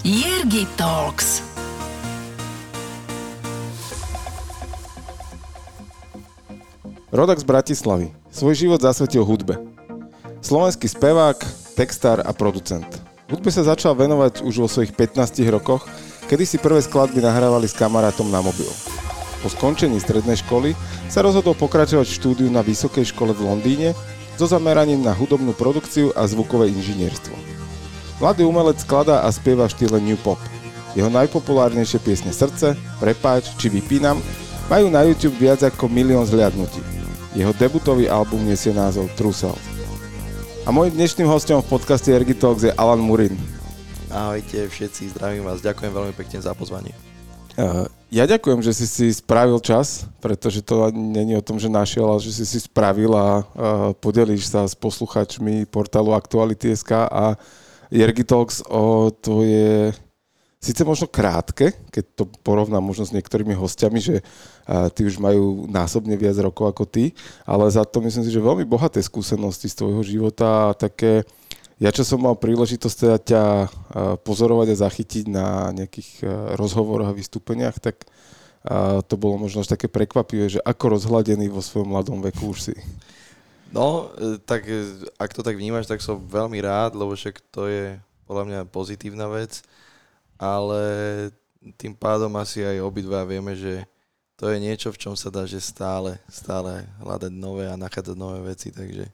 Jirgi Talks. Rodak z Bratislavy. Svoj život zasvetil hudbe. Slovenský spevák, textár a producent. Hudbe sa začal venovať už vo svojich 15 rokoch, kedy si prvé skladby nahrávali s kamarátom na mobil. Po skončení strednej školy sa rozhodol pokračovať v štúdiu na Vysokej škole v Londýne so zameraním na hudobnú produkciu a zvukové inžinierstvo. Mladý umelec skladá a spieva v štýle New Pop. Jeho najpopulárnejšie piesne Srdce, Prepáč či Vypínam majú na YouTube viac ako milión zhliadnutí. Jeho debutový album nesie názov True Self. A môjim dnešným hostom v podcaste Ergi Talks je Alan Murin. Ahojte všetci, zdravím vás, ďakujem veľmi pekne za pozvanie. Uh, ja ďakujem, že si si spravil čas, pretože to není o tom, že našiel, ale že si si spravil a uh, podelíš sa s posluchačmi portálu Aktuality.sk a Jergi Talks o tvoje síce možno krátke, keď to porovnám možno s niektorými hostiami, že tí už majú násobne viac rokov ako ty, ale za to myslím si, že veľmi bohaté skúsenosti z tvojho života a také, ja čo som mal príležitosť teda ťa pozorovať a zachytiť na nejakých rozhovoroch a vystúpeniach, tak to bolo možno až také prekvapivé, že ako rozhladený vo svojom mladom veku už si. No, e, tak e, ak to tak vnímaš, tak som veľmi rád, lebo však to je podľa mňa pozitívna vec ale tým pádom asi aj obidva vieme, že to je niečo, v čom sa dá, že stále, stále hľadať nové a nachádzať nové veci, takže,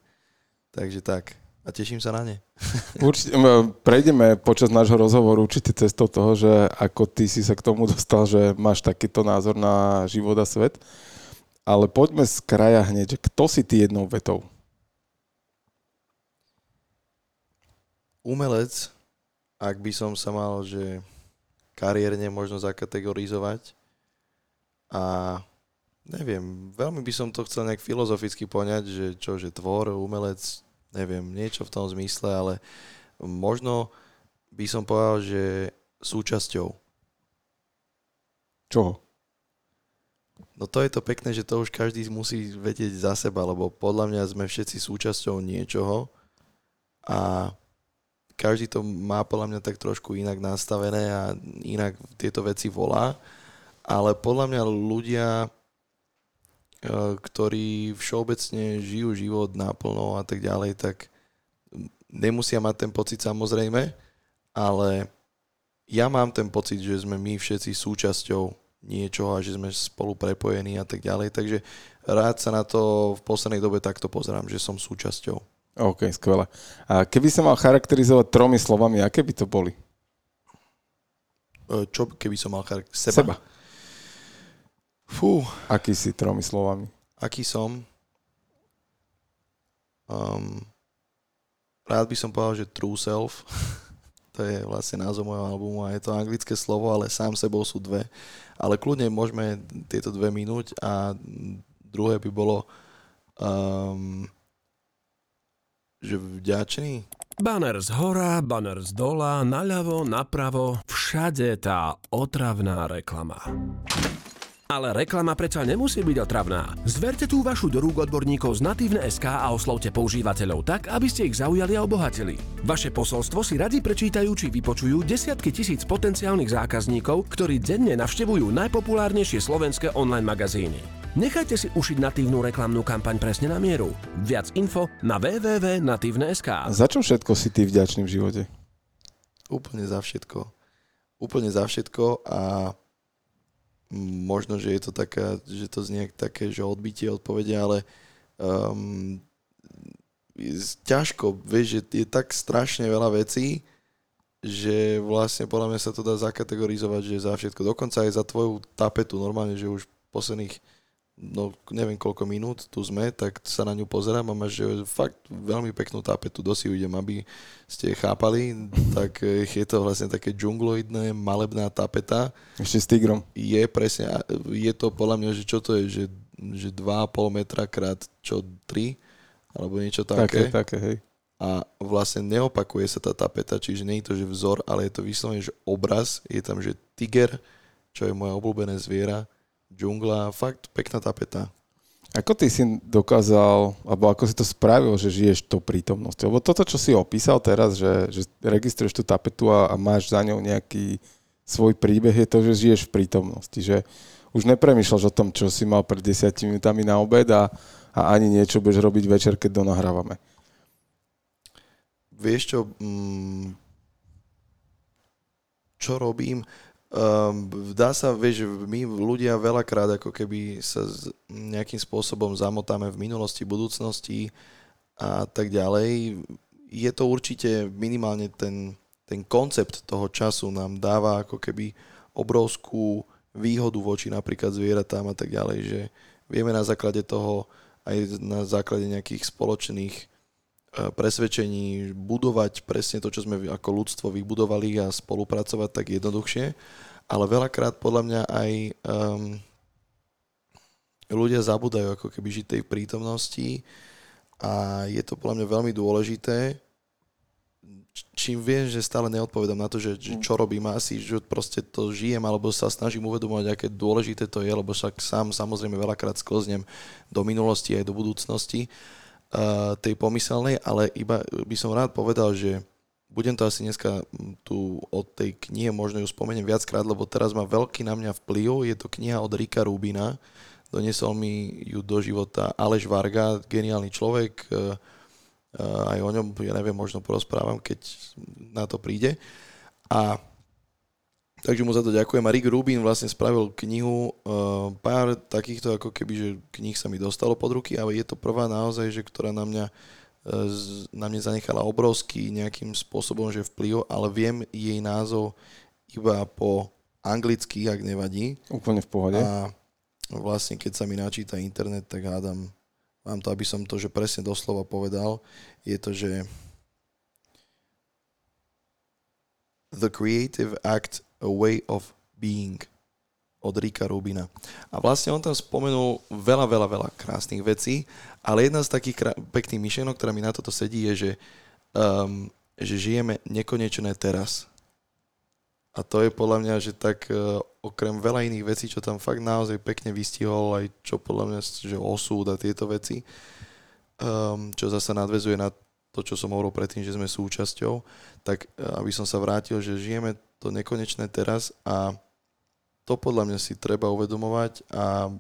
takže tak. A teším sa na ne. Určite, prejdeme počas nášho rozhovoru určite cestou toho, že ako ty si sa k tomu dostal, že máš takýto názor na život a svet. Ale poďme z kraja hneď, že kto si ty jednou vetou? Umelec, ak by som sa mal, že kariérne možno zakategorizovať. A neviem, veľmi by som to chcel nejak filozoficky poňať, že čo, že tvor, umelec, neviem, niečo v tom zmysle, ale možno by som povedal, že súčasťou. Čoho? No to je to pekné, že to už každý musí vedieť za seba, lebo podľa mňa sme všetci súčasťou niečoho a každý to má podľa mňa tak trošku inak nastavené a inak tieto veci volá, ale podľa mňa ľudia, e, ktorí všeobecne žijú život naplno a tak ďalej, tak nemusia mať ten pocit samozrejme, ale ja mám ten pocit, že sme my všetci súčasťou niečoho a že sme spolu prepojení a tak ďalej, takže rád sa na to v poslednej dobe takto pozerám, že som súčasťou. OK, skvelé. A keby sa mal charakterizovať tromi slovami, aké by to boli? E, čo keby som mal charakterizovať? Seba. Seba. Fú. Aký si tromi slovami? Aký som? Um, rád by som povedal, že true self. to je vlastne názov môjho albumu a je to anglické slovo, ale sám sebou sú dve. Ale kľudne môžeme tieto dve minúť a druhé by bolo um, že vďačný? Banner z hora, banner z dola, naľavo, napravo, všade tá otravná reklama. Ale reklama predsa nemusí byť otravná. Zverte tú vašu do rúk odborníkov z Natívne SK a oslovte používateľov tak, aby ste ich zaujali a obohatili. Vaše posolstvo si radi prečítajú či vypočujú desiatky tisíc potenciálnych zákazníkov, ktorí denne navštevujú najpopulárnejšie slovenské online magazíny. Nechajte si ušiť natívnu reklamnú kampaň presne na mieru. Viac info na www.natívne.sk Za čo všetko si ty vďačný v živote? Úplne za všetko. Úplne za všetko a možno, že je to taká, že to znie také, že odbitie odpovede, ale um, ťažko, vieš, že je tak strašne veľa vecí, že vlastne podľa mňa sa to dá zakategorizovať, že za všetko. Dokonca aj za tvoju tapetu, normálne, že už posledných no neviem koľko minút tu sme, tak sa na ňu pozerám a máš že fakt veľmi peknú tapetu, dosť idem, aby ste chápali, tak eh, je to vlastne také džungloidné, malebná tapeta. Ešte s tigrom. Je presne, je to podľa mňa, že čo to je, že, že 2,5 metra krát čo 3, alebo niečo také. Také, také, hej. A vlastne neopakuje sa tá tapeta, čiže nie je to, že vzor, ale je to vyslovene, že obraz, je tam, že tiger, čo je moje obľúbené zviera, džungla, fakt pekná tapeta. Ako ty si dokázal, alebo ako si to spravil, že žiješ tou prítomnosťou? Lebo toto, čo si opísal teraz, že, že registruješ tú tapetu a, a máš za ňou nejaký svoj príbeh, je to, že žiješ v prítomnosti. Že už nepremýšľaš o tom, čo si mal pred desiatimi minútami na obed a, a ani niečo budeš robiť večer, keď to nahrávame. Vieš čo, mm, čo robím? Um, dá sa, vieš, my ľudia veľakrát ako keby sa z, nejakým spôsobom zamotáme v minulosti, budúcnosti a tak ďalej. Je to určite minimálne ten, ten koncept toho času nám dáva ako keby obrovskú výhodu voči napríklad zvieratám a tak ďalej, že vieme na základe toho aj na základe nejakých spoločných presvedčení budovať presne to, čo sme ako ľudstvo vybudovali a spolupracovať tak jednoduchšie. Ale veľakrát podľa mňa aj um, ľudia zabúdajú ako keby žiť tej prítomnosti a je to podľa mňa veľmi dôležité. Čím viem, že stále neodpovedám na to, že, že čo robím asi, že proste to žijem alebo sa snažím uvedomovať, aké dôležité to je, lebo však sám samozrejme veľakrát sklznem do minulosti aj do budúcnosti tej pomyselnej, ale iba by som rád povedal, že budem to asi dneska tu od tej knihy, možno ju spomeniem viackrát, lebo teraz má veľký na mňa vplyv. Je to kniha od Rika Rubina. Donesol mi ju do života Aleš Varga, geniálny človek. E, e, aj o ňom, ja neviem, možno porozprávam, keď na to príde. A takže mu za to ďakujem. A Rick Rubin vlastne spravil knihu, e, pár takýchto ako keby, že knih sa mi dostalo pod ruky, ale je to prvá naozaj, že ktorá na mňa na mne zanechala obrovský nejakým spôsobom, že vplyv, ale viem jej názov iba po anglicky, ak nevadí. Úplne v pohode. A vlastne keď sa mi načíta internet, tak hádam, mám to, aby som to, že presne doslova povedal, je to, že The Creative Act, a Way of Being od Rika Rubina. A vlastne on tam spomenul veľa, veľa, veľa krásnych vecí, ale jedna z takých krá- pekných myšlienok, ktorá mi na toto sedí, je, že, um, že žijeme nekonečné teraz. A to je podľa mňa, že tak uh, okrem veľa iných vecí, čo tam fakt naozaj pekne vystihol, aj čo podľa mňa, že osúd a tieto veci, um, čo zase nadvezuje na to, čo som hovoril predtým, že sme súčasťou, tak uh, aby som sa vrátil, že žijeme to nekonečné teraz a to podľa mňa si treba uvedomovať a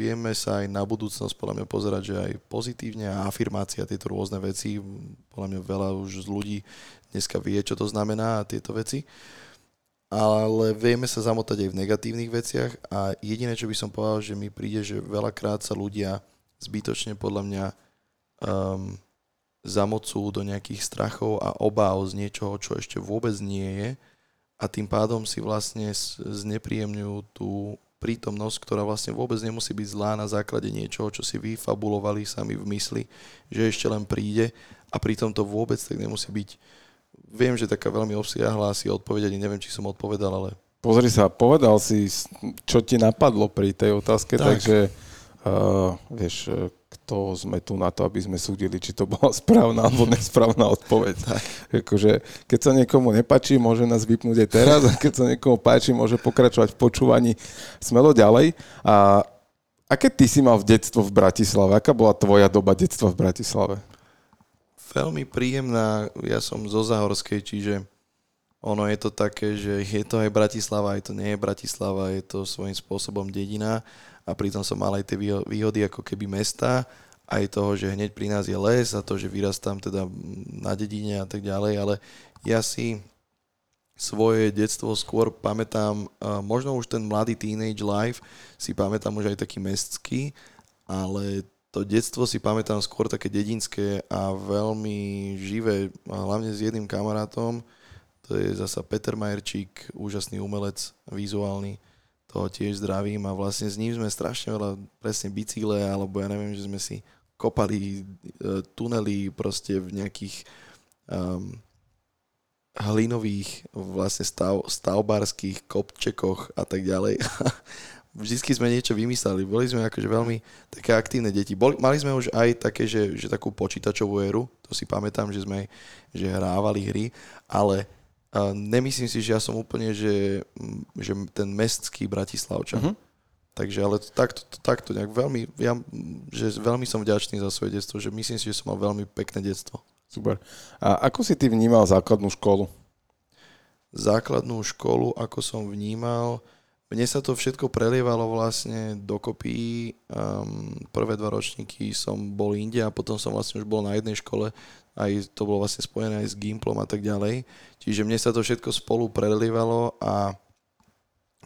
vieme sa aj na budúcnosť podľa mňa pozerať, že aj pozitívne a afirmácia tieto rôzne veci, podľa mňa veľa už z ľudí dneska vie, čo to znamená a tieto veci. Ale vieme sa zamotať aj v negatívnych veciach a jediné, čo by som povedal, že mi príde, že veľakrát sa ľudia zbytočne podľa mňa um, zamocú do nejakých strachov a obáv z niečoho, čo ešte vôbec nie je a tým pádom si vlastne znepríjemňujú tú prítomnosť, ktorá vlastne vôbec nemusí byť zlá na základe niečoho, čo si vyfabulovali sami v mysli, že ešte len príde a pritom to vôbec tak nemusí byť. Viem, že taká veľmi obsiahla asi odpoveď, ani neviem, či som odpovedal, ale... Pozri sa, povedal si, čo ti napadlo pri tej otázke, tak. takže uh, vieš, to sme tu na to, aby sme súdili, či to bola správna alebo nesprávna odpoveď. Akože, keď sa niekomu nepačí, môže nás vypnúť aj teraz a keď sa niekomu páči, môže pokračovať v počúvaní smelo ďalej. A aké ty si mal v detstvo v Bratislave? Aká bola tvoja doba detstva v Bratislave? Veľmi príjemná. Ja som zo Zahorskej, čiže ono je to také, že je to aj Bratislava, aj to nie je Bratislava, je to svojím spôsobom dedina a pritom som mal aj tie výhody ako keby mesta, aj toho, že hneď pri nás je les a to, že vyrastám teda na dedine a tak ďalej, ale ja si svoje detstvo skôr pamätám, možno už ten mladý teenage life si pamätám už aj taký mestský, ale to detstvo si pamätám skôr také dedinské a veľmi živé, hlavne s jedným kamarátom, to je zasa Peter Majerčík, úžasný umelec, vizuálny, toho tiež zdravím a vlastne s ním sme strašne veľa presne bicykle alebo ja neviem, že sme si kopali e, tunely proste v nejakých um, hlinových vlastne stav, stavbárských kopčekoch a tak ďalej. Vždycky sme niečo vymysleli. Boli sme akože veľmi také aktívne deti. Boli, mali sme už aj také, že, že takú počítačovú éru, to si pamätám, že sme že hrávali hry, ale a nemyslím si, že ja som úplne, že, že ten mestský Bratislavčan. Uh-huh. Takže ale takto, takto nejak veľmi, ja, že veľmi som vďačný za svoje detstvo, že myslím si, že som mal veľmi pekné detstvo. Super. A ako si ty vnímal základnú školu? Základnú školu, ako som vnímal, mne sa to všetko prelievalo vlastne dokopy. Um, prvé dva ročníky som bol inde a potom som vlastne už bol na jednej škole. Aj to bolo vlastne spojené aj s Gimplom a tak ďalej. Čiže mne sa to všetko spolu prelievalo a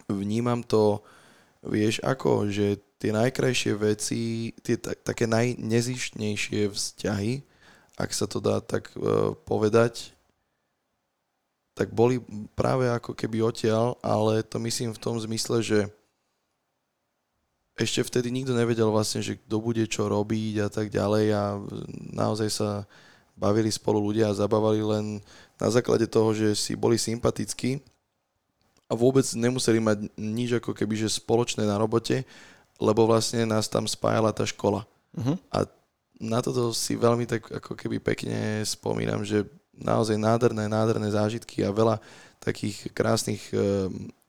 vnímam to, vieš ako, že tie najkrajšie veci, tie t- také najnezištnejšie vzťahy, ak sa to dá tak uh, povedať, tak boli práve ako keby odtiaľ, ale to myslím v tom zmysle, že ešte vtedy nikto nevedel vlastne, že kto bude čo robiť a tak ďalej a naozaj sa bavili spolu ľudia a zabávali len na základe toho, že si boli sympatickí a vôbec nemuseli mať nič ako keby že spoločné na robote, lebo vlastne nás tam spájala tá škola. Uh-huh. A na toto si veľmi tak ako keby pekne spomínam, že naozaj nádherné, nádherné zážitky a veľa takých krásnych eh, eh,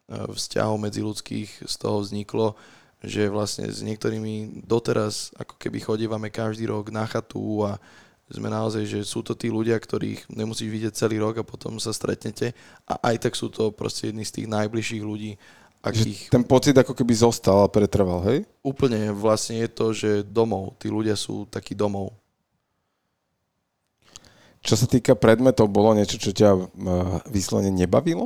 vzťahov medziludských z toho vzniklo, že vlastne s niektorými doteraz ako keby chodívame každý rok na chatu a sme naozaj, že sú to tí ľudia, ktorých nemusíš vidieť celý rok a potom sa stretnete a aj tak sú to proste jedni z tých najbližších ľudí. Akých... Ten pocit ako keby zostal a pretrval, hej? Úplne, vlastne je to, že domov, tí ľudia sú takí domov. Čo sa týka predmetov, bolo niečo, čo ťa vyslovene nebavilo?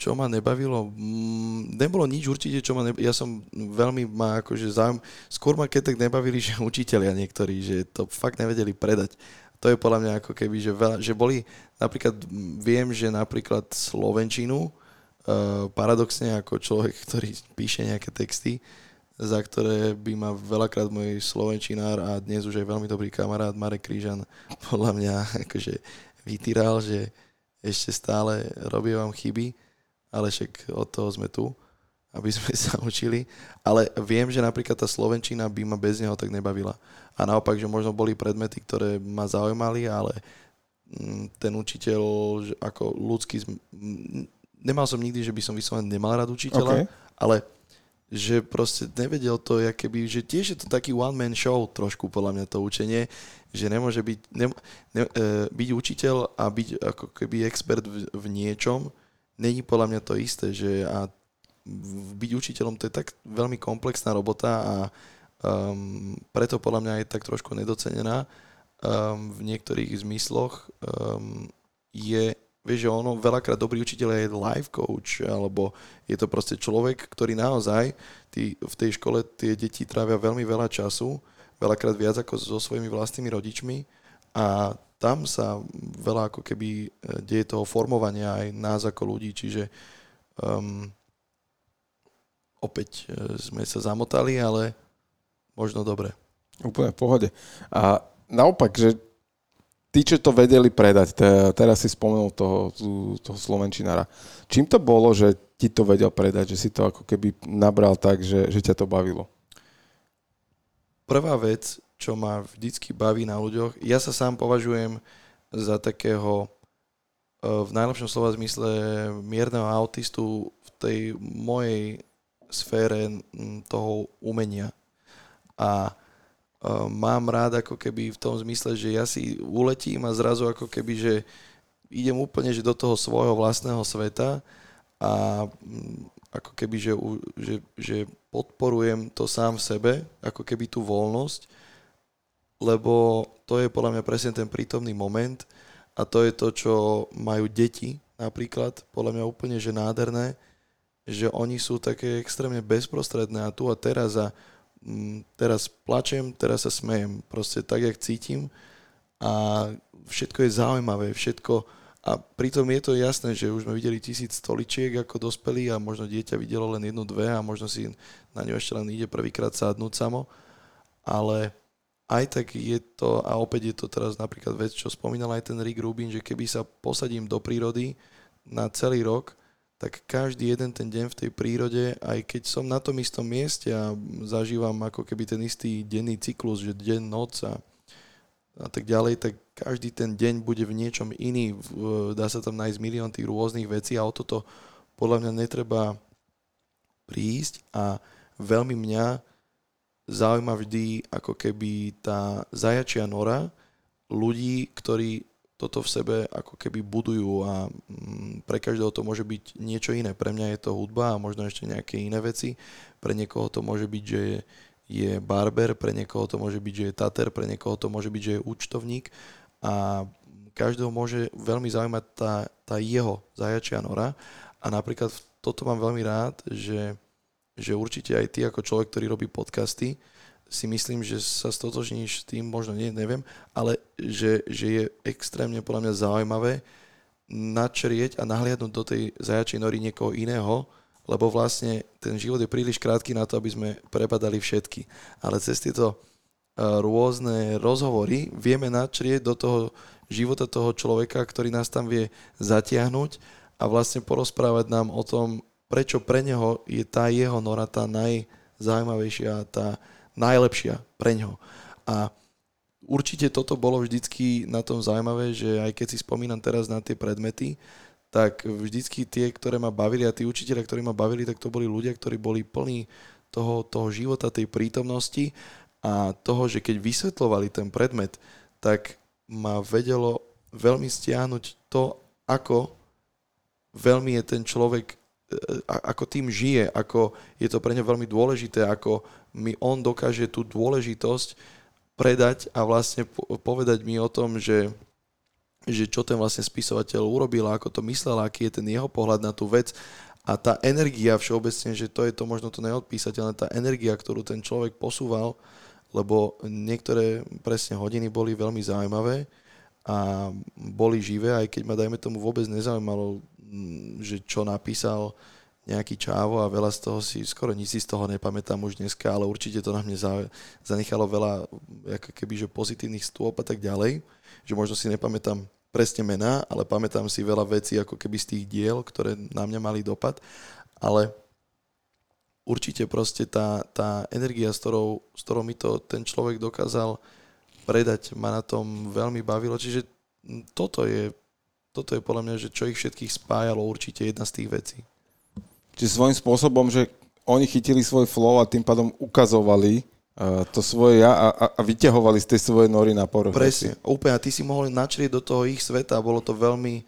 Čo ma nebavilo? Mm, nebolo nič určite, čo ma nebavilo. Ja som veľmi ma akože záujem... Skôr ma keď tak nebavili, že učiteľia niektorí, že to fakt nevedeli predať. To je podľa mňa ako keby, že, veľa, že boli, napríklad viem, že napríklad Slovenčinu, uh, paradoxne ako človek, ktorý píše nejaké texty, za ktoré by ma veľakrát môj slovenčinár a dnes už aj veľmi dobrý kamarát Marek Krížan podľa mňa akože vytýral, že ešte stále robí vám chyby, ale však od toho sme tu, aby sme sa učili. Ale viem, že napríklad tá slovenčina by ma bez neho tak nebavila. A naopak, že možno boli predmety, ktoré ma zaujímali, ale mm, ten učiteľ ako ľudský... Nemal som nikdy, že by som vyslovene nemal rád učiteľa, okay. ale že proste nevedel to, keby, že tiež je to taký one-man show trošku podľa mňa to učenie, že nemôže byť, ne, ne, e, byť učiteľ a byť ako keby expert v, v niečom, není podľa mňa to isté, že a byť učiteľom to je tak veľmi komplexná robota a um, preto podľa mňa je tak trošku nedocenená. Um, v niektorých zmysloch um, je Vieš, že ono, veľakrát dobrý učiteľ je life coach, alebo je to proste človek, ktorý naozaj tí, v tej škole tie deti trávia veľmi veľa času, veľakrát viac ako so svojimi vlastnými rodičmi a tam sa veľa ako keby e, deje toho formovania aj nás ako ľudí, čiže um, opäť e, sme sa zamotali, ale možno dobre. Úplne v pohode. A naopak, že tí, čo to vedeli predať, teraz si spomenul toho, toho Slovenčinára. Čím to bolo, že ti to vedel predať, že si to ako keby nabral tak, že, že ťa to bavilo? Prvá vec, čo ma vždycky baví na ľuďoch, ja sa sám považujem za takého e, v najlepšom slova zmysle mierneho autistu v tej mojej sfére toho umenia. A mám rád ako keby v tom zmysle, že ja si uletím a zrazu ako keby, že idem úplne že do toho svojho vlastného sveta a mm, ako keby, že, že, že podporujem to sám v sebe, ako keby tú voľnosť, lebo to je podľa mňa presne ten prítomný moment a to je to, čo majú deti napríklad, podľa mňa úplne že nádherné, že oni sú také extrémne bezprostredné a tu a teraz a teraz plačem, teraz sa smejem, proste tak, jak cítim. A všetko je zaujímavé, všetko. A pritom je to jasné, že už sme videli tisíc stoličiek ako dospelí a možno dieťa videlo len jednu, dve a možno si na ňu ešte len ide prvýkrát sadnúť samo, ale aj tak je to, a opäť je to teraz napríklad vec, čo spomínal aj ten Rick Rubin, že keby sa posadím do prírody na celý rok, tak každý jeden ten deň v tej prírode, aj keď som na tom istom mieste a zažívam ako keby ten istý denný cyklus, že deň, noc a, a tak ďalej, tak každý ten deň bude v niečom iný. Dá sa tam nájsť milión tých rôznych vecí a o toto podľa mňa netreba prísť a veľmi mňa zaujíma vždy ako keby tá zajačia nora ľudí, ktorí toto v sebe ako keby budujú a mm, pre každého to môže byť niečo iné. Pre mňa je to hudba a možno ešte nejaké iné veci. Pre niekoho to môže byť, že je, barber, pre niekoho to môže byť, že je tater, pre niekoho to môže byť, že je účtovník a každého môže veľmi zaujímať tá, tá jeho zajačia nora a napríklad toto mám veľmi rád, že, že určite aj ty ako človek, ktorý robí podcasty, si myslím, že sa stotožníš s tým, možno nie, neviem, ale že, že je extrémne podľa mňa zaujímavé načrieť a nahliadnúť do tej zajačej nory niekoho iného, lebo vlastne ten život je príliš krátky na to, aby sme prepadali všetky. Ale cez tieto e, rôzne rozhovory vieme načrieť do toho života toho človeka, ktorý nás tam vie zatiahnuť a vlastne porozprávať nám o tom, prečo pre neho je tá jeho nora tá najzaujímavejšia, tá, najlepšia pre ňo. A určite toto bolo vždycky na tom zaujímavé, že aj keď si spomínam teraz na tie predmety, tak vždycky tie, ktoré ma bavili a tí učiteľia, ktorí ma bavili, tak to boli ľudia, ktorí boli plní toho, toho života, tej prítomnosti a toho, že keď vysvetlovali ten predmet, tak ma vedelo veľmi stiahnuť to, ako veľmi je ten človek ako tým žije, ako je to pre ňa veľmi dôležité, ako mi on dokáže tú dôležitosť predať a vlastne povedať mi o tom, že, že čo ten vlastne spisovateľ urobil, ako to myslel, aký je ten jeho pohľad na tú vec. A tá energia všeobecne, že to je to možno to neodpísateľné, tá energia, ktorú ten človek posúval, lebo niektoré presne hodiny boli veľmi zaujímavé a boli živé, aj keď ma dajme tomu vôbec nezaujímalo, že čo napísal nejaký čávo a veľa z toho si, skoro nič si z toho nepamätám už dneska, ale určite to na mne zanechalo veľa ako keby, že pozitívnych stôp a tak ďalej, že možno si nepamätám presne mená, ale pamätám si veľa vecí ako keby z tých diel, ktoré na mňa mali dopad, ale určite proste tá, tá energia, s ktorou, s ktorou mi to ten človek dokázal predať, ma na tom veľmi bavilo, čiže toto je toto je podľa mňa, že čo ich všetkých spájalo určite jedna z tých vecí. Čiže svojím spôsobom, že oni chytili svoj flow a tým pádom ukazovali uh, to svoje ja a, a, a vyťahovali z tej svojej nory na povrch. Presne, úplne. A ty si mohol načrieť do toho ich sveta a bolo to veľmi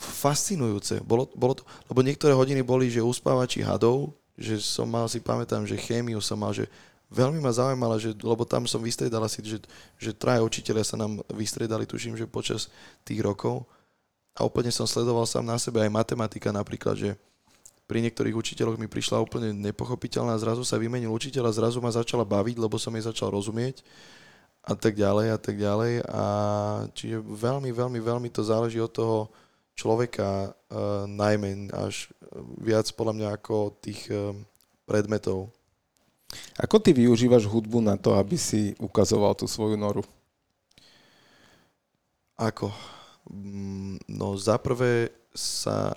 fascinujúce. Bolo, bolo to, lebo niektoré hodiny boli, že uspávači hadov, že som mal, si pamätám, že chémiu som mal, že veľmi ma zaujímala, že, lebo tam som vystriedal asi, že, že traja učiteľia sa nám vystriedali, tuším, že počas tých rokov. A úplne som sledoval sám na sebe aj matematika napríklad, že pri niektorých učiteľoch mi prišla úplne nepochopiteľná, zrazu sa vymenil učiteľ a zrazu ma začala baviť, lebo som jej začal rozumieť a tak ďalej a tak ďalej. A čiže veľmi, veľmi, veľmi to záleží od toho človeka, uh, najmä až viac podľa mňa ako tých uh, predmetov. Ako ty využívaš hudbu na to, aby si ukazoval tú svoju noru? Ako? Mm, no zaprvé sa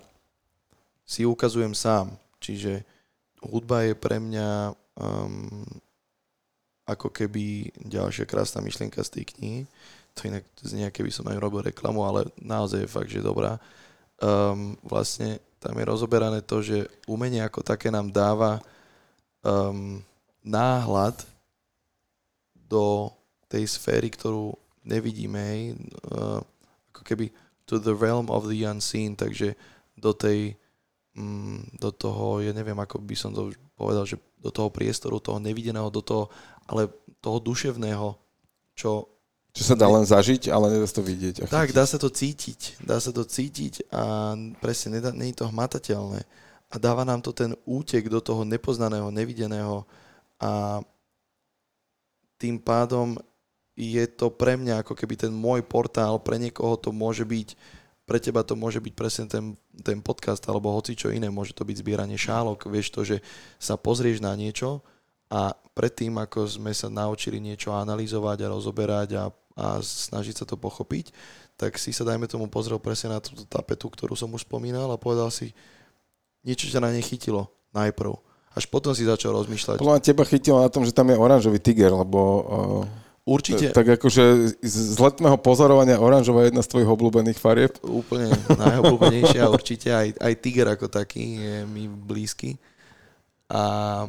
si ukazujem sám. Čiže hudba je pre mňa um, ako keby ďalšia krásna myšlienka z tej knihy. To inak znie, keby som aj robil reklamu, ale naozaj je fakt, že dobrá. Um, vlastne tam je rozoberané to, že umenie ako také nám dáva um, náhľad do tej sféry, ktorú nevidíme, hej, uh, ako keby to the realm of the unseen, takže do tej, do toho, ja neviem, ako by som to povedal, že do toho priestoru, toho nevideného, do toho, ale toho duševného, čo... Čo sa dá len zažiť, ale nedá sa to vidieť. tak, dá sa to cítiť. Dá sa to cítiť a presne, nedá, nie je to hmatateľné. A dáva nám to ten útek do toho nepoznaného, nevideného, a tým pádom je to pre mňa ako keby ten môj portál, pre niekoho to môže byť, pre teba to môže byť presne ten, ten podcast alebo hoci čo iné, môže to byť zbieranie šálok, vieš to, že sa pozrieš na niečo a predtým, ako sme sa naučili niečo analyzovať a rozoberať a, a snažiť sa to pochopiť, tak si sa dajme tomu pozrel presne na túto tapetu, ktorú som už spomínal a povedal si, niečo ťa na nej chytilo najprv až potom si začal rozmýšľať. Podľa teba chytilo na tom, že tam je oranžový tiger, lebo... Uh... Určite. Tak akože z letného pozorovania oranžová je jedna z tvojich obľúbených farieb? Úplne najobľúbenejšia, určite aj, aj tiger ako taký je mi blízky. A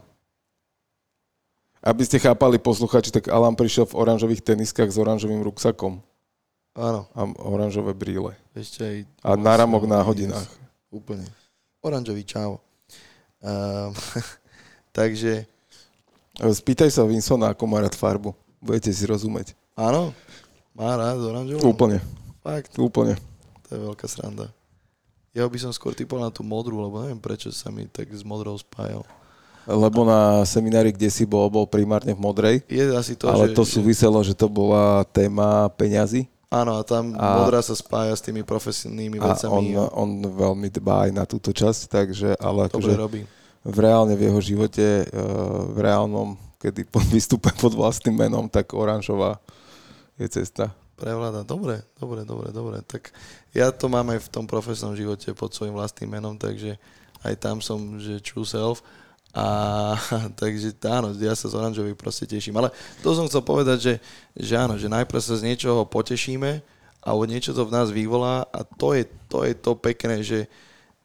Aby ste chápali posluchači, tak Alan prišiel v oranžových teniskách s oranžovým ruksakom áno, a oranžové brýle. ešte aj... A náramok na hodinách. Úplne. Oranžový čau. Um, takže Spýtaj sa Vinsona, ako má rád farbu. Budete si rozumieť. áno, má rád oranžovú. Úplne, Fakt, úplne. to je veľká sranda. Ja by som skôr typol na tú modrú, lebo neviem prečo sa mi tak s modrou spájal. Lebo na seminári, kde si bol, bol primárne v modrej. Je asi to, ale že, to súviselo, že to bola téma peňazí áno, a tam A- modrá sa spája s tými profesijnými a vecami. on, on veľmi dbá aj na túto časť, takže ale dobre akože robí. v reálne v jeho živote, eh, v reálnom, kedy vystúpe pod vlastným menom, tak oranžová je cesta. Prevláda. Dobre, dobre, dobre, dobre. Tak ja to mám aj v tom profesnom živote pod svojim vlastným menom, takže aj tam som, že true self. A takže áno, ja sa z oranžových proste teším. Ale to som chcel povedať, že, že áno, že najprv sa z niečoho potešíme a niečo to v nás vyvolá a to je to, je to pekné, že,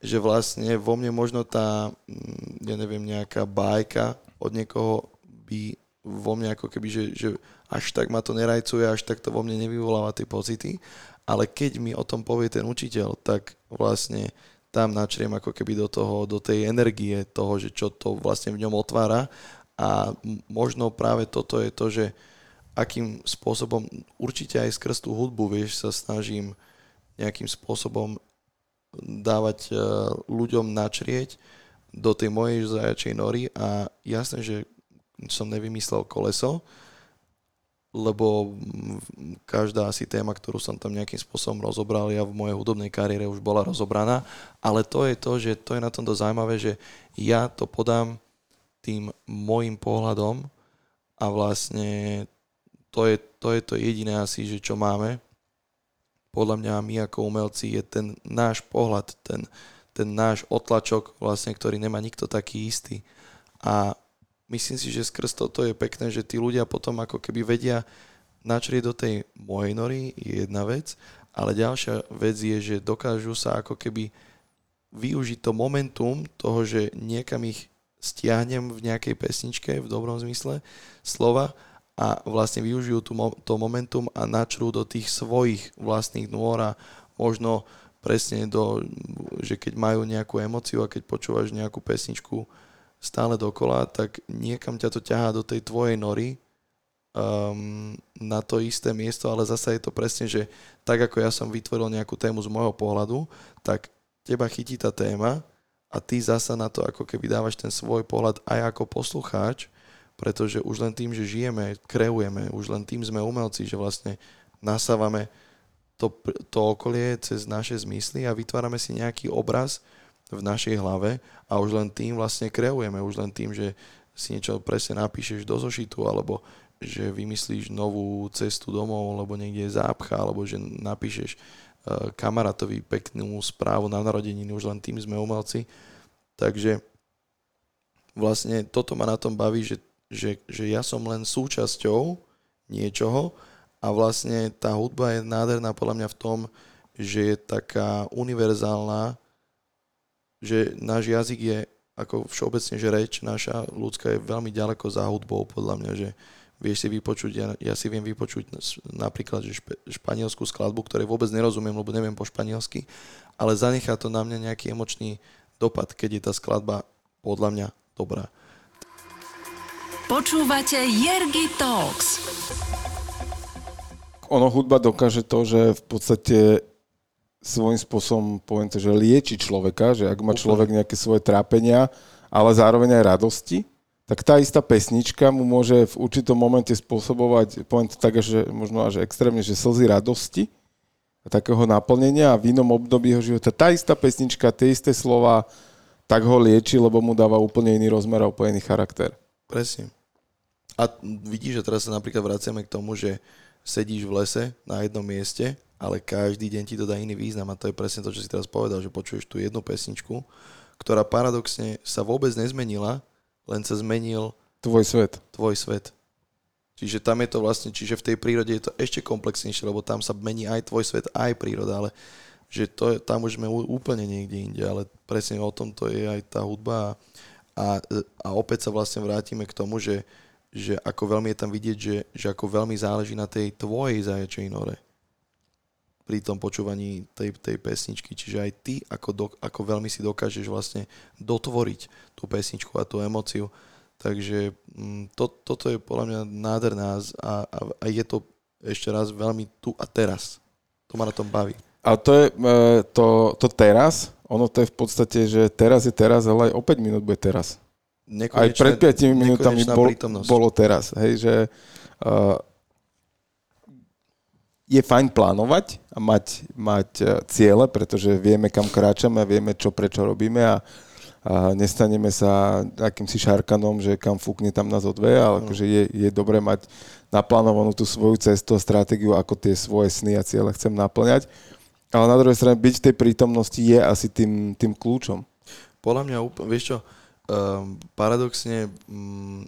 že vlastne vo mne možno tá, mm, ja neviem, nejaká bajka od niekoho by vo mne ako keby, že, že až tak ma to nerajcuje, až tak to vo mne nevyvoláva tie pocity, ale keď mi o tom povie ten učiteľ, tak vlastne tam načriem ako keby do toho, do tej energie toho, že čo to vlastne v ňom otvára. A možno práve toto je to, že akým spôsobom, určite aj skrz tú hudbu, vieš, sa snažím nejakým spôsobom dávať eh, ľuďom načrieť do tej mojej zajačej nory. A jasné, že som nevymyslel koleso, lebo každá asi téma, ktorú som tam nejakým spôsobom rozobral, ja v mojej hudobnej kariére už bola rozobraná, ale to je to, že to je na tomto zaujímavé, že ja to podám tým môjim pohľadom a vlastne to je, to je to jediné asi, že čo máme. Podľa mňa my ako umelci je ten náš pohľad, ten, ten náš otlačok, vlastne, ktorý nemá nikto taký istý. A myslím si, že skrz toto je pekné, že tí ľudia potom ako keby vedia načrieť do tej mojej nory, je jedna vec, ale ďalšia vec je, že dokážu sa ako keby využiť to momentum toho, že niekam ich stiahnem v nejakej pesničke, v dobrom zmysle slova a vlastne využijú tú, to momentum a načrú do tých svojich vlastných nôr a možno presne do, že keď majú nejakú emociu a keď počúvaš nejakú pesničku stále dokola, tak niekam ťa to ťahá do tej tvojej nory um, na to isté miesto, ale zase je to presne, že tak ako ja som vytvoril nejakú tému z môjho pohľadu, tak teba chytí tá téma a ty zasa na to ako keby dávaš ten svoj pohľad aj ako poslucháč, pretože už len tým, že žijeme, kreujeme, už len tým sme umelci, že vlastne nasávame to, to okolie cez naše zmysly a vytvárame si nejaký obraz v našej hlave a už len tým vlastne kreujeme, už len tým, že si niečo presne napíšeš do zošitu alebo že vymyslíš novú cestu domov, lebo niekde je zápcha, alebo že napíšeš uh, kamarátovi peknú správu na narodeniny, už len tým sme umelci. Takže vlastne toto ma na tom baví, že, že, že ja som len súčasťou niečoho a vlastne tá hudba je nádherná podľa mňa v tom, že je taká univerzálna, že náš jazyk je ako všeobecne, že reč naša ľudská je veľmi ďaleko za hudbou podľa mňa, že vieš si vypočuť, ja, ja si viem vypočuť napríklad že špe, španielskú skladbu, ktorej vôbec nerozumiem, lebo neviem po španielsky, ale zanechá to na mňa nejaký emočný dopad, keď je tá skladba podľa mňa dobrá. Počúvate Jergy Talks. Ono hudba dokáže to, že v podstate svojím spôsobom, poviem to, že lieči človeka, že ak má človek nejaké svoje trápenia, ale zároveň aj radosti, tak tá istá pesnička mu môže v určitom momente spôsobovať, poviem to tak, že možno až extrémne, že slzy radosti a takého naplnenia a v inom období jeho života tá istá pesnička, tie isté slova, tak ho lieči, lebo mu dáva úplne iný rozmer a úplne iný charakter. Presne. A vidíš, že teraz sa napríklad vraciame k tomu, že sedíš v lese na jednom mieste, ale každý deň ti to dá iný význam a to je presne to, čo si teraz povedal, že počuješ tú jednu pesničku, ktorá paradoxne sa vôbec nezmenila, len sa zmenil Tvoj svet. tvoj svet. Čiže tam je to vlastne, čiže v tej prírode je to ešte komplexnejšie, lebo tam sa mení aj tvoj svet, aj príroda, ale že to, tam už sme úplne niekde inde, ale presne o tom to je aj tá hudba a, A, a opäť sa vlastne vrátime k tomu, že, že ako veľmi je tam vidieť, že, že ako veľmi záleží na tej tvojej zajačej nore pri tom počúvaní tej, tej pesničky. Čiže aj ty, ako, do, ako veľmi si dokážeš vlastne dotvoriť tú pesničku a tú emociu. Takže mm, to, toto je podľa mňa nádherná a, a, a je to ešte raz veľmi tu a teraz. To ma na tom baví. A to je e, to, to teraz, ono to je v podstate, že teraz je teraz, ale aj o 5 minút bude teraz. Nekonečné, aj pred 5 minútami bol, bolo teraz. Hej, že uh, je fajn plánovať a mať, mať e, ciele, pretože vieme, kam kráčame, vieme, čo prečo robíme a, a nestaneme sa akýmsi šarkanom, že kam fúkne, tam nás odveje, ale akože je, je dobré mať naplánovanú tú svoju cestu a stratégiu, ako tie svoje sny a ciele chcem naplňať. Ale na druhej strane byť v tej prítomnosti je asi tým, tým kľúčom. Podľa mňa, vieš čo, um, paradoxne, um,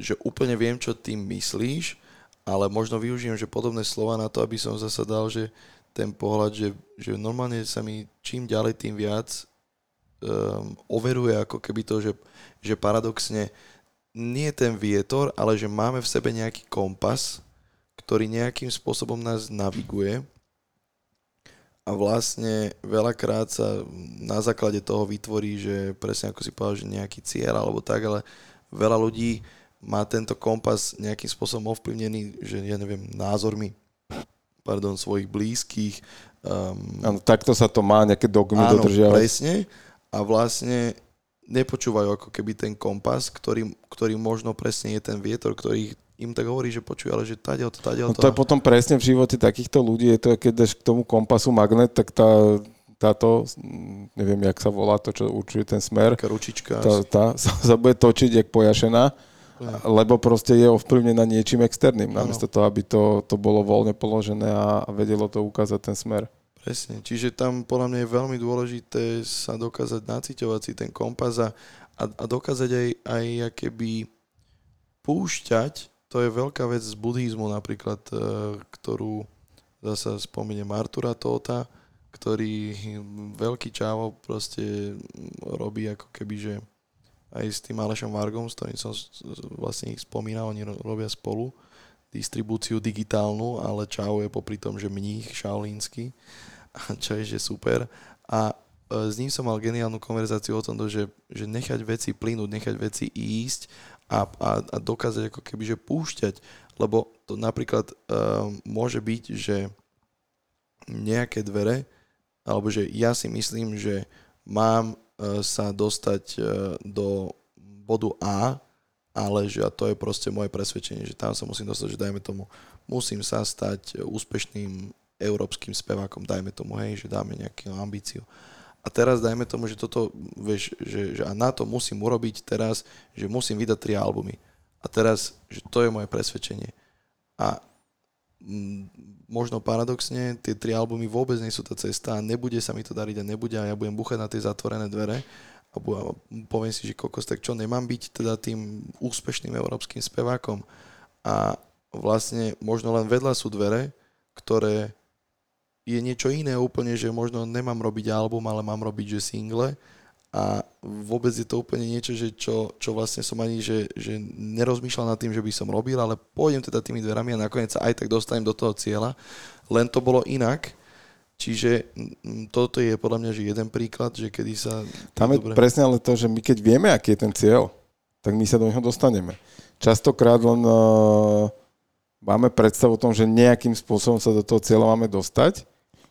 že úplne viem, čo tým myslíš, ale možno využijem, že podobné slova na to, aby som zase dal, že ten pohľad, že, že normálne sa mi čím ďalej, tým viac um, overuje ako keby to, že, že paradoxne nie ten vietor, ale že máme v sebe nejaký kompas, ktorý nejakým spôsobom nás naviguje a vlastne veľakrát sa na základe toho vytvorí, že presne ako si povedal, že nejaký cieľ alebo tak, ale veľa ľudí má tento kompas nejakým spôsobom ovplyvnený, že ja neviem, názormi pardon, svojich blízkych. Um, ano, takto sa to má, nejaké dogmy áno, dodržiavať. presne. A vlastne nepočúvajú ako keby ten kompas, ktorý, ktorý možno presne je ten vietor, ktorý im tak hovorí, že počujú, ale že tady to, tady no to je potom presne v živote takýchto ľudí, je to, keď dáš k tomu kompasu magnet, tak tá, táto, neviem, jak sa volá to, čo určuje ten smer. Ručička. Tá, tá sa, sa bude točiť, jak pojašená lebo proste je ovplyvnená niečím externým, namiesto toho, aby to, to bolo voľne položené a, a vedelo to ukázať ten smer. Presne, čiže tam podľa mňa je veľmi dôležité sa dokázať naciťovať si ten kompas a, a dokázať aj, aj keby púšťať, to je veľká vec z buddhizmu napríklad, e, ktorú zase spomeniem Artura Tóta, ktorý veľký čávo proste robí ako keby, že aj s tým Alešom Vargom, s ktorým som vlastne ich spomínal, oni robia spolu distribúciu digitálnu, ale Čau je popri tom, že mních šaolínsky, čo je že super. A e, s ním som mal geniálnu konverzáciu o tom, že, že nechať veci plynúť, nechať veci ísť a, a, a dokázať ako keby, že púšťať, lebo to napríklad uh, môže byť, že nejaké dvere, alebo že ja si myslím, že mám E, sa dostať e, do bodu A, ale že a to je proste moje presvedčenie, že tam sa musím dostať, že dajme tomu, musím sa stať úspešným európskym spevákom, dajme tomu, hej, že dáme nejakú ambíciu. A teraz dajme tomu, že toto, vieš, že, že a na to musím urobiť teraz, že musím vydať tri albumy. A teraz, že to je moje presvedčenie. A možno paradoxne, tie tri albumy vôbec nie sú tá cesta a nebude sa mi to dariť a nebude a ja budem buchať na tie zatvorené dvere a poviem si, že kokos, tak čo, nemám byť teda tým úspešným európskym spevákom a vlastne možno len vedľa sú dvere, ktoré je niečo iné úplne, že možno nemám robiť album, ale mám robiť, že single a vôbec je to úplne niečo, že čo, čo vlastne som ani že, že nerozmýšľal nad tým, že by som robil, ale pôjdem teda tými dverami a nakoniec sa aj tak dostanem do toho cieľa. Len to bolo inak. Čiže toto je podľa mňa že jeden príklad, že kedy sa... Tam je dobre... presne ale to, že my keď vieme, aký je ten cieľ, tak my sa do neho dostaneme. Častokrát len uh, máme predstavu o tom, že nejakým spôsobom sa do toho cieľa máme dostať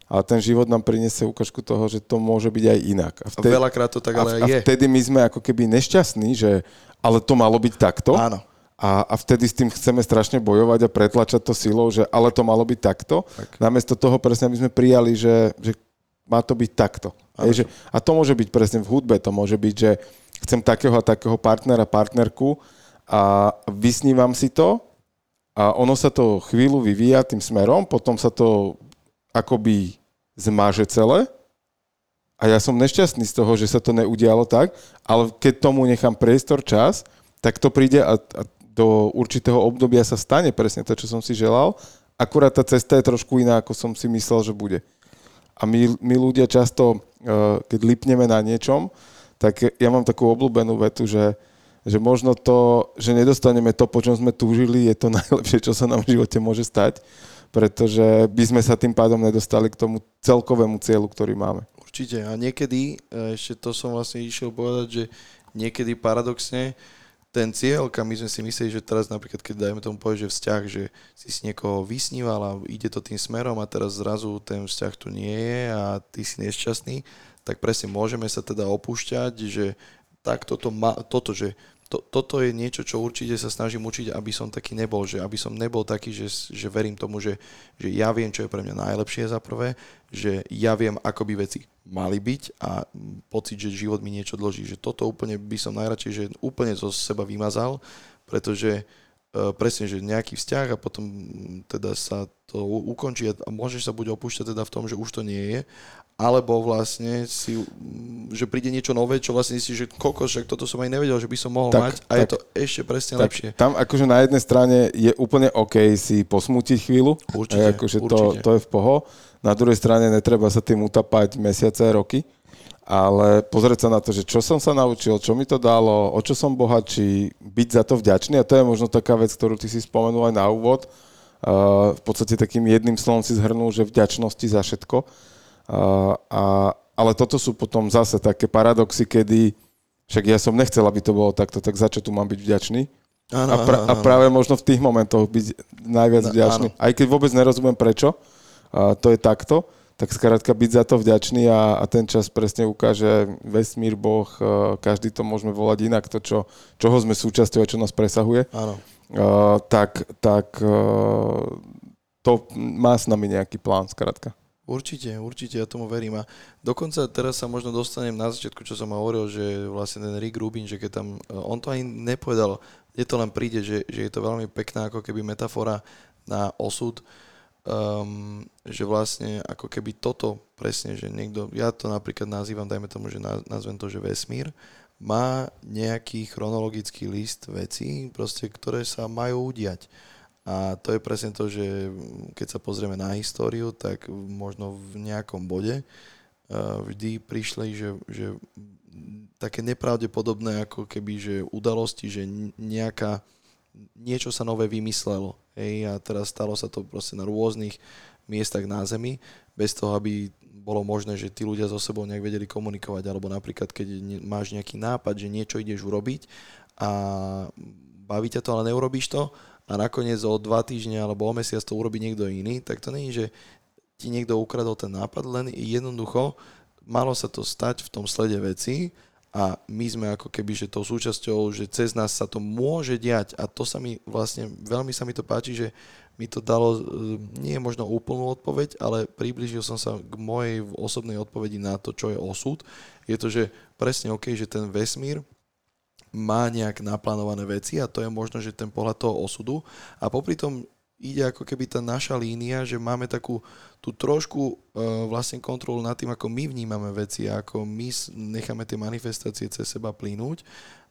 ale ten život nám priniesie ukážku toho, že to môže byť aj inak. A, vtedy, a veľakrát to tak ale a, je. A vtedy my sme ako keby nešťastní, že ale to malo byť takto. Áno. A, a vtedy s tým chceme strašne bojovať a pretlačať to silou, že ale to malo byť takto. Tak. Namiesto toho presne, aby sme prijali, že, že má to byť takto. Hej, že, a to môže byť presne v hudbe, to môže byť, že chcem takého a takého partnera, partnerku a vysnívam si to a ono sa to chvíľu vyvíja tým smerom, potom sa to akoby zmaže celé a ja som nešťastný z toho, že sa to neudialo tak, ale keď tomu nechám priestor, čas, tak to príde a, a do určitého obdobia sa stane presne to, čo som si želal, akurát tá cesta je trošku iná, ako som si myslel, že bude. A my, my ľudia často, e, keď lipneme na niečom, tak ja mám takú obľúbenú vetu, že, že možno to, že nedostaneme to, po čom sme túžili, je to najlepšie, čo sa nám v živote môže stať, pretože by sme sa tým pádom nedostali k tomu celkovému cieľu, ktorý máme. Určite. A niekedy, e, ešte to som vlastne išiel povedať, že niekedy paradoxne ten cieľ, kam my sme si mysleli, že teraz napríklad, keď dajme tomu povedať, že vzťah, že si si niekoho vysníval a ide to tým smerom a teraz zrazu ten vzťah tu nie je a ty si nešťastný, tak presne môžeme sa teda opúšťať, že tak toto, ma, toto že to, toto je niečo, čo určite sa snažím učiť, aby som taký nebol, že aby som nebol taký, že, že verím tomu, že, že ja viem, čo je pre mňa najlepšie za prvé, že ja viem, ako by veci mali byť a pocit, že život mi niečo dlží, že toto úplne by som najradšej, že úplne zo seba vymazal, pretože uh, presne, že nejaký vzťah a potom teda sa to ukončí a môžeš sa buď opúšťať teda v tom, že už to nie je, alebo vlastne si, že príde niečo nové, čo vlastne si, že kokos, že toto som aj nevedel, že by som mohol tak, mať a tak, je to ešte presne tak, lepšie. Tam akože na jednej strane je úplne OK si posmútiť chvíľu, určite, akože určite. To, to je v poho. Na druhej strane netreba sa tým utapať mesiace, roky, ale pozrieť sa na to, že čo som sa naučil, čo mi to dalo, o čo som bohatší, byť za to vďačný a to je možno taká vec, ktorú ty si spomenul aj na úvod. Uh, v podstate takým jedným slovom si zhrnul, že vďačnosti za všetko a, ale toto sú potom zase také paradoxy, kedy však ja som nechcel, aby to bolo takto, tak za čo tu mám byť vďačný? Áno, a, pra, a práve možno v tých momentoch byť najviac no, vďačný. Áno. Aj keď vôbec nerozumiem prečo, a to je takto, tak skrátka byť za to vďačný a, a ten čas presne ukáže vesmír, Boh, každý to môžeme volať inak, to, čo, čoho sme súčasťou a čo nás presahuje. Áno. Uh, tak tak uh, to má s nami nejaký plán, skrátka. Určite, určite, ja tomu verím. A dokonca teraz sa možno dostanem na začiatku, čo som hovoril, že vlastne ten Rick Rubin, že keď tam, e, on to ani nepovedal, kde to len príde, že, že je to veľmi pekná ako keby metafora na osud, um, že vlastne ako keby toto presne, že niekto, ja to napríklad nazývam, dajme tomu, že nazvem to, že vesmír, má nejaký chronologický list vecí, proste, ktoré sa majú udiať. A to je presne to, že keď sa pozrieme na históriu, tak možno v nejakom bode vždy prišli, že, že také nepravdepodobné ako keby, že udalosti, že nejaká, niečo sa nové vymyslelo. Hej, a teraz stalo sa to proste na rôznych miestach na Zemi, bez toho, aby bolo možné, že tí ľudia so sebou nejak vedeli komunikovať, alebo napríklad, keď máš nejaký nápad, že niečo ideš urobiť a baví ťa to, ale neurobíš to, a nakoniec o dva týždne alebo o mesiac to urobí niekto iný, tak to je, že ti niekto ukradol ten nápad, len jednoducho malo sa to stať v tom slede veci a my sme ako keby, že tou súčasťou, že cez nás sa to môže diať a to sa mi vlastne, veľmi sa mi to páči, že mi to dalo, e, nie je možno úplnú odpoveď, ale približil som sa k mojej osobnej odpovedi na to, čo je osud. Je to, že presne OK, že ten vesmír má nejak naplánované veci a to je možno, že ten pohľad toho osudu. A popri tom ide ako keby tá naša línia, že máme takú tú trošku e, vlastne kontrolu nad tým, ako my vnímame veci a ako my necháme tie manifestácie cez seba plynúť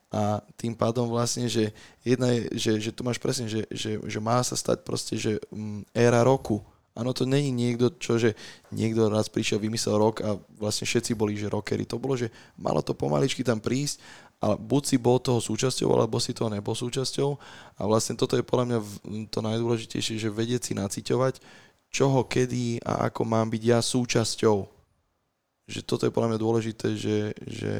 a tým pádom vlastne, že jedna je, že, že tu máš presne, že, že, že má sa stať proste, že mm, éra roku. Áno, to není niekto, čo, že niekto raz prišiel, vymyslel rok a vlastne všetci boli, že rockery. To bolo, že malo to pomaličky tam prísť ale buď si bol toho súčasťou, alebo si toho nebol súčasťou. A vlastne toto je podľa mňa to najdôležitejšie, že vedieť si naciťovať, čoho, kedy a ako mám byť ja súčasťou. Že toto je podľa mňa dôležité, že, že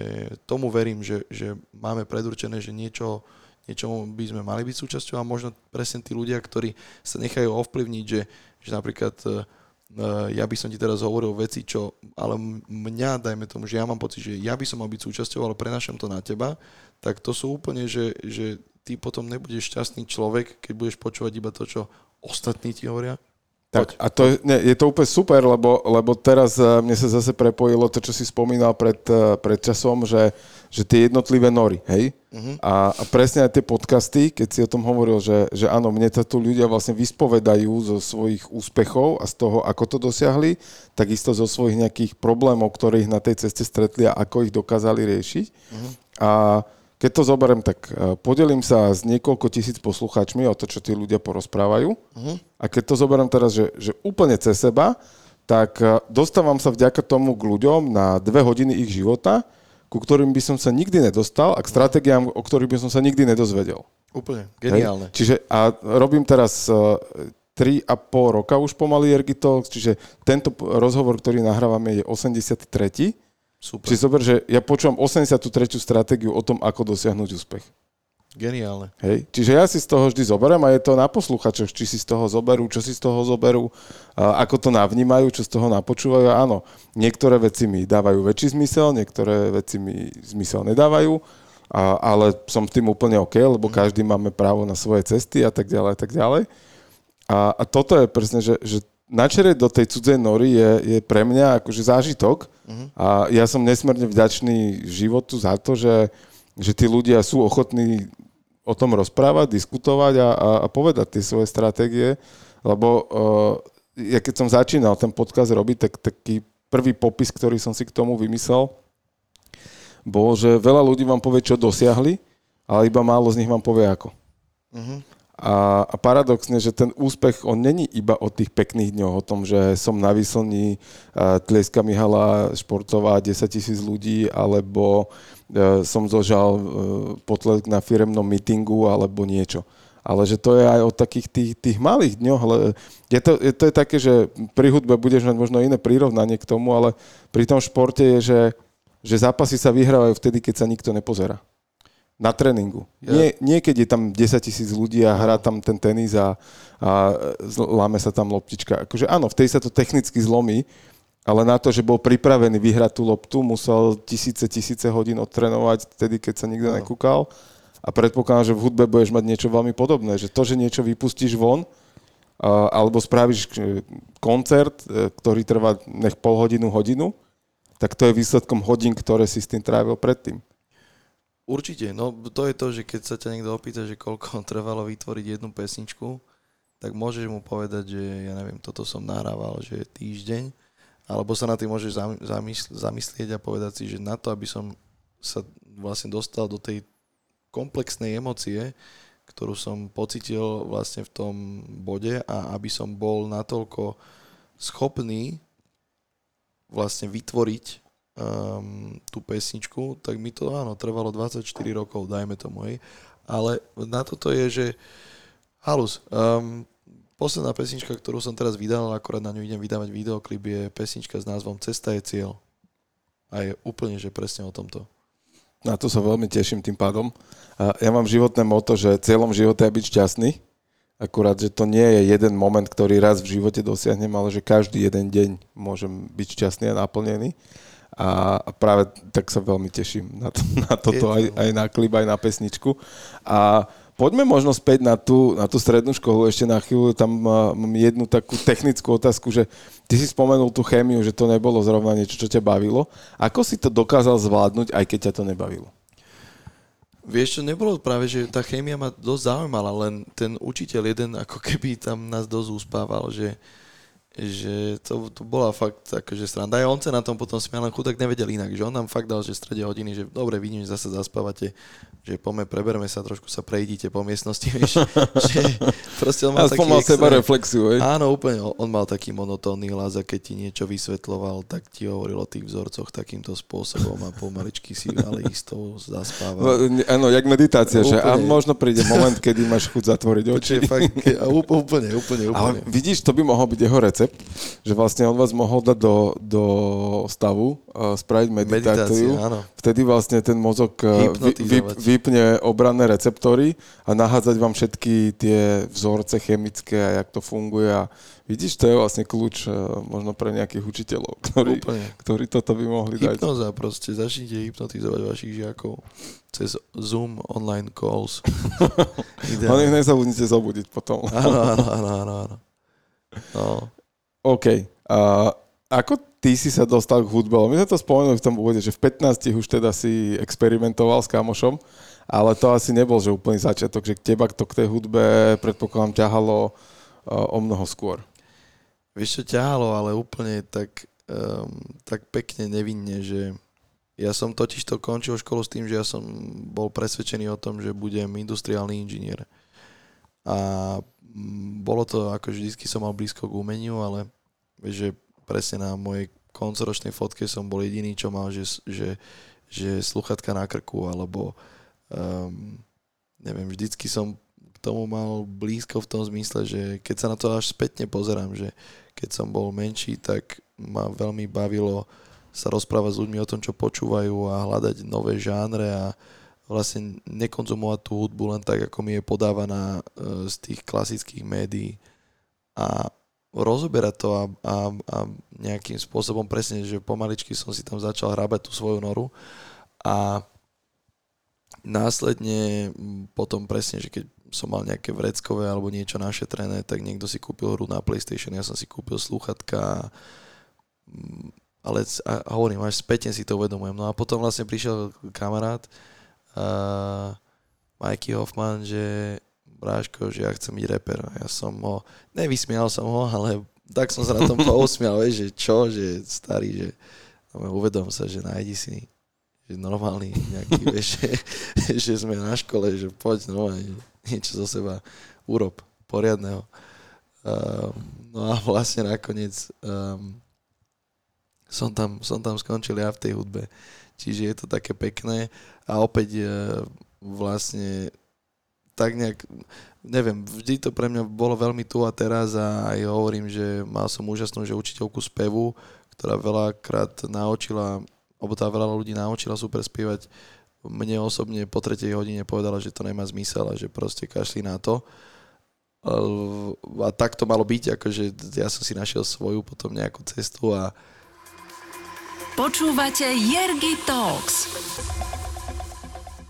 tomu verím, že, že máme predurčené, že niečo, niečomu by sme mali byť súčasťou a možno presne tí ľudia, ktorí sa nechajú ovplyvniť, že, že napríklad Eh, ja by som ti teraz hovoril veci, čo, ale mňa, dajme tomu, že ja mám pocit, že ja by som mal byť súčasťou, ale prenašam to na teba, tak to sú úplne, že, že ty potom nebudeš šťastný človek, keď budeš počúvať iba to, čo ostatní ti hovoria, tak a to je, nie, je to úplne super, lebo, lebo teraz uh, mne sa zase prepojilo to, čo si spomínal pred, uh, pred časom, že, že tie jednotlivé nory, hej? Uh-huh. A, a presne aj tie podcasty, keď si o tom hovoril, že, že áno, mne sa tu ľudia vlastne vyspovedajú zo svojich úspechov a z toho, ako to dosiahli, takisto zo svojich nejakých problémov, ktoré ich na tej ceste stretli a ako ich dokázali riešiť. Uh-huh. A keď to zoberiem, tak e, podelím sa s niekoľko tisíc poslucháčmi o to, čo tí ľudia porozprávajú. Uh-huh. A keď to zoberiem teraz, že, že úplne cez seba, tak e, dostávam sa vďaka tomu k ľuďom na dve hodiny ich života, ku ktorým by som sa nikdy nedostal a k stratégiám, o ktorých by som sa nikdy nedozvedel. Úplne, geniálne. Hej? Čiže a robím teraz uh, 3,5 roka už pomaly Ergi Talks, čiže tento rozhovor, ktorý nahrávame, je 83. Super. Čiže zober, že ja počúvam 83. stratégiu o tom, ako dosiahnuť úspech. Geniálne. Hej. Čiže ja si z toho vždy zoberiem a je to na posluchačoch, či si z toho zoberú, čo si z toho zoberú, ako to navnímajú, čo z toho napočúvajú. Áno, niektoré veci mi dávajú väčší zmysel, niektoré veci mi zmysel nedávajú, a, ale som tým úplne OK, lebo Mhm. každý máme právo na svoje cesty a tak ďalej a tak ďalej. A, a toto je presne, že, že načerieť do tej cudzej nory je, je pre mňa akože zážitok. A ja som nesmierne vďačný životu za to, že, že tí ľudia sú ochotní o tom rozprávať, diskutovať a, a, a povedať tie svoje stratégie, lebo uh, ja keď som začínal ten podcast robiť, tak taký prvý popis, ktorý som si k tomu vymyslel, bol, že veľa ľudí vám povie, čo dosiahli, ale iba málo z nich vám povie ako. A, a paradoxne, že ten úspech, on není iba o tých pekných dňoch, o tom, že som na výslni, tlieska mi hala športová 10 tisíc ľudí, alebo e, som zožal e, potlesk na firemnom mítingu, alebo niečo. Ale že to je aj o takých tých, tých malých dňoch, ale je to, je to je také, že pri hudbe budeš mať možno iné prirovnanie k tomu, ale pri tom športe je, že, že zápasy sa vyhrávajú vtedy, keď sa nikto nepozerá na tréningu. Ja- Nie, nie keď je tam 10 tisíc ľudí a hrá tam ten tenis a, a láme sa tam loptička. Akože áno, v tej sa to technicky zlomí, ale na to, že bol pripravený vyhrať tú loptu, musel tisíce, tisíce hodín odtrénovať vtedy, keď sa nikto Áno. nekúkal. A predpokladám, že v hudbe budeš mať niečo veľmi podobné. Že to, že niečo vypustíš von, alebo spravíš e, koncert, e, ktorý trvá nech pol hodinu, hodinu, tak to je výsledkom hodín, ktoré si s tým trávil predtým. Určite, no to je to, že keď sa ťa niekto opýta, že koľko trvalo vytvoriť jednu pesničku, tak môžeš mu povedať, že ja neviem, toto som nahrával, že týždeň, alebo sa na tým môžeš zam- zamysl- zamyslieť a povedať si, že na to, aby som sa vlastne dostal do tej komplexnej emócie, ktorú som pocitil vlastne v tom bode a aby som bol natoľko schopný vlastne vytvoriť um, tú pesničku, tak mi to áno, trvalo 24 rokov, dajme tomu, hej. Ale na toto je, že halus, um, posledná pesnička, ktorú som teraz vydal, akorát na ňu idem vydávať videoklip, je pesnička s názvom Cesta je cieľ. A je úplne, že presne o tomto. Na to sa veľmi teším tým pádom. Ja mám životné moto, že cieľom života je byť šťastný. Akurát, že to nie je jeden moment, ktorý raz v živote dosiahnem, ale že každý jeden deň môžem byť šťastný a naplnený. A a práve tak sa veľmi teším na, to, na toto, aj, aj na klip, aj na pesničku. A poďme možno späť na tú, na tú strednú školu ešte na chvíľu. Tam uh, mám jednu takú technickú otázku, že ty si spomenul tú chémiu, že to nebolo zrovna niečo, čo ťa bavilo. Ako si to dokázal zvládnuť, aj keď ťa to nebavilo? Vieš čo, nebolo práve, že tá chémia ma dosť zaujímala, len ten učiteľ jeden ako keby tam nás dosť uspával, že, že to, to bola fakt akože sranda. Aj on sa na tom potom smial, len chudák nevedel inak, že on nám fakt dal, že v strede hodiny, že dobre, vidím, že zase zaspávate, že poďme, preberme sa, trošku sa prejdite po miestnosti, vieš, že proste on mal Aspoň taký mal extra- seba reflexiu, hej? Áno, úplne. On mal taký monotónny hlas a keď ti niečo vysvetloval, tak ti hovoril o tých vzorcoch takýmto spôsobom a pomaličky si ale isto zaspával. No, Áno, jak meditácia, že a Úplne. možno príde moment, kedy máš chuť zatvoriť oči. Fakt, ke- a úp- úplne, úplne, Ale úplne. vidíš, to by mohol byť jeho recept, že vlastne on vás mohol dať do, do stavu, a spraviť meditáciu. Meditácia. Vtedy vlastne ten mozog eh, vy, vypne obranné receptory a nahádzať vám všetky tie vzorce chemické a jak to funguje. A vidíš, to je vlastne kľúč eh, možno pre nejakých učiteľov, ktorí, Úplne. ktorí toto by mohli dať. Hypnoza proste, začnite hypnotizovať vašich žiakov cez Zoom online calls. Len ich nezabudnite zobudiť potom. Áno, áno, áno, áno, áno. No, OK. A ako ty si sa dostal k hudbe? My sme to spomenuli v tom úvode, že v 15 už teda si experimentoval s kamošom, ale to asi nebol, že úplný začiatok, že teba to k tej hudbe predpokladám ťahalo uh, o mnoho skôr. vieš čo ťahalo, ale úplne tak, um, tak pekne nevinne, že ja som totiž to končil školu s tým, že ja som bol presvedčený o tom, že budem industriálny inžinier. A bolo to, ako vždycky som mal blízko k umeniu, ale že presne na mojej koncoročnej fotke som bol jediný, čo mal, že, že, že sluchatka na krku, alebo um, neviem, vždycky som tomu mal blízko v tom zmysle, že keď sa na to až spätne pozerám, že keď som bol menší, tak ma veľmi bavilo sa rozprávať s ľuďmi o tom, čo počúvajú a hľadať nové žánre a vlastne nekonzumovať tú hudbu len tak, ako mi je podávaná e, z tých klasických médií a rozoberať to a, a, a nejakým spôsobom presne, že pomaličky som si tam začal hrábať tú svoju noru a následne potom presne, že keď som mal nejaké vreckové alebo niečo našetrené, tak niekto si kúpil hru na PlayStation, ja som si kúpil sluchatka ale a hovorím, až spätne si to uvedomujem. No a potom vlastne prišiel kamarát uh, Mikey Hoffman, že Bráško, že ja chcem byť reper. A ja som ho, nevysmial som ho, ale tak som sa na tom pousmial, vieš, že čo, že starý, že no, uvedom sa, že nájdi si že normálny nejaký, vieš, že, že sme na škole, že poď normálne niečo zo seba urob, poriadného. Um, no a vlastne nakoniec um, som, tam, som tam skončil ja v tej hudbe. Čiže je to také pekné a opäť uh, vlastne tak nejak, neviem, vždy to pre mňa bolo veľmi tu a teraz a aj hovorím, že mal som úžasnú že učiteľku spevu, ktorá veľakrát naučila, alebo tá veľa ľudí naučila super spievať. Mne osobne po tretej hodine povedala, že to nemá zmysel a že proste kašli na to. A tak to malo byť, akože ja som si našiel svoju potom nejakú cestu a Počúvate Jergy Talks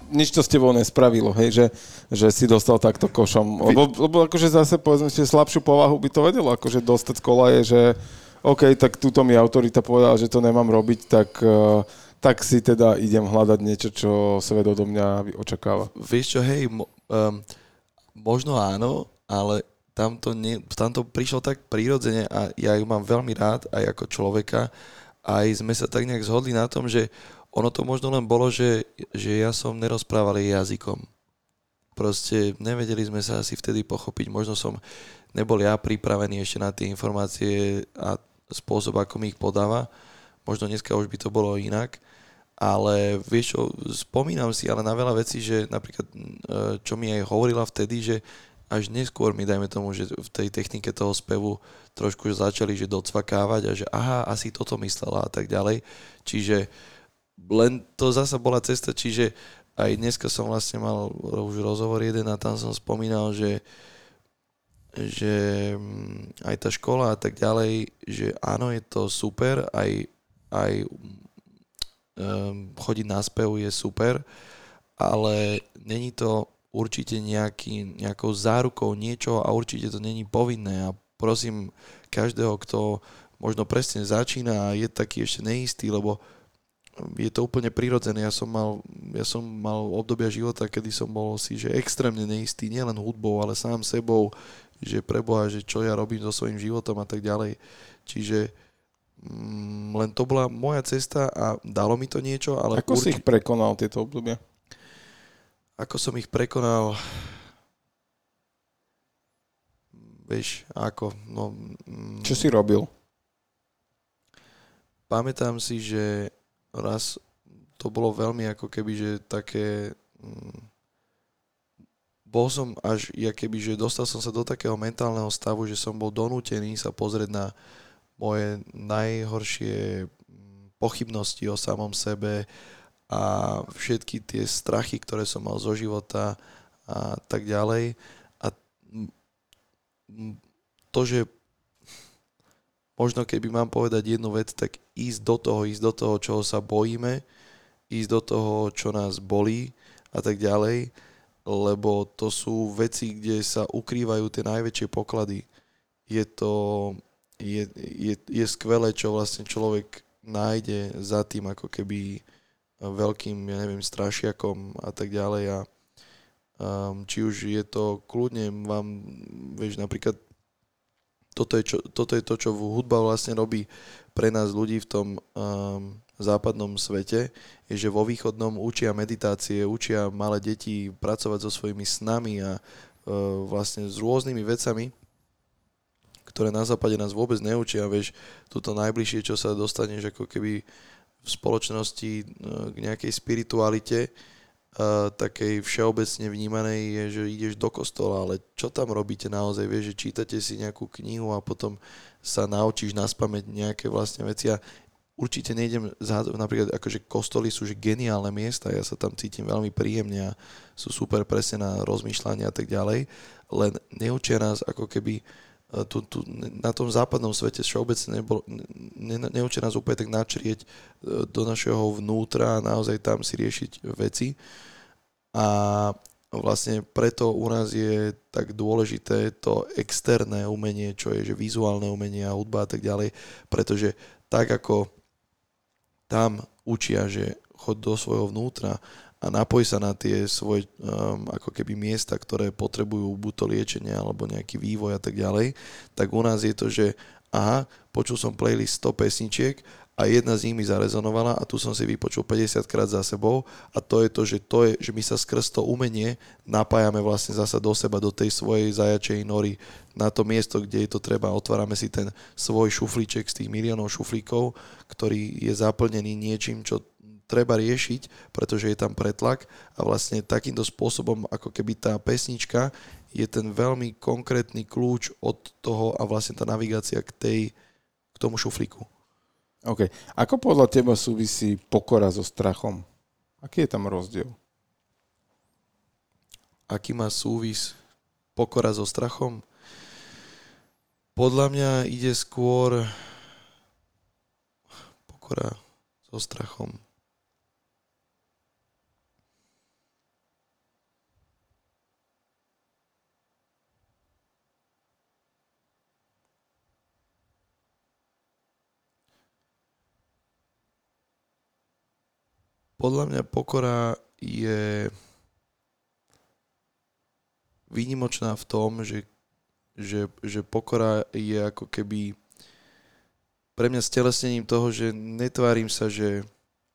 nič to s tebou nespravilo, hej, že, že si dostal takto košom. Lebo, lebo akože zase povedzme, že slabšiu povahu by to vedelo, akože dostať z kola je, že OK, tak túto mi autorita povedala, že to nemám robiť, tak, uh, tak si teda idem hľadať niečo, čo svet odo mňa očakáva. Vieš čo, hej, mo, um, možno áno, ale tam to, nie, tam to prišlo tak prírodzene a ja ju mám veľmi rád aj ako človeka. Aj sme sa tak nejak zhodli na tom, že ono to možno len bolo, že, že ja som nerozprával jej jazykom. Proste nevedeli sme sa asi vtedy pochopiť. Možno som nebol ja pripravený ešte na tie informácie a spôsob, ako mi ich podáva. Možno dneska už by to bolo inak. Ale vieš čo, spomínam si ale na veľa vecí, že napríklad, e, čo mi aj hovorila vtedy, že až neskôr mi, dajme tomu, že v tej technike toho spevu trošku začali, že docvakávať a že aha, asi toto myslela a tak ďalej. Čiže len to zasa bola cesta, čiže aj dneska som vlastne mal už rozhovor jeden a tam som spomínal, že že mm, aj tá škola a tak ďalej, že áno, je to super, aj, aj um, chodiť na spev je super, ale není to určite nejaký, nejakou zárukou niečo a určite to není povinné a prosím každého, kto možno presne začína a je taký ešte neistý, lebo je to úplne prirodzené. Ja som mal, ja som mal obdobia života, kedy som bol si že extrémne neistý, nielen hudbou, ale sám sebou, že preboha, že čo ja robím so svojím životom a tak ďalej. Čiže mm, len to bola moja cesta a dalo mi to niečo, ale... Ako urči... si ich prekonal tieto obdobia? Ako som ich prekonal... Vieš, ako... No, mm, čo si robil? Pamätám si, že raz to bolo veľmi ako keby, že také... Mm, bol som až, ja keby, že dostal som sa do takého mentálneho stavu, že som bol donútený sa pozrieť na moje najhoršie mm, pochybnosti o samom sebe a všetky tie strachy, ktoré som mal zo života a tak ďalej. A to, že možno keby mám povedať jednu vec, tak ísť do toho, ísť do toho, čoho sa bojíme, ísť do toho, čo nás bolí a tak ďalej, lebo to sú veci, kde sa ukrývajú tie najväčšie poklady. Je to, je, je, je skvelé, čo vlastne človek nájde za tým ako keby veľkým, ja neviem, strašiakom a tak ďalej a um, či už je to kľudne vám, vieš, napríklad toto je, čo, toto je to, čo hudba vlastne robí pre nás ľudí v tom um, západnom svete, je, že vo východnom učia meditácie, učia malé deti pracovať so svojimi snami a uh, vlastne s rôznymi vecami, ktoré na západe nás vôbec neučia, vieš, toto najbližšie, čo sa dostaneš ako keby v spoločnosti e, k nejakej spiritualite, uh, takej všeobecne vnímanej je, že ideš do kostola, ale čo tam robíte naozaj, vieš, že čítate si nejakú knihu a potom sa naučíš naspamäť nejaké vlastne veci a určite nejdem zhádzať, napríklad akože kostoly sú že geniálne miesta, ja sa tam cítim veľmi príjemne a sú super presne na rozmýšľanie a tak ďalej, len neučia nás ako keby uh, tu, tu, na tom západnom svete všeobecne nebol, ne, neučia nás úplne tak načrieť uh, do našeho vnútra a naozaj tam si riešiť veci. A vlastne preto u nás je tak dôležité to externé umenie, čo je že vizuálne umenie a hudba a tak ďalej, pretože tak ako tam učia, že chod do svojho vnútra a napoj sa na tie svoje um, ako keby miesta, ktoré potrebujú buď to liečenie alebo nejaký vývoj a tak ďalej, tak u nás je to, že aha, počul som playlist 100 pesničiek a jedna z nich mi zarezonovala a tu som si vypočul 50 krát za sebou a to je to, že, to je, že my sa skrz to umenie napájame vlastne zasa do seba, do tej svojej zajačej nory, na to miesto, kde je to treba. Otvárame si ten svoj šuflíček z tých miliónov šuflíkov, ktorý je zaplnený niečím, čo treba riešiť, pretože je tam pretlak a vlastne takýmto spôsobom, ako keby tá pesnička je ten veľmi konkrétny kľúč od toho a vlastne tá navigácia k, tej, k tomu šuflíku. OK. Ako podľa teba súvisí pokora so strachom? Aký je tam rozdiel? Aký má súvis pokora so strachom? Podľa mňa ide skôr pokora so strachom. Podľa mňa pokora je výnimočná v tom, že, že, že pokora je ako keby pre mňa stelesnením toho, že netvárim sa, že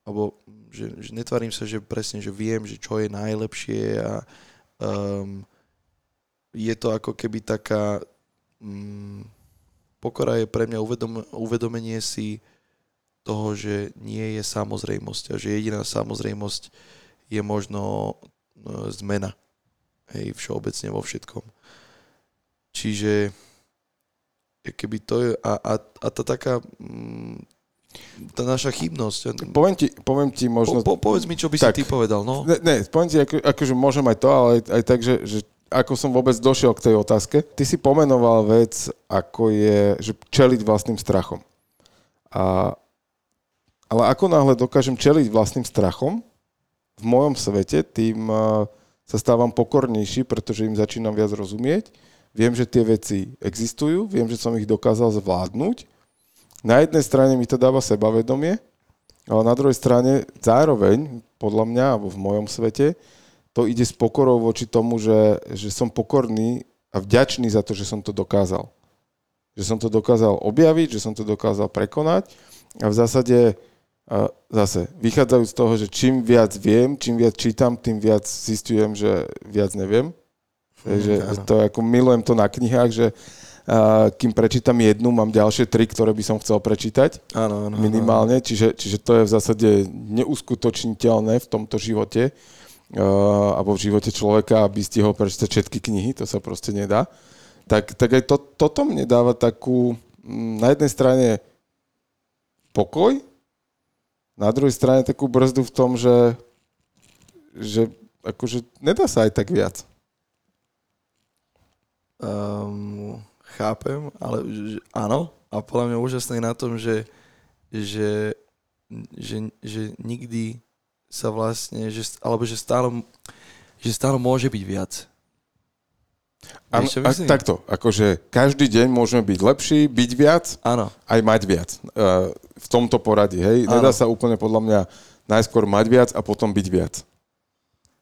alebo že, že netvárim sa, že presne, že viem, že čo je najlepšie a um, je to ako keby taká um, pokora je pre mňa uvedom, uvedomenie si toho, že nie je samozrejmosť a že jediná samozrejmosť je možno no, zmena. Hej, všeobecne vo všetkom. Čiže keby to je, a, a, a tá taká mm, tá naša chybnosť. Poviem ti, poviem ti možno... Po, po, povedz mi, čo by tak, si ty povedal, no. Ne, ne poviem ti, ako, akože môžem aj to, ale aj, aj tak, že, že ako som vôbec došiel k tej otázke. Ty si pomenoval vec, ako je, že čeliť vlastným strachom. A ale ako náhle dokážem čeliť vlastným strachom v mojom svete, tým sa stávam pokornejší, pretože im začínam viac rozumieť. Viem, že tie veci existujú, viem, že som ich dokázal zvládnuť. Na jednej strane mi to dáva sebavedomie, ale na druhej strane zároveň, podľa mňa, alebo v mojom svete, to ide s pokorou voči tomu, že, že som pokorný a vďačný za to, že som to dokázal. Že som to dokázal objaviť, že som to dokázal prekonať a v zásade zase, vychádzajú z toho, že čím viac viem, čím viac čítam, tým viac zistujem, že viac neviem. Mm, že to ako milujem to na knihách, že a kým prečítam jednu, mám ďalšie tri, ktoré by som chcel prečítať. Áno, áno. Minimálne, čiže, čiže to je v zásade neuskutočniteľné v tomto živote uh, alebo v živote človeka, aby stihol prečítať všetky knihy, to sa proste nedá. Tak, tak aj to, toto mne dáva takú, mm, na jednej strane pokoj, na druhej strane takú brzdu v tom, že, že akože nedá sa aj tak viac. Um, chápem, ale že, áno. A podľa mňa úžasné na tom, že, že, že, že nikdy sa vlastne, že, alebo že stále, že stále môže byť viac. Ano, a, takto, akože každý deň môžeme byť lepší, byť viac, Áno. aj mať viac. Uh, v tomto poradí, hej? Ano. Nedá sa úplne podľa mňa najskôr mať viac a potom byť viac.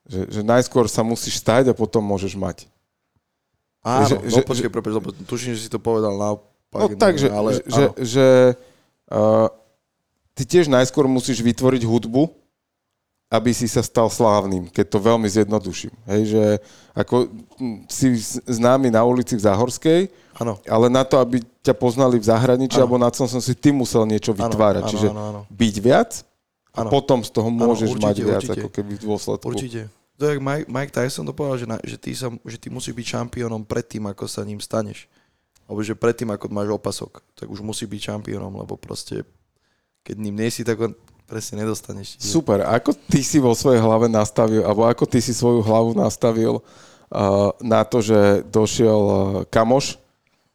Že, že najskôr sa musíš stať a potom môžeš mať. Áno, že, no že, počkej, že, prepáč, tuším, že si to povedal naopak. No tak, že, ale, že, že uh, ty tiež najskôr musíš vytvoriť hudbu, aby si sa stal slávnym, keď to veľmi zjednoduším. Hej, že ako si známy na ulici v Záhorskej, ano. ale na to, aby ťa poznali v zahraničí, ano. alebo na tom som si ty musel niečo vytvárať. Ano, ano, Čiže ano, ano. byť viac A Áno. potom z toho môžeš určite, mať viac, určite. ako keby v dôsledku. Určite. To je, Mike, Mike Tyson to povedal, že, na, že, ty sa, že ty musíš byť šampiónom predtým, ako sa ním staneš. Alebo že predtým, ako máš opasok, tak už musí byť šampiónom, lebo proste keď ním nie si, tak on presne nedostaneš. Čiže- Super. Ako ty si vo svojej hlave nastavil, alebo ako ty si svoju hlavu nastavil uh, na to, že došiel uh, kamoš,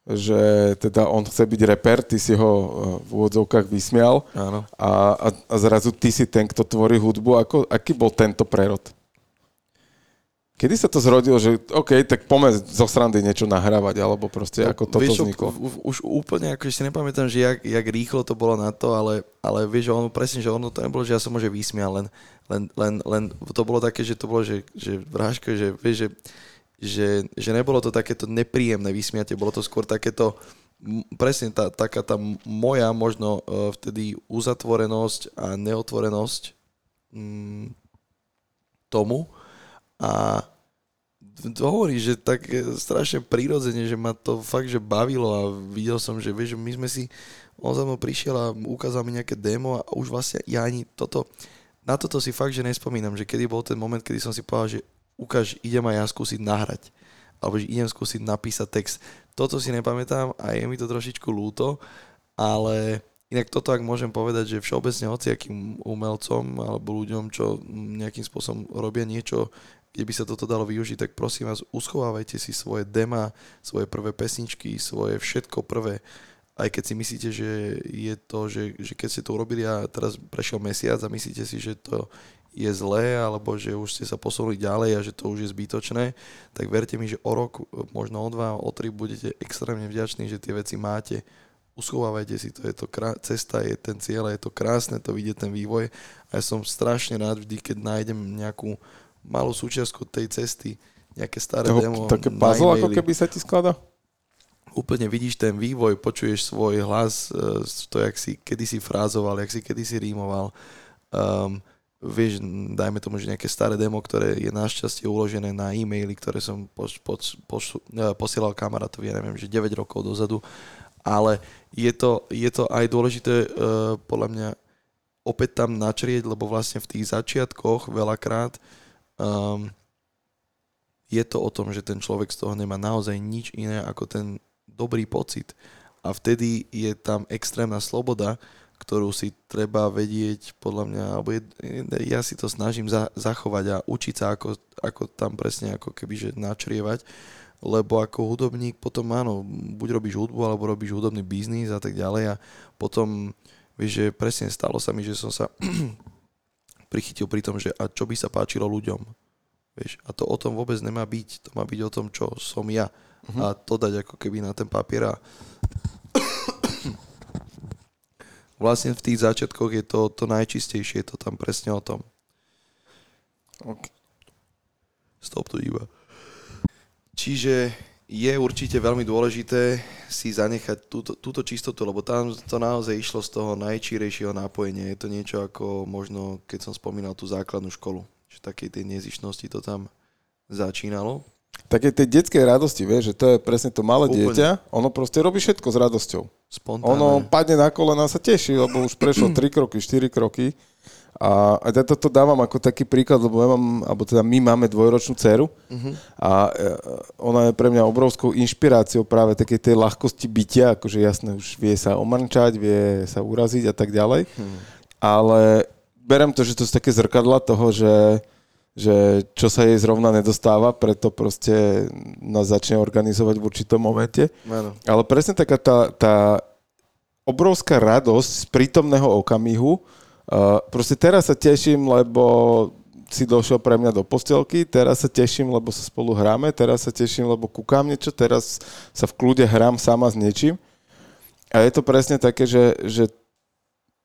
že teda on chce byť reper, ty si ho uh, v úvodzovkách vysmial Áno. a, a, a zrazu ty si ten, kto tvorí hudbu. Ako, aký bol tento prerod? Kedy sa to zrodilo, že OK, tak poďme zo srandy niečo nahrávať, alebo proste ako toto No, vieš vzniklo? Už úplne, ako si nepamätám, že jak, jak rýchlo to bolo na to, ale, ale vieš, že ono presne, že ono to nebolo, že ja som môže vysmial, len, len, len, len to bolo také, že to bolo, že, že vrážka, že vieš, že, že, že nebolo to takéto nepríjemné vysmiate, bolo to skôr takéto, presne tá, taká tá moja možno uh, vtedy uzatvorenosť a neotvorenosť mm, tomu a hovorí, že tak e, strašne prírodzene, že ma to fakt, že bavilo a videl som, že vieš, my sme si, on za mnou prišiel a ukázal mi nejaké demo a už vlastne ja ani toto, na toto si fakt, že nespomínam, že kedy bol ten moment, kedy som si povedal, že ukáž, idem aj ja skúsiť nahrať alebo že idem skúsiť napísať text. Toto si nepamätám a je mi to trošičku lúto, ale inak toto, ak môžem povedať, že všeobecne hociakým umelcom alebo ľuďom, čo nejakým spôsobom robia niečo, kde by sa toto dalo využiť, tak prosím vás, uschovávajte si svoje dema, svoje prvé pesničky, svoje všetko prvé. Aj keď si myslíte, že je to, že, že keď ste to urobili a teraz prešiel mesiac a myslíte si, že to je zlé, alebo že už ste sa posunuli ďalej a že to už je zbytočné, tak verte mi, že o rok, možno o dva, o tri budete extrémne vďační, že tie veci máte. Uschovávajte si to, je to krá- cesta, je ten cieľ, je to krásne, to vidieť ten vývoj. A ja som strašne rád vždy, keď nájdem nejakú malú súčiastku tej cesty, nejaké staré Toho, demo také puzzle, ako keby sa ti skladá? úplne vidíš ten vývoj, počuješ svoj hlas, eh, to, jak si kedysi frázoval, jak si kedysi rímoval. Um, vieš, dajme tomu, že nejaké staré demo, ktoré je našťastie uložené na e-maily, ktoré som poš, poš, poš, eh, posielal kamarátovi, ja neviem, že 9 rokov dozadu. Ale je to, je to aj dôležité uh, podľa mňa opäť tam načrieť, lebo vlastne v tých začiatkoch veľakrát um, je to o tom, že ten človek z toho nemá naozaj nič iné ako ten dobrý pocit. A vtedy je tam extrémna sloboda, ktorú si treba vedieť, podľa mňa, alebo je, ja si to snažím za, zachovať a učiť sa, ako, ako tam presne ako keby načrievať, lebo ako hudobník potom áno, buď robíš hudbu, alebo robíš hudobný biznis a tak ďalej a potom, vieš, že presne stalo sa mi, že som sa prichytil pri tom, že a čo by sa páčilo ľuďom. Vieš, a to o tom vôbec nemá byť. To má byť o tom, čo som ja. Uh-huh. A to dať ako keby na ten papier a vlastne v tých začiatkoch je to, to najčistejšie, je to tam presne o tom. Ok. Stop to iba. Čiže je určite veľmi dôležité si zanechať túto, túto čistotu, lebo tam to naozaj išlo z toho najčírejšieho nápojenia. Je to niečo ako možno, keď som spomínal tú základnú školu. Že takej tej nezišnosti to tam začínalo. Také tej detskej radosti, vieš, že to je presne to malé Úplne. dieťa, ono proste robí všetko s radosťou. Spontánne. Ono padne na kolena sa teší, lebo už prešlo 3 kroky, 4 kroky. A, a ja toto dávam ako taký príklad, lebo ja mám, alebo teda my máme dvojročnú dceru a e, ona je pre mňa obrovskou inšpiráciou práve takej tej ľahkosti bytia, akože jasné, už vie sa omrčať, vie sa uraziť a tak ďalej. Ale berem to, že to sú také zrkadla toho, že, že čo sa jej zrovna nedostáva, preto proste nás začne organizovať v určitom momente. Áno. Ale presne taká tá, tá obrovská radosť z prítomného okamihu. Uh, proste teraz sa teším, lebo si došiel pre mňa do postelky, teraz sa teším, lebo sa spolu hráme, teraz sa teším, lebo kúkam niečo, teraz sa v kľude hrám sama s niečím. A je to presne také, že, že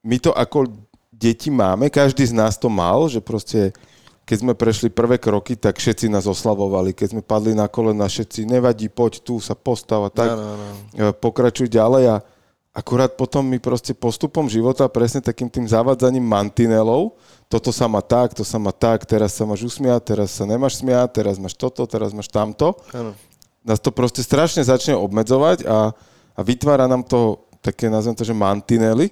my to ako deti máme, každý z nás to mal, že proste keď sme prešli prvé kroky, tak všetci nás oslavovali. Keď sme padli na kolena, všetci, nevadí, poď tu, sa postav a tak Áno, áno. e, pokračuj ďalej a akurát potom mi proste postupom života presne takým tým zavádzaním mantinelov, toto sa má tak, to sa má tak, teraz sa máš usmiať, teraz sa nemáš smiať, teraz máš toto, teraz máš tamto. Áno. Nás to proste strašne začne obmedzovať a, a vytvára nám to také, nazvem to, že mantinely,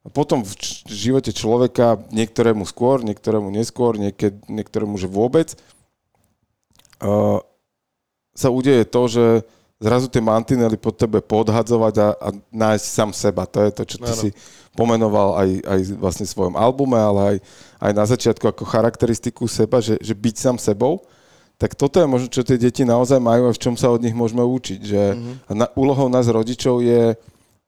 A potom v č- živote človeka, niektorému skôr, niektorému neskôr, niekedy, niektorému že vôbec, uh, sa udeje to, že zrazu tie mantinely pod tebe podhadzovať a, a nájsť sám seba. To je to, čo ty Áno. si pomenoval aj, aj vlastne v svojom albume, ale aj, aj na začiatku ako charakteristiku seba, že, že byť sám sebou. Tak toto je možno, čo tie deti naozaj majú a v čom sa od nich môžeme učiť. Že mm-hmm. na, úlohou nás rodičov je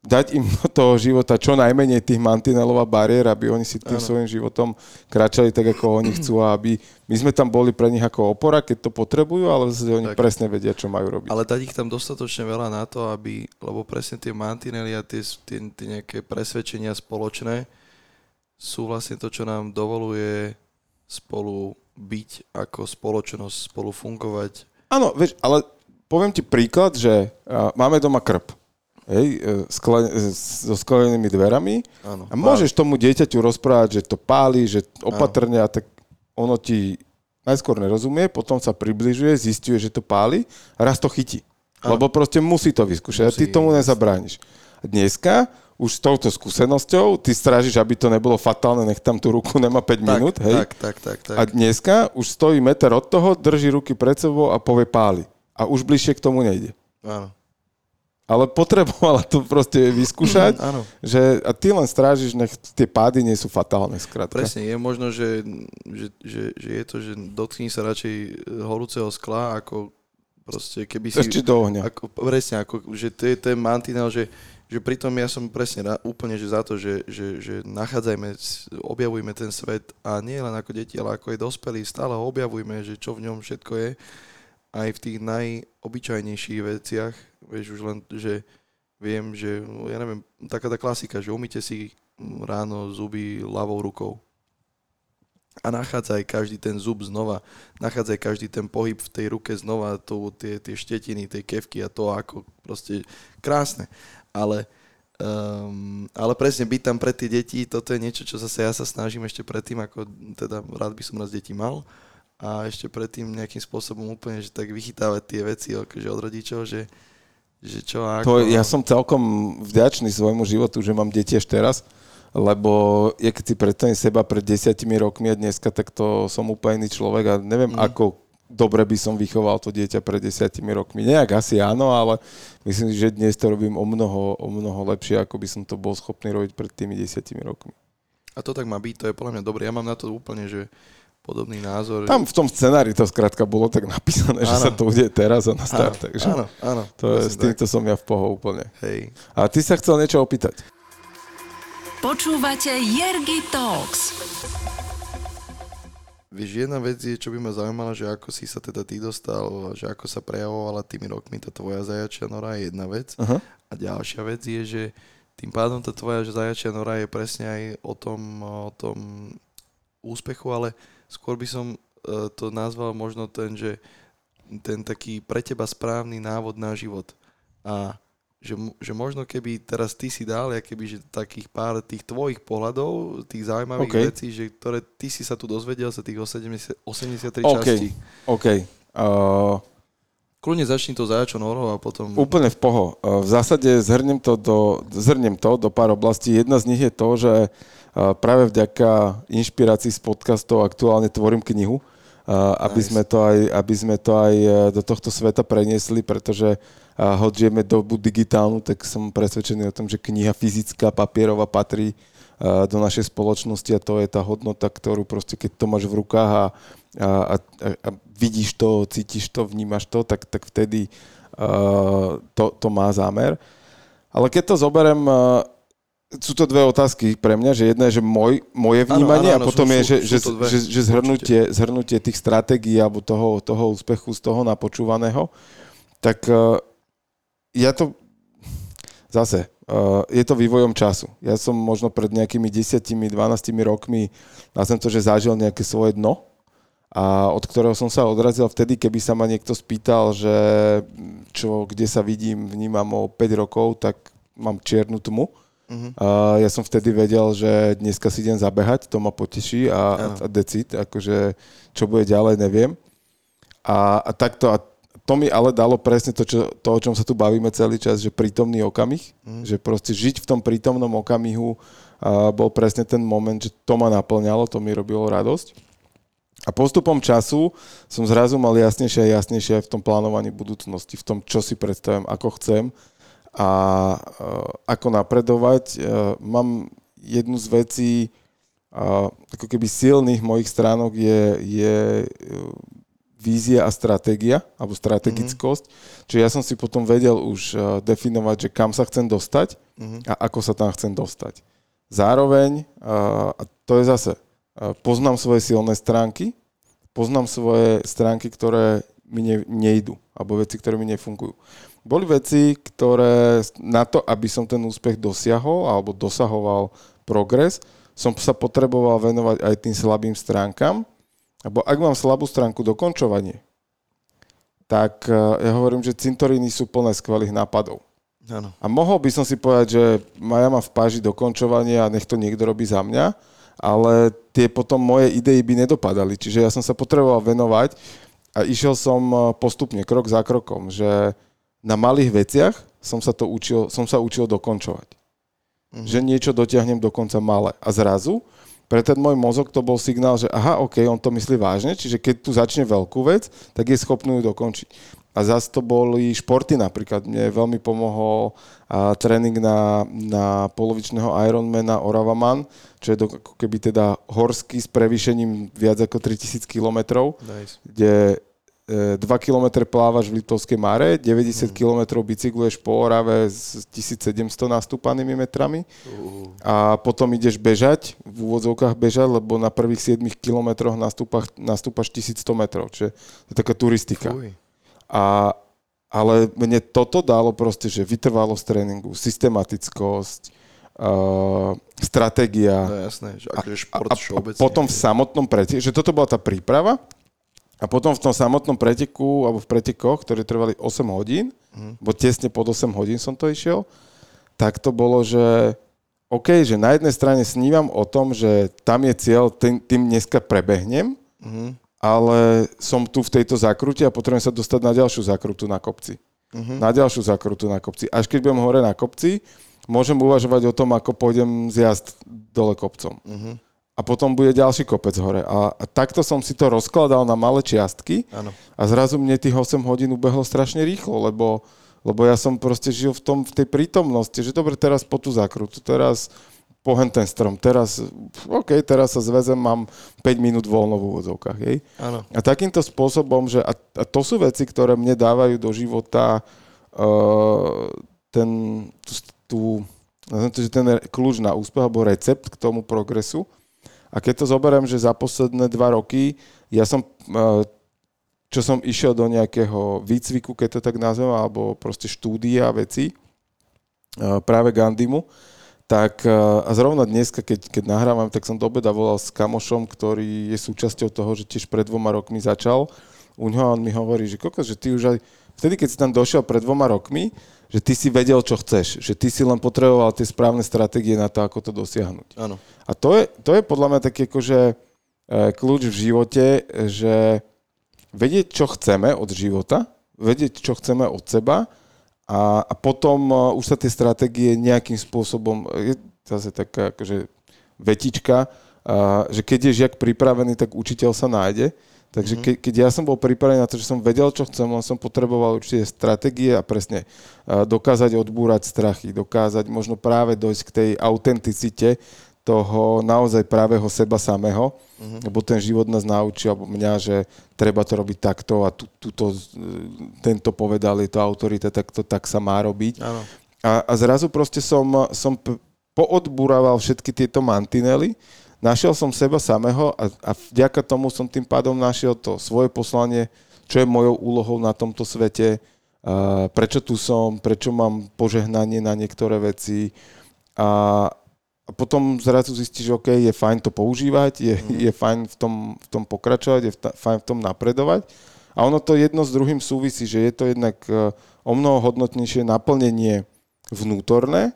dať im do toho života čo najmenej tých mantinelov a bariér, aby oni si tým svojim životom kráčali tak, ako oni chcú a aby my sme tam boli pre nich ako opora, keď to potrebujú, ale zase oni Tak. presne vedia, čo majú robiť. Ale dať ich tam dostatočne veľa na to, aby, lebo presne tie mantinely a tie, tie, tie nejaké presvedčenia spoločné sú vlastne to, čo nám dovoluje spolu byť ako spoločnosť, spolu fungovať. Áno, vieš, ale poviem ti príklad, že máme doma krp. Hej, e, skle, e, so sklenenými dverami Áno. a môžeš tomu dieťaťu rozprávať, že to páli, že opatrne a tak ono ti najskôr nerozumie, potom sa približuje, zistuje, že to páli a raz to chytí. Áno. Lebo proste musí to vyskúšať a ty Musí, tomu nezabrániš. Dneska už s touto skúsenosťou ty strážiš, aby to nebolo fatálne, nech tam tú ruku nemá 5 minút, tak, hej? tak, tak, tak, tak. A dneska už stojí meter od toho, drží ruky pred sebou a povie páli. A už bližšie k tomu nejde. Áno. Ale potrebovala to proste vyskúšať, Áno. že a ty len strážiš, nech tie pády nie sú fatálne, skrátka. Presne, je možno, že, že, že, že je to, že dotkni sa radšej horúceho skla, ako proste keby si... Ešte do ohňa. Ako, presne, ako, že to je ten mantinel, že, že pritom ja som presne ra- úplne že za to, že, že, že nachádzajme, objavujme ten svet a nie len ako deti, ale ako aj dospelí, stále ho objavujme, že čo v ňom všetko je, aj v tých najobyčajnejších veciach, vieš, už len, že viem, že, no, ja neviem, taká tá klasika, že umýte si ráno zuby ľavou rukou a nachádzaj každý ten zub znova, nachádzaj každý ten pohyb v tej ruke znova, to, tie, tie štetiny, tie kevky a to ako proste krásne. Ale, um, ale presne byť tam pre tie deti, toto je niečo, čo zase ja sa snažím ešte predtým, ako teda rád by som raz deti mal a ešte predtým nejakým spôsobom úplne, že tak vychytávať tie veci akože od rodičov, že, že čo a To, ako. ja som celkom vďačný svojmu životu, že mám deti až teraz, lebo ja keď si predstavím seba pred desiatimi rokmi a dneska, tak to som úplne iný človek a neviem, mm. ako dobre by som vychoval to dieťa pred desiatimi rokmi. Nejak asi áno, ale myslím že dnes to robím o mnoho, o mnoho lepšie, ako by som to bol schopný robiť pred tými desiatimi rokmi. A to tak má byť, to je podľa mňa dobré. Ja mám na to úplne, že podobný názor. Tam v tom scenári to skrátka bolo tak napísané, že Áno. sa to udeje teraz a na áno, start. takže áno, áno. to je, s tak. týmto som ja v poho úplne. Hej. A ty sa chcel niečo opýtať? Počúvate Jergy Talks. Vieš, jedna vec je, čo by ma zaujímala, že ako si sa teda ty dostal, že ako sa prejavovala tými rokmi tá tvoja zajačia nora je jedna vec. Aha. A ďalšia vec je, že tým pádom tá tvoja zajačia nora je presne aj o tom, o tom úspechu, ale skôr by som eh, to nazval možno ten, že ten taký pre teba správny návod na život. A že, že možno keby teraz ty si dal, keby že takých pár tých tvojich pohľadov, tých zaujímavých OK. okay. vecí, že ktoré ty si sa tu dozvedel za tých 80, 83 OK, častí. OK. Uh, Kľudne začni to zajačo norou a potom... Úplne v poho. Uh, V zásade zhrnem to, do, zhrnem to do pár oblastí. Jedna z nich je to, že uh, práve vďaka inšpirácii z podcastov aktuálne tvorím knihu, aby, Nice. sme to aj, aby sme to aj uh, do tohto sveta preniesli, pretože hoď žijeme dobu digitálnu, tak som presvedčený o tom, že kniha fyzická, papierová patrí uh, do našej spoločnosti a to je tá hodnota, ktorú proste keď to máš v rukách a, a, a, a vidíš to, cítiš to, vnímaš to, tak, tak vtedy uh, to, to má zámer. Ale keď to zoberiem, uh, sú to dve otázky pre mňa, že jedna je, že môj, moje vnímanie áno, a potom sú- je, že, sú že, že, že zhrnutie, zhrnutie tých stratégií alebo toho, toho úspechu z toho napočúvaného. Tak uh, ja to zase, uh, je to vývojom času. Ja som možno pred nejakými 10-12 rokmi, nazvem to, že zažil nejaké svoje dno, a od ktorého som sa odrazil vtedy, keby sa ma niekto spýtal, že čo, kde sa vidím, vnímam o 5 rokov, tak mám čiernu tmu. Mhm. A ja som vtedy vedel, že dneska si idem zabehať, to ma poteší a, Áno. a decid, akože čo bude ďalej, neviem. A, a takto, a to mi ale dalo presne to, čo, to, o čom sa tu bavíme celý čas, že prítomný okamih, Mhm. že proste žiť v tom prítomnom okamihu a bol presne ten moment, že to ma naplňalo, to mi robilo radosť. A postupom času som zrazu mal jasnejšie a jasnejšie aj v tom plánovaní budúcnosti, v tom, čo si predstavím, ako chcem a uh, ako napredovať. Uh, mám jednu z vecí, uh, ako keby silných mojich stránok je, je vízia a stratégia, alebo strategickosť. Mm-hmm. Čiže ja som si potom vedel už definovať, že kam sa chcem dostať mm-hmm. a ako sa tam chcem dostať. Zároveň, a to je zase poznám svoje silné stránky, poznám svoje stránky, ktoré mi ne, nejdu, alebo veci, ktoré mi nefungujú. Boli veci, ktoré na to, aby som ten úspech dosiahol alebo dosahoval progres, som sa potreboval venovať aj tým slabým stránkam, alebo ak mám slabú stránku dokončovanie, tak e, ja hovorím, že cintoríny sú plné skvelých nápadov. Ano. A mohol by som si povedať, že ja mám v páži dokončovanie a nech to niekto robí za mňa, ale tie potom moje idei by nedopadali. Čiže ja som sa potreboval venovať a išiel som eh, postupne, krok za krokom, že na malých veciach som sa, to učil, som sa učil dokončovať. Mm-hmm. Že niečo dotiahnem dokonca malé. A zrazu pre ten môj mozog to bol signál, že aha, ok, on to myslí vážne, čiže keď tu začne veľkú vec, tak je schopný ju dokončiť. A zase to boli športy napríklad. Mne veľmi pomohol a, tréning na, na polovičného Ironmana Oravaman, čo je do, ako keby teda horský s prevýšením viac ako 3000 km, Nice. kde 2 km plávaš v Liptovskej Mare, 90 km bicykluješ po Orave s 1700 nastúpanými metrami Uh, a potom ideš bežať, v úvodzovkách bežať, lebo na prvých 7 kilometroch nastúpaš, nastúpaš 1100 metrov, čiže to je taká turistika. fuj. A, ale mne toto dalo proste, že vytrvalosť tréningu, systematickosť, uh, stratégia. No jasné, že akože šport a, a všeobecne. potom v samotnom preteku, že toto bola tá príprava a potom v tom samotnom preteku, alebo v pretekoch, ktoré trvali 8 hodín, Mhm. bo tesne pod 8 hodín som to išiel, tak to bolo, že OK, že na jednej strane snívam o tom, že tam je cieľ, tým, tým dneska prebehnem, Mhm. ale som tu v tejto zakrute a potrebujem sa dostať na ďalšiu zakrutu na kopci. Mhm. Na ďalšiu zakrutu na kopci. Až keď budem hore na kopci, môžem uvažovať o tom, ako pôjdem zjazd dole kopcom. Mhm. A potom bude ďalší kopec hore. A, a takto som si to rozkladal na malé čiastky Áno. a zrazu mne tých 8 hodín ubehlo strašne rýchlo, lebo, lebo ja som proste žil v, tom, v tej prítomnosti, že dobre, teraz po tú zakrutu, teraz pohen ten strom, teraz, OK, teraz sa zväzem, mám 5 minút voľno v úvodzovkách, hej. Áno. A takýmto spôsobom, že a, a to sú veci, ktoré mne dávajú do života uh, ten, tú, tú, ten kľúč na úspech alebo recept k tomu progresu. A keď to zoberiem, že za posledné dva roky ja som, uh, čo som išiel do nejakého výcviku, keď to tak nazvem, alebo proste štúdia veci, uh, práve Gandimu, tak uh, a zrovna dneska, keď, keď nahrávam, tak som do obeda volal s kamošom, ktorý je súčasťou toho, že tiež pred dvoma rokmi začal. U ňoho on mi hovorí, že kokos, že ty už aj vtedy, keď si tam došiel pred dvoma rokmi, že ty si vedel, čo chceš, že ty si len potreboval tie správne stratégie na to, ako to dosiahnuť. Áno. A to je, to je podľa mňa taký akože e, kľúč v živote, že vedieť, čo chceme od života, vedieť, čo chceme od seba a, a potom e, už sa tie stratégie nejakým spôsobom, je zase taká akože vetička, a, že keď je žiak pripravený, tak učiteľ sa nájde. Takže ke, keď ja som bol pripravený na to, že som vedel, čo chcem, len som potreboval určite stratégie a presne dokázať odbúrať strachy, dokázať možno práve dojsť k tej autenticite toho naozaj pravého seba samého, uh-huh. lebo ten život nás naučí, alebo mňa, že treba to robiť takto a tu, tuto, tento povedal, je to autorita, tak to tak sa má robiť. Áno. A, a zrazu proste som, som poodburával všetky tieto mantinely, našiel som seba samého a, a vďaka tomu som tým pádom našiel to svoje poslanie, čo je mojou úlohou na tomto svete, a prečo tu som, prečo mám požehnanie na niektoré veci a, a potom zrazu zistíš, že OK, je fajn to používať, je, mm. je fajn v tom, v tom pokračovať, je fajn v tom napredovať. A ono to jedno s druhým súvisí, že je to jednak e, o mnoho hodnotnejšie naplnenie vnútorné,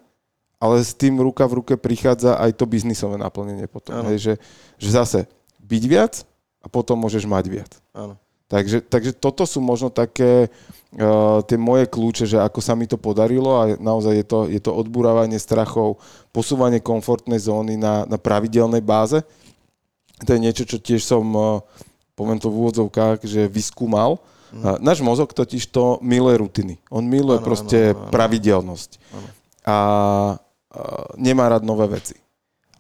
ale s tým ruka v ruke prichádza aj to biznisové naplnenie potom. Hej, že, že zase byť viac a potom môžeš mať viac. Áno. Takže, takže toto sú možno také uh, tie moje kľúče, že ako sa mi to podarilo a naozaj je to, je to odburávanie strachov, posúvanie komfortnej zóny na, na pravidelnej báze. To je niečo, čo tiež som, uh, poviem to v úvodzovkách, že vyskúmal. Mm. Náš mozog totiž to miluje rutiny. On miluje ano, proste ano, ano, pravidelnosť. Ano. A uh, nemá rád nové veci.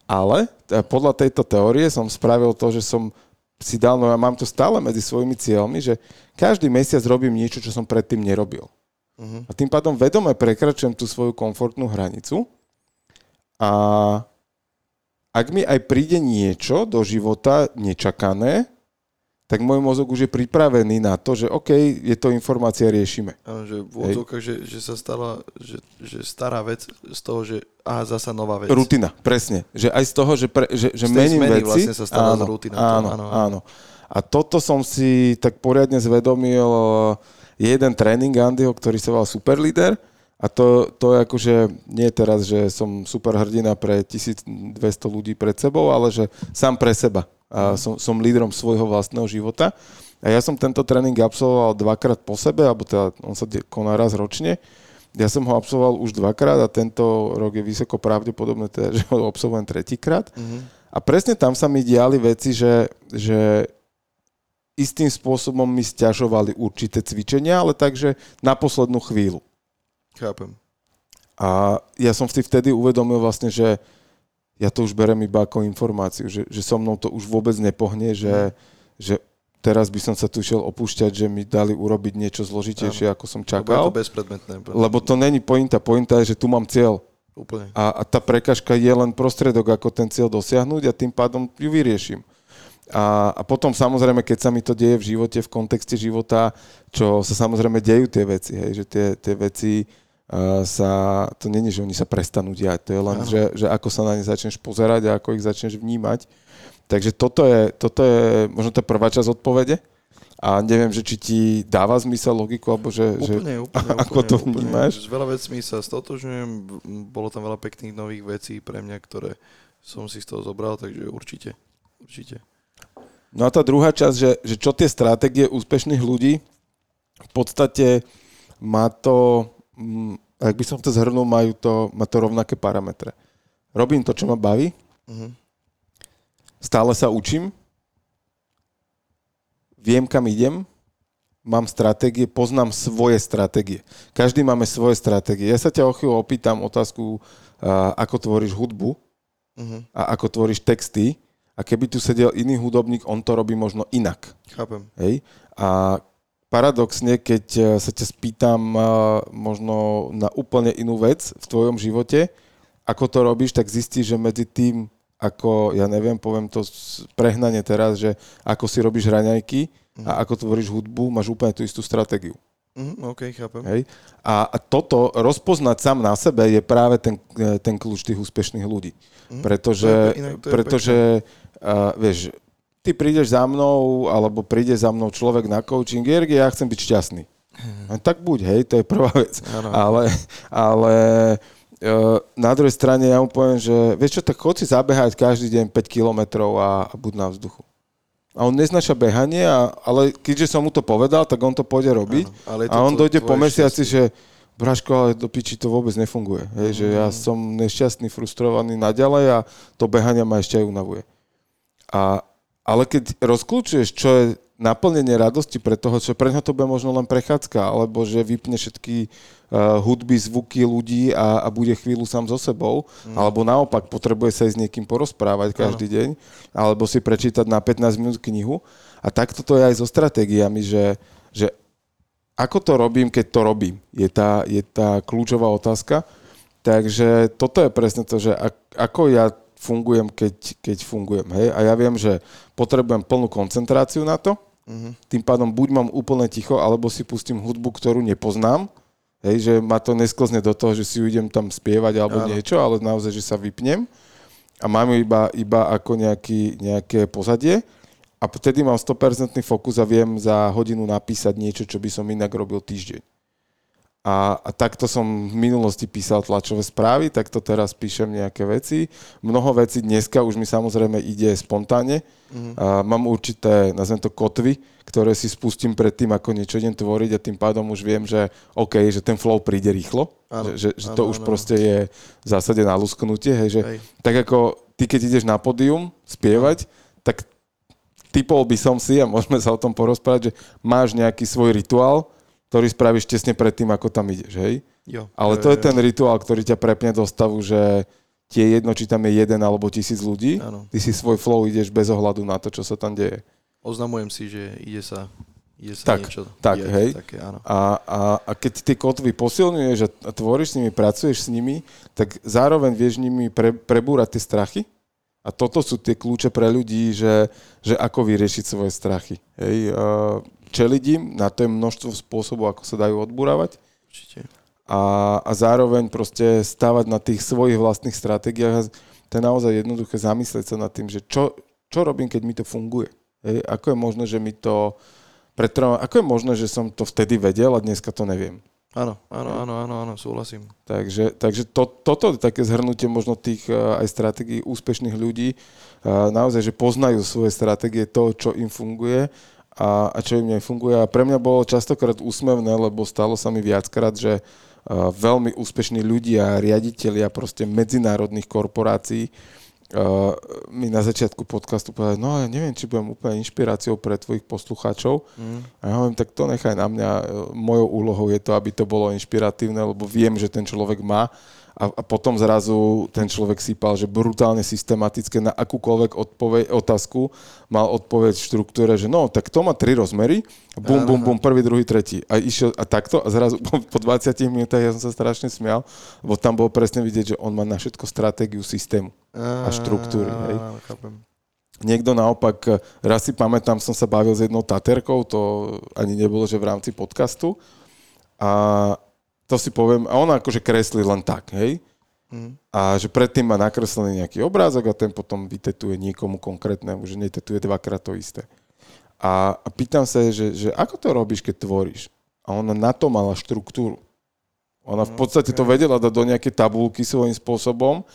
Ale podľa tejto teórie som spravil to, že som si dal, no ja mám to stále medzi svojimi cieľmi, že každý mesiac robím niečo, čo som predtým nerobil. Uh-huh. A tým pádom vedome prekračujem tú svoju komfortnú hranicu a ak mi aj príde niečo do života nečakané, tak môj mozog už je pripravený na to, že OK, je to informácia, riešime. Áno, že v odzvukách, že, že sa stala, že, že stará vec z toho, že aha, zasa nová vec. Rutina, presne. Že aj z toho, že, pre, že, že mením veci. vlastne sa stala áno, rutina. Áno, áno, áno. A toto som si tak poriadne zvedomil jeden tréning Andyho, ktorý sa volal Superleader. A to, to je akože nie teraz, že som super hrdina pre 1200 ľudí pred sebou, ale že sám pre seba a som, som lídrom svojho vlastného života. A ja som tento tréning absolvoval dvakrát po sebe, alebo teda on sa koná raz ročne. Ja som ho absolvoval už dvakrát a tento rok je vysoko pravdepodobné, teda, že ho absolvujem tretíkrát. Mm-hmm. A presne tam sa mi diali veci, že, že istým spôsobom mi stiažovali určité cvičenia, ale takže na poslednú chvíľu. Chápem. A ja som si vtedy uvedomil vlastne, že ja to už berem iba ako informáciu, že, že so mnou to už vôbec nepohne, že, mm. že teraz by som sa tu šiel opúšťať, že mi dali urobiť niečo zložitejšie, ako som čakal. Lebo to bezpredmetné. Lebo to není pointa. Pointa je, že tu mám cieľ. Úplne. A, a tá prekažka je len prostredok, ako ten cieľ dosiahnuť a tým pádom ju vyrieším. A, a potom samozrejme, keď sa mi to deje v živote, v kontexte života, čo sa samozrejme dejú tie veci, hej, že tie, tie veci sa, to není, že oni sa prestanú diať, to je len, že, že ako sa na ne začneš pozerať a ako ich začneš vnímať. Takže toto je, toto je možno tá prvá časť odpovede. A neviem, že či ti dáva zmysel logiku, alebo že, úplne, že úplne, ako úplne, to úplne. vnímaš. S veľa vecmi sa stotožňujem, bolo tam veľa pekných nových vecí pre mňa, ktoré som si z toho zobral, takže určite, určite. No a tá druhá časť, že, že čo tie stratégie úspešných ľudí, v podstate má to ak by som to zhrnul, majú to, má to rovnaké parametre. Robím to, čo ma baví. Uh-huh. Stále sa učím. Viem, kam idem. Mám stratégie, poznám svoje stratégie. Každý máme svoje stratégie. Ja sa ťa o chvíľu opýtam otázku, ako tvoríš hudbu uh-huh. a ako tvoríš texty. A keby tu sedel iný hudobník, on to robí možno inak. Chápem. Hej? A paradoxne, keď e, sa ťa spýtam e, možno na úplne inú vec v tvojom živote, ako to robíš, tak zistíš, že medzi tým, ako, ja neviem, poviem to prehnanie teraz, že ako si robíš raňajky mm. a mhm. ako tvoríš hudbu, máš úplne tú istú stratégiu. Mm, OK, chápem. Hej? A, a toto rozpoznať sám na sebe je práve ten, e, ten kľúč tých úspešných ľudí. Mm, pretože, to je, inak, to je pretože uh, vieš, ty prídeš za mnou, alebo príde za mnou človek na coaching, Jergy, ja chcem byť šťastný. Hmm. Tak buď, hej, to je prvá vec. Ano. Ale, ale uh, na druhej strane ja mu poviem, že vieš čo, tak chod si zabehať každý deň 5 kilometrov a, a buď na vzduchu. A on neznaša behanie, a, ale keďže som mu to povedal, tak on to pôjde robiť. Ano, ale a on to, dojde po mesiaci, šťastie. že Braško, ale do piči to vôbec nefunguje. Hej, mm. že ja hmm. som nešťastný, frustrovaný naďalej a to behanie ma ešte aj unavuje. A, ale keď rozklúčuješ, čo je naplnenie radosti pre toho, čo pre ňa to bude možno len prechádzka, alebo že vypne všetky uh, hudby, zvuky ľudí a, a bude chvíľu sám so sebou, mm. alebo naopak potrebuje sa ísť s niekým porozprávať každý ano. deň, alebo si prečítať na 15 minút knihu. A takto to je aj so stratégiami, že, že ako to robím, keď to robím, je tá, je tá kľúčová otázka. Takže toto je presne to, že ako ja fungujem, keď, keď fungujem. Hej? A ja viem, že potrebujem plnú koncentráciu na to, uh-huh. tým pádom buď mám úplne ticho, alebo si pustím hudbu, ktorú nepoznám, hej? že ma to nesklzne do toho, že si ju idem tam spievať alebo Áno. niečo, ale naozaj, že sa vypnem a mám ju iba, iba ako nejaký, nejaké pozadie a vtedy mám 100% fokus a viem za hodinu napísať niečo, čo by som inak robil týždeň. A, a takto som v minulosti písal tlačové správy, takto teraz píšem nejaké veci. Mnoho vecí dneska už mi samozrejme ide spontánne. Mm-hmm. A mám určité, nazvem to kotvy, ktoré si spustím pred tým, ako niečo idem tvoriť a tým pádom už viem, že OK, že ten flow príde rýchlo. Áno, že, že, že áno, to už áno. proste je v zásade na lusknutie. Hej, že Hej. tak ako ty, keď ideš na pódium spievať, tak typol by som si, a môžeme sa o tom porozprávať, že máš nejaký svoj rituál, ktorý spravíš tesne pred tým, ako tam ideš, hej? Jo. Ale to je ten rituál, ktorý ťa prepne do stavu, že ti je jedno, či tam je jeden alebo tisíc ľudí. Áno. Ty si svoj flow ideš bez ohľadu na to, čo sa tam deje. Oznamujem si, že ide sa, ide sa Tak, niečo tak, diať, hej. Také, áno. A, a, a keď tie kotvy posilňuješ a tvoríš s nimi, pracuješ s nimi, tak zároveň vieš nimi pre, prebúrať tie strachy. A toto sú tie kľúče pre ľudí, že, že ako vyriešiť svoje strachy. Hej, čeliť im, na to je množstvo spôsobov, ako sa dajú odburávať. Určite. a, a zároveň proste stávať na tých svojich vlastných stratégiách. To je naozaj jednoduché zamyslieť sa nad tým, že čo, čo robím, keď mi to funguje. Hej? Ako je možné, že mi to pretrvá, ako je možné, že som to vtedy vedel a dneska to neviem. Áno, áno, áno, áno, áno, súhlasím. Takže, takže to, toto je také zhrnutie možno tých uh, aj stratégií úspešných ľudí. Uh, naozaj, že poznajú svoje stratégie, to, čo im funguje a, a čo im nefunguje. A pre mňa bolo častokrát úsmevné, lebo stalo sa mi viackrát, že uh, veľmi úspešní ľudia, riaditeľia proste medzinárodných korporácií uh, mi na začiatku podcastu povedali, no ja neviem, či budem úplne inšpiráciou pre tvojich poslucháčov. Mm. A ja hovorím, tak to nechaj na mňa. E, Mojou úlohou je to, aby to bolo inšpiratívne, lebo viem, že ten človek má. A, a potom zrazu ten človek sypal, že brutálne systematické na akúkoľvek odpoveď, otázku mal odpoveď v štruktúre, že no, tak to má tri rozmery, bum, bum, bum, prvý, druhý, tretí. A išiel a takto a zrazu po, po 20 minútach ja som sa strašne smial, lebo tam bolo presne vidieť, že on má na všetko stratégiu systému. A štruktúry, hej. Niekto naopak, raz si pamätám, som sa bavil s jednou taterkou, to ani nebolo, že v rámci podcastu. A to si poviem, a ona akože kreslí len tak, hej? Mm. A že predtým má nakreslený nejaký obrázok a ten potom vytetuje niekomu konkrétnemu, že netetuje dvakrát to isté. A, a pýtam sa, že, že ako to robíš, keď tvoríš? A ona na to mala štruktúru. Ona v podstate to vedela dať do nejakej tabulky svojím spôsobom,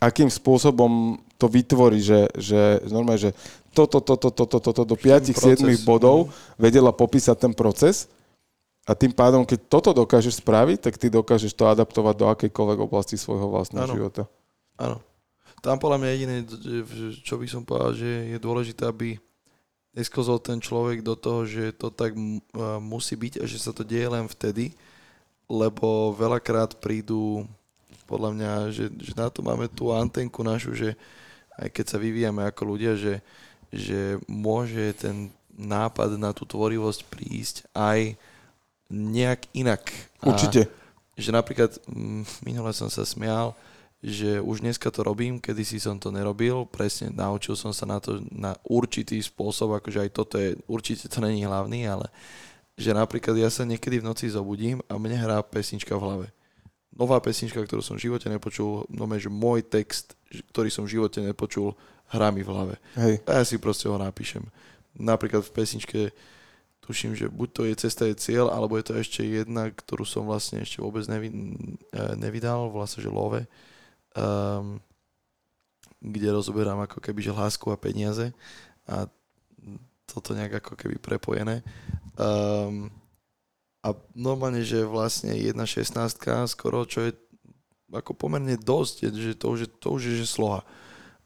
akým spôsobom to vytvorí, že, že normálne, že toto, toto, toto, toto, do 5-7 proces. bodov vedela popísať ten proces a tým pádom, keď toto dokážeš spraviť, tak ty dokážeš to adaptovať do akejkoľvek oblasti svojho vlastného Áno. života. Áno. Tam podľa mňa jediné, čo by som povedal, že je dôležité, aby neskozol ten človek do toho, že to tak musí byť a že sa to deje len vtedy, lebo veľakrát prídu, podľa mňa, že, že na to máme tú antenku našu, že aj keď sa vyvíjame ako ľudia, že, že môže ten nápad na tú tvorivosť prísť aj nejak inak. A- Určite. že napríklad mm, minule som sa smial, že už dneska to robím, kedysi som to nerobil, presne naučil som sa na to na určitý spôsob, akože aj toto je, určite to není hlavný, ale že napríklad ja sa niekedy v noci zobudím a mne hrá pesnička v hlave. Nová pesnička, ktorú som v živote nepočul, no že môj text, ktorý som v živote nepočul, hrá mi v hlave. Hej. A ja si proste ho napíšem. Napríklad v pesničke tuším, že buď to je cesta je cieľ, alebo je to ešte jedna, ktorú som vlastne ešte vôbec nevi, eh, nevydal, volá sa, že Love, um, kde rozoberám ako keby, že lásku a peniaze a toto nejak ako keby prepojené. Um, a normálne, že vlastne 1.16 skoro, čo je ako pomerne dosť, že to už je, to už je že sloha.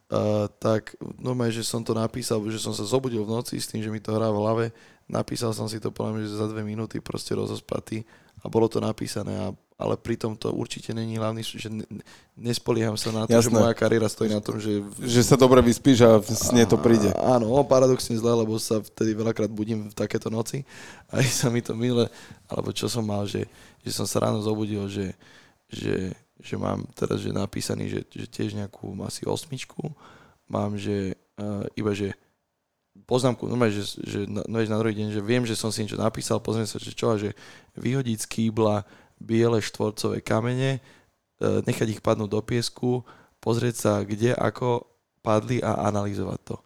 Uh, tak normálne, že som to napísal, že som sa zobudil v noci s tým, že mi to hrá v hlave, napísal som si to podľa mňa, že za dve minúty proste rozospatý a bolo to napísané, a, ale pritom to určite není hlavný, že ne, nespolieham sa na to, že Jasné. moja kariéra stojí na tom, že... Že sa dobre vyspíš a v sne to príde. A, áno, paradoxne zle, lebo sa vtedy veľakrát budím v takéto noci. Aj sa mi to milé, alebo čo som mal, že, že som sa ráno zobudil, že, že, že mám teraz že napísaný, že, že tiež nejakú asi osmičku. Mám, že uh, iba, že poznámku, normálne, že, že na, no, na druhý deň, že viem, že som si niečo napísal, pozriem sa, že čo, a že vyhodiť z kýbla biele štvorcové kamene, e, nechať ich padnúť do piesku, pozrieť sa, kde, ako padli a analyzovať to.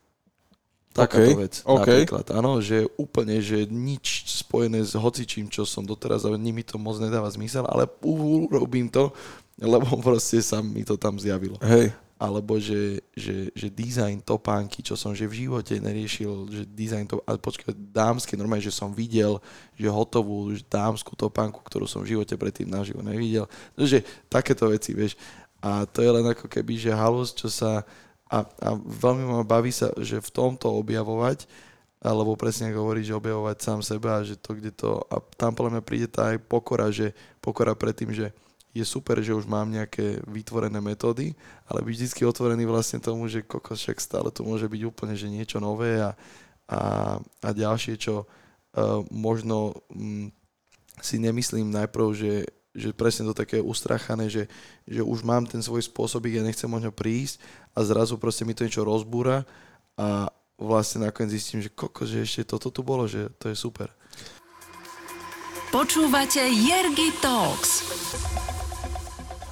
Takáto OK, vec OK. napríklad. Áno, že úplne, že nič spojené s hocičím, čo som doteraz, ale nimi to moc nedáva zmysel, ale urobím to, lebo proste sa mi to tam zjavilo. Hej. Alebo že, že, že design topánky, čo som že v živote neriešil, že design to, ale počkaj, dámske, normálne, že som videl, že hotovú že dámsku topánku, ktorú som v živote predtým naživo nevidel. Takže takéto veci, vieš. A to je len ako keby, že halus, čo sa... A, a veľmi ma baví sa, že v tomto objavovať, alebo presne ako hovorí, že objavovať sám seba že to, kde to... A tam podľa mňa príde tá aj pokora, že pokora pred tým, že je super, že už mám nejaké vytvorené metódy, ale byť vždy otvorený vlastne tomu, že kokos však stále tu môže byť úplne že niečo nové a, a, a ďalšie, čo uh, možno um, si nemyslím najprv, že, že presne to také ustrachané, že, že už mám ten svoj spôsobik, ja nechcem možno prísť a zrazu proste mi to niečo rozbúra a vlastne nakoniec zistím, že kokos, že ešte toto tu bolo, že to je super. Počúvate Jergy Talks.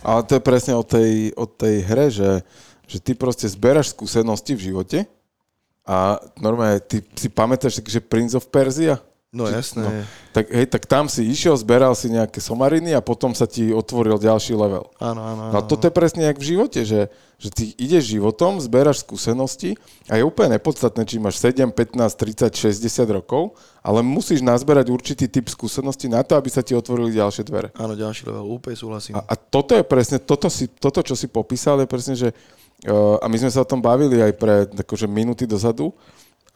Ale to je presne o tej, o tej hre, že, že ty proste zberaš skúsenosti v živote a normálne, ty si pamätáš, že Prince of Persia? No jasné. No, tak, hej, tak tam si išiel, zberal si nejaké somariny a potom sa ti otvoril ďalší level. Áno, áno, áno. No toto je presne jak v živote, že, že ty ideš životom, zberaš skúsenosti a je úplne nepodstatné, či máš 7, 15, 30, 60 rokov, ale musíš nazberať určitý typ skúseností na to, aby sa ti otvorili ďalšie dvere. Áno, ďalší level, úplne súhlasím. A, a toto je presne, toto, si, toto, čo si popísal, je presne, že uh, a my sme sa o tom bavili aj pre akože minúty dozadu,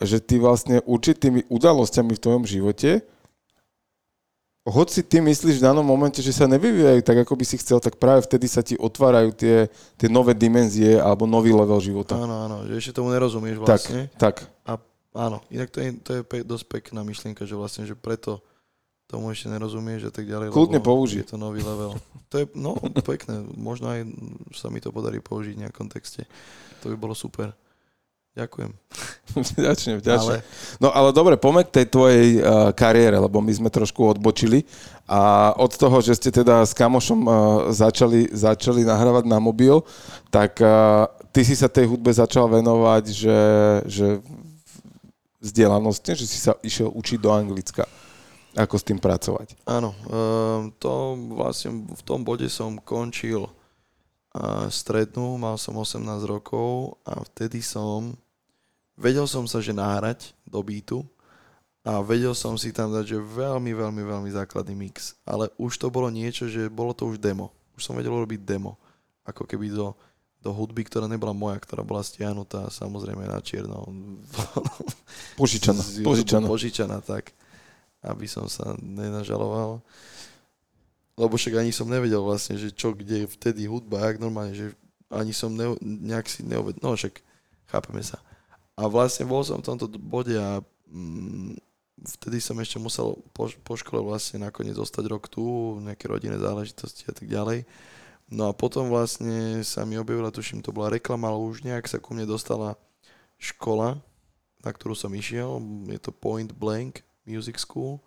že ty vlastne určitými udalosťami v tvojom živote, hoci ty myslíš v danom momente, že sa nevyvíjajú tak, ako by si chcel, tak práve vtedy sa ti otvárajú tie, tie nové dimenzie alebo nový level života. Áno, áno, že ešte tomu nerozumieš vlastne. Tak, tak. A áno, inak to je, to je pe- dosť pekná myšlienka, že vlastne, že preto tomu ešte nerozumieš a tak ďalej. Kľudne použij. Je to nový level. To je, no, pekné. Možno aj sa mi to podarí použiť v nejakom texte. To by bolo super. Ďakujem. vďačne, vďačne. Ale... No ale dobre, poďme k tej tvojej uh, kariére, lebo my sme trošku odbočili a od toho, že ste teda s kamošom uh, začali, začali nahrávať na mobil, tak uh, ty si sa tej hudbe začal venovať, že, že vzdelanostne, že si sa išiel učiť do Anglicka. Ako s tým pracovať? Áno, um, to vlastne v tom bode som končil strednú, mal som 18 rokov a vtedy som vedel som sa, že nahrať do beatu a vedel som si tam dať, že veľmi, veľmi, veľmi základný mix. Ale už to bolo niečo, že bolo to už demo. Už som vedel robiť demo. Ako keby do, do hudby, ktorá nebola moja, ktorá bola stiahnutá samozrejme na čierno. Požičaná. Požičaná. Požičaná, tak. Aby som sa nenažaloval. Lebo však ani som nevedel vlastne, že čo, kde vtedy hudba, jak normálne, že ani som ne, nejak si neovedel. No však, chápeme sa. A vlastne bol som v tomto bode a mm, vtedy som ešte musel po, po škole vlastne nakoniec zostať rok tu, nejaké rodinné záležitosti a tak ďalej. No a potom vlastne sa mi objavila, tuším, to bola reklama, ale už nejak sa ku mne dostala škola, na ktorú som išiel, je to Point Blank Music School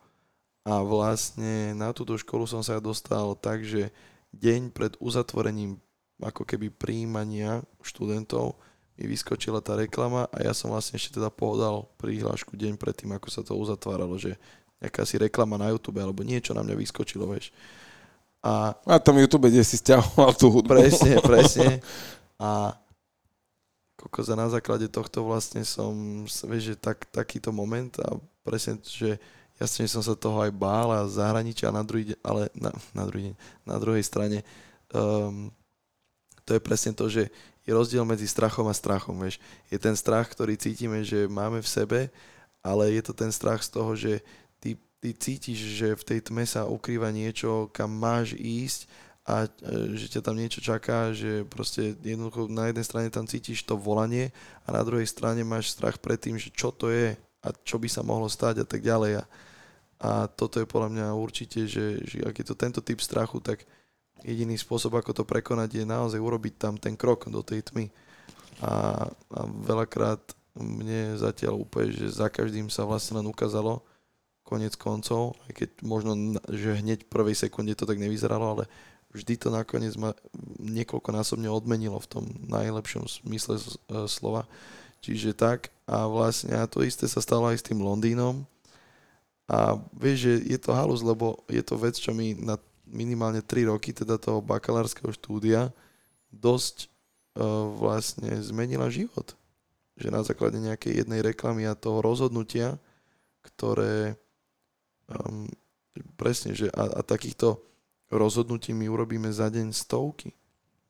a vlastne na túto školu som sa dostal tak, že deň pred uzatvorením ako keby príjmania študentov mi vyskočila tá reklama a ja som vlastne ešte teda podal prihlášku deň predtým, ako sa to uzatváralo, že nejaká si reklama na YouTube alebo niečo na mňa vyskočilo, vieš. A, a tam YouTube, kde si stiahoval tú hudbu. Presne, presne. A za na základe tohto vlastne som, vieš, že tak, takýto moment a presne, že jasne som sa toho aj bál a zahraničia na druhý deň, ale na, na, druhý deň, na druhej strane um, to je presne to, že je rozdiel medzi strachom a strachom, vieš. Je ten strach, ktorý cítime, že máme v sebe, ale je to ten strach z toho, že ty, ty cítiš, že v tej tme sa ukrýva niečo, kam máš ísť a e, že ťa tam niečo čaká, že proste jednoducho na jednej strane tam cítiš to volanie a na druhej strane máš strach pred tým, že čo to je a čo by sa mohlo stať a tak ďalej. A, a toto je podľa mňa určite, že, že ak je to tento typ strachu, tak jediný spôsob, ako to prekonať, je naozaj urobiť tam ten krok do tej tmy. A, a veľakrát mne zatiaľ úplne, že za každým sa vlastne len ukázalo konec koncov, aj keď možno, že hneď v prvej sekunde to tak nevyzeralo, ale vždy to nakoniec ma niekoľkonásobne odmenilo v tom najlepšom smysle e, slova. Čiže tak a vlastne a to isté sa stalo aj s tým Londýnom A vieš, že je to halus, lebo je to vec, čo mi na minimálne 3 roky teda toho bakalárskeho štúdia dosť uh, vlastne zmenila život. Že na základe nejakej jednej reklamy a toho rozhodnutia, ktoré um, presne, že a, a takýchto rozhodnutí my urobíme za deň stovky.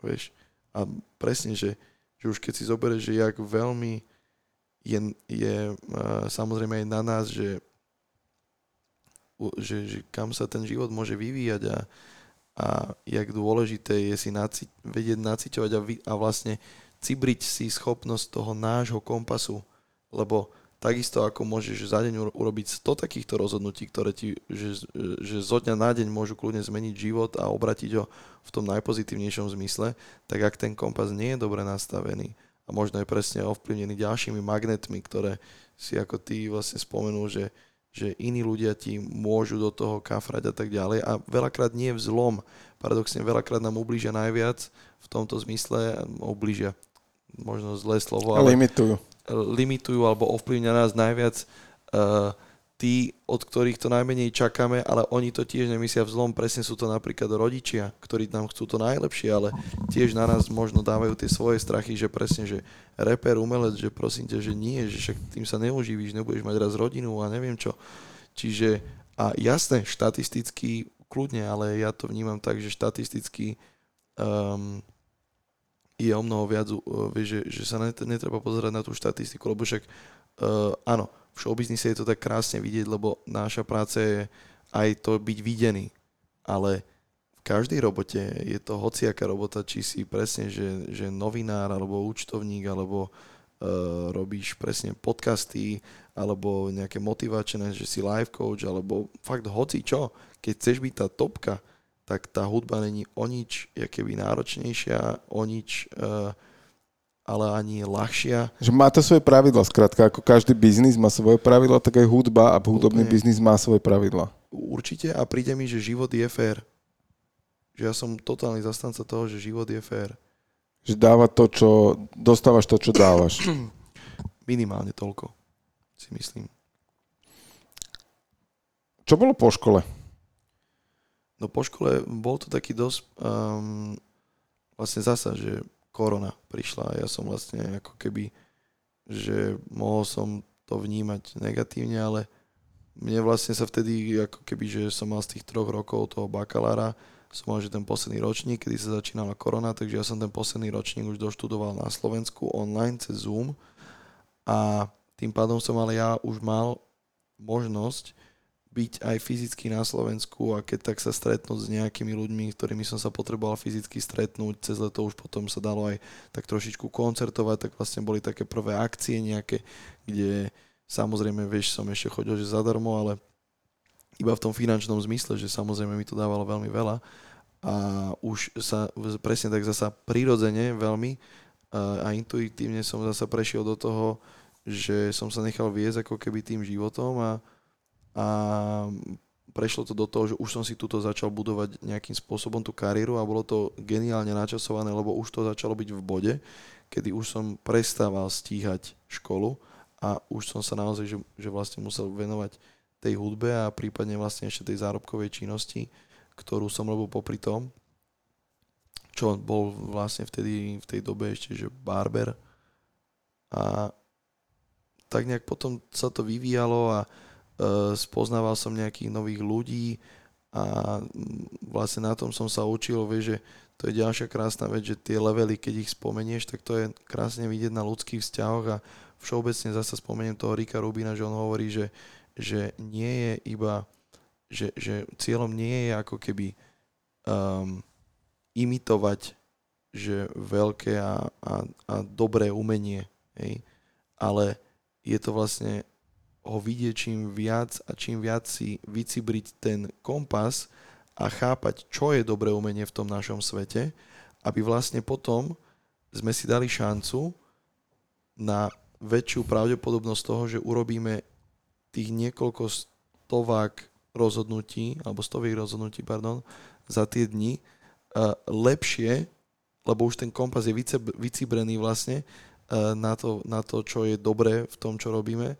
Vieš? A presne, že, že už keď si zoberieš, že jak veľmi je, je uh, samozrejme aj na nás, že že, že kam sa ten život môže vyvíjať a, a jak dôležité je si naci, vedieť naciťovať a, vy, a vlastne cibriť si schopnosť toho nášho kompasu, lebo takisto ako môžeš za deň urobiť 100 takýchto rozhodnutí, ktoré ti, že, že zo dňa na deň môžu kľudne zmeniť život a obratiť ho v tom najpozitívnejšom zmysle, tak ak ten kompas nie je dobre nastavený a možno je presne ovplyvnený ďalšími magnetmi, ktoré si ako ty vlastne spomenul, že že iní ľudia ti môžu do toho kafrať a tak ďalej. A veľakrát nie v zlom. Paradoxne veľakrát nám ublížia najviac v tomto zmysle, ublížia možno zlé slovo, ale limitujú. Limitujú alebo ovplyvňa nás najviac uh, tí, od ktorých to najmenej čakáme, ale oni to tiež nemyslia v zlom. Presne sú to napríklad rodičia, ktorí nám chcú to najlepšie, ale tiež na nás možno dávajú tie svoje strachy, že presne, že reper, umelec, že prosím ťa, že nie, že však tým sa neuživíš, nebudeš mať raz rodinu a neviem čo. Čiže, a jasné, štatisticky kľudne, ale ja to vnímam tak, že štatisticky um, je o mnoho viac, uh, vieš, že, že sa netreba pozerať na tú štatistiku, lebo však uh, áno, v showbiznise je to tak krásne vidieť, lebo náša práca je aj to byť videný. Ale v každej robote je to hociaká robota, či si presne, že, že novinár, alebo účtovník, alebo uh, robíš presne podcasty, alebo nejaké motivačné, že si life coach, alebo fakt hoci čo. Keď chceš byť tá topka, tak tá hudba není o nič, keby náročnejšia, o nič uh, ale ani ľahšia. Že má to svoje pravidla, skrátka, ako každý biznis má svoje pravidla, tak aj hudba a hudobný Úplne. biznis má svoje pravidla. Určite a príde mi, že život je fér. Že ja som totálny zastanca toho, že život je fér. Že dáva to, čo... Dostávaš to, čo dávaš. Minimálne toľko, si myslím. Čo bolo po škole? No po škole bol to taký dosť... Um, vlastne zasa, že korona prišla a ja som vlastne ako keby, že mohol som to vnímať negatívne, ale mne vlastne sa vtedy, ako keby, že som mal z tých troch rokov toho bakalára, som mal, že ten posledný ročník, kedy sa začínala korona, takže ja som ten posledný ročník už doštudoval na Slovensku online cez Zoom a tým pádom som ale ja už mal možnosť byť aj fyzicky na Slovensku a keď tak sa stretnúť s nejakými ľuďmi, ktorými som sa potreboval fyzicky stretnúť, cez leto už potom sa dalo aj tak trošičku koncertovať, tak vlastne boli také prvé akcie nejaké, kde samozrejme, vieš, som ešte chodil, že zadarmo, ale iba v tom finančnom zmysle, že samozrejme mi to dávalo veľmi veľa a už sa presne tak zasa prirodzene veľmi a intuitívne som zasa prešiel do toho, že som sa nechal viesť ako keby tým životom a a prešlo to do toho, že už som si tuto začal budovať nejakým spôsobom tú kariéru a bolo to geniálne načasované, lebo už to začalo byť v bode, kedy už som prestával stíhať školu a už som sa naozaj, že, že vlastne musel venovať tej hudbe a prípadne vlastne ešte tej zárobkovej činnosti, ktorú som robil popri tom, čo bol vlastne vtedy v tej dobe ešte, že barber. A tak nejak potom sa to vyvíjalo a spoznával som nejakých nových ľudí a mm, vlastne na tom som sa učil, vieš, že to je ďalšia krásna vec, že tie levely, keď ich spomenieš, tak to je krásne vidieť na ľudských vzťahoch a všeobecne zase spomeniem toho Rika Rubina, že on hovorí, že, že nie je iba, že, že cieľom nie je ako keby um, imitovať že veľké a, a, a dobré umenie, hej? ale je to vlastne ho vidieť čím viac a čím viac si vycibriť ten kompas a chápať, čo je dobré umenie v tom našom svete, aby vlastne potom sme si dali šancu na väčšiu pravdepodobnosť toho, že urobíme tých niekoľko stovák rozhodnutí, alebo stoviek rozhodnutí, pardon, za tie dni uh, lepšie, lebo už ten kompas je vycibrený vlastne uh, na, to, na to, čo je dobré v tom, čo robíme